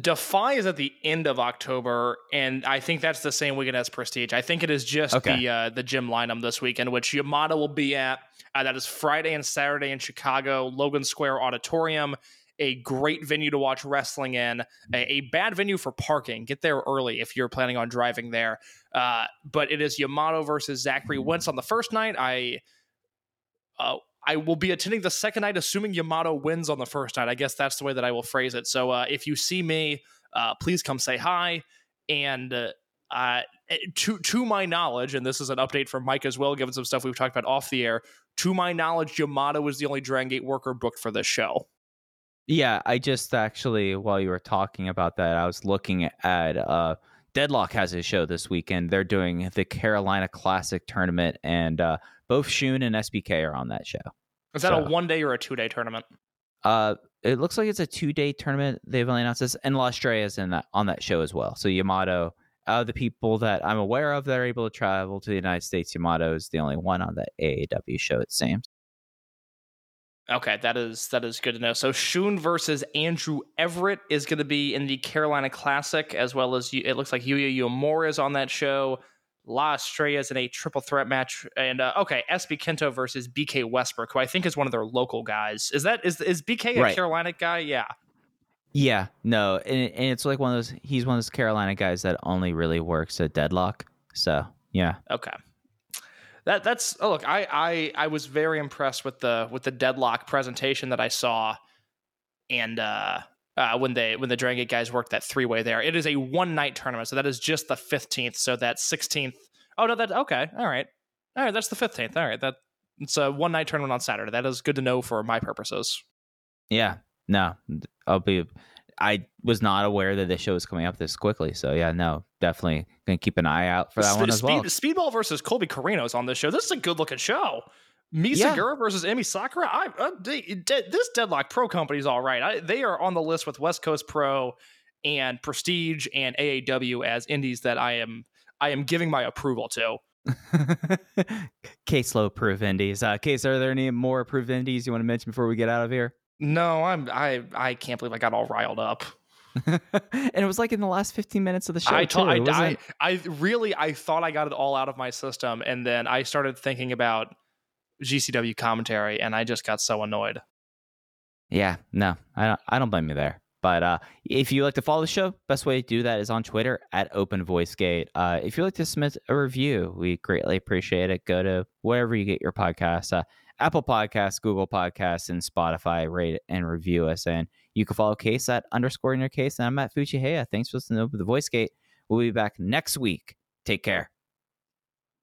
Defy is at the end of October, and I think that's the same weekend as Prestige. I think it is just Okay. the uh, the Jim Lynam this weekend, which Yamato will be at. Uh, that is Friday and Saturday in Chicago, Logan Square Auditorium. A great venue to watch wrestling in. A, a bad venue for parking. Get there early if you're planning on driving there. Uh, but it is Yamato versus Zachary Wentz on the first night. I uh, I will be attending the second night, assuming Yamato wins on the first night. I guess that's the way that I will phrase it. So uh, if you see me, uh, please come say hi. And uh, to to my knowledge, and this is an update from Mike as well, given some stuff we've talked about off the air. To my knowledge, Yamato was the only Dragon Gate worker booked for this show. Yeah, I just actually, while you were talking about that, I was looking at uh, Deadlock has a show this weekend. They're doing the Carolina Classic tournament, and uh, both Shun and SBK are on that show. Is that a one day or a two day tournament? Uh, it looks like it's a two day tournament. They've only announced this, and La Estrella is in that on that show as well. So Yamato uh, the people that I'm aware of that are able to travel to the United States, Yamato is the only one on the AAW show, it seems. Okay, that is that is good to know. So Shun versus Andrew Everett is going to be in the Carolina Classic, as well as it looks like Yuya Uemura is on that show. La Estrella is in a triple threat match, and uh, okay, SB Kento versus BK Westbrook, who I think is one of their local guys. Is that is is BK a Right. Carolina guy? Yeah. Yeah, no, and, and it's like one of those. He's one of those Carolina guys that only really works at Deadlock. So yeah, Okay. That that's oh look, I I I was very impressed with the with the deadlock presentation that I saw, and uh, uh when they when the Dragon Gate guys worked that three way there. It is a one night tournament, so that is just the fifteenth. So that sixteenth. Oh no, that okay, all right, all right. That's the fifteenth. All right, that it's a one night tournament on Saturday. That is good to know for my purposes. yeah, no, I'll be. I was not aware that this show was coming up this quickly. So yeah, no, definitely gonna keep an eye out for that Spe- one as Speed, well. Speedball versus Colby Corino is on this show. This is a good looking show. Mi Yeah. Suruga versus Emi Sakura. I, uh, they, de- this Deadlock Pro company is all right. I, they are on the list with West Coast Pro and Prestige and AAW as indies that I am I am giving my approval to. Case low proof indies. Uh, Case, are there any more approved indies you want to mention before we get out of here? No, I'm I I can't believe I got all riled up. and it was like in the last 15 minutes of the show. I, too. I, I I really I thought I got it all out of my system, and then I started thinking about GCW commentary, and I just got so annoyed. Yeah, no, I don't, I don't blame you there. But uh, if you like to follow the show, best way to do that is on Twitter at Open Voice Gate. Uh, if you'd like to submit a review, we greatly appreciate it. Go to wherever you get your podcasts, uh, Apple Podcasts, Google Podcasts, and Spotify. Rate and review us, and you can follow Case at underscore in your case. And I'm at Fuchihea. Thanks for listening to the Voice Gate. We'll be back next week. Take care.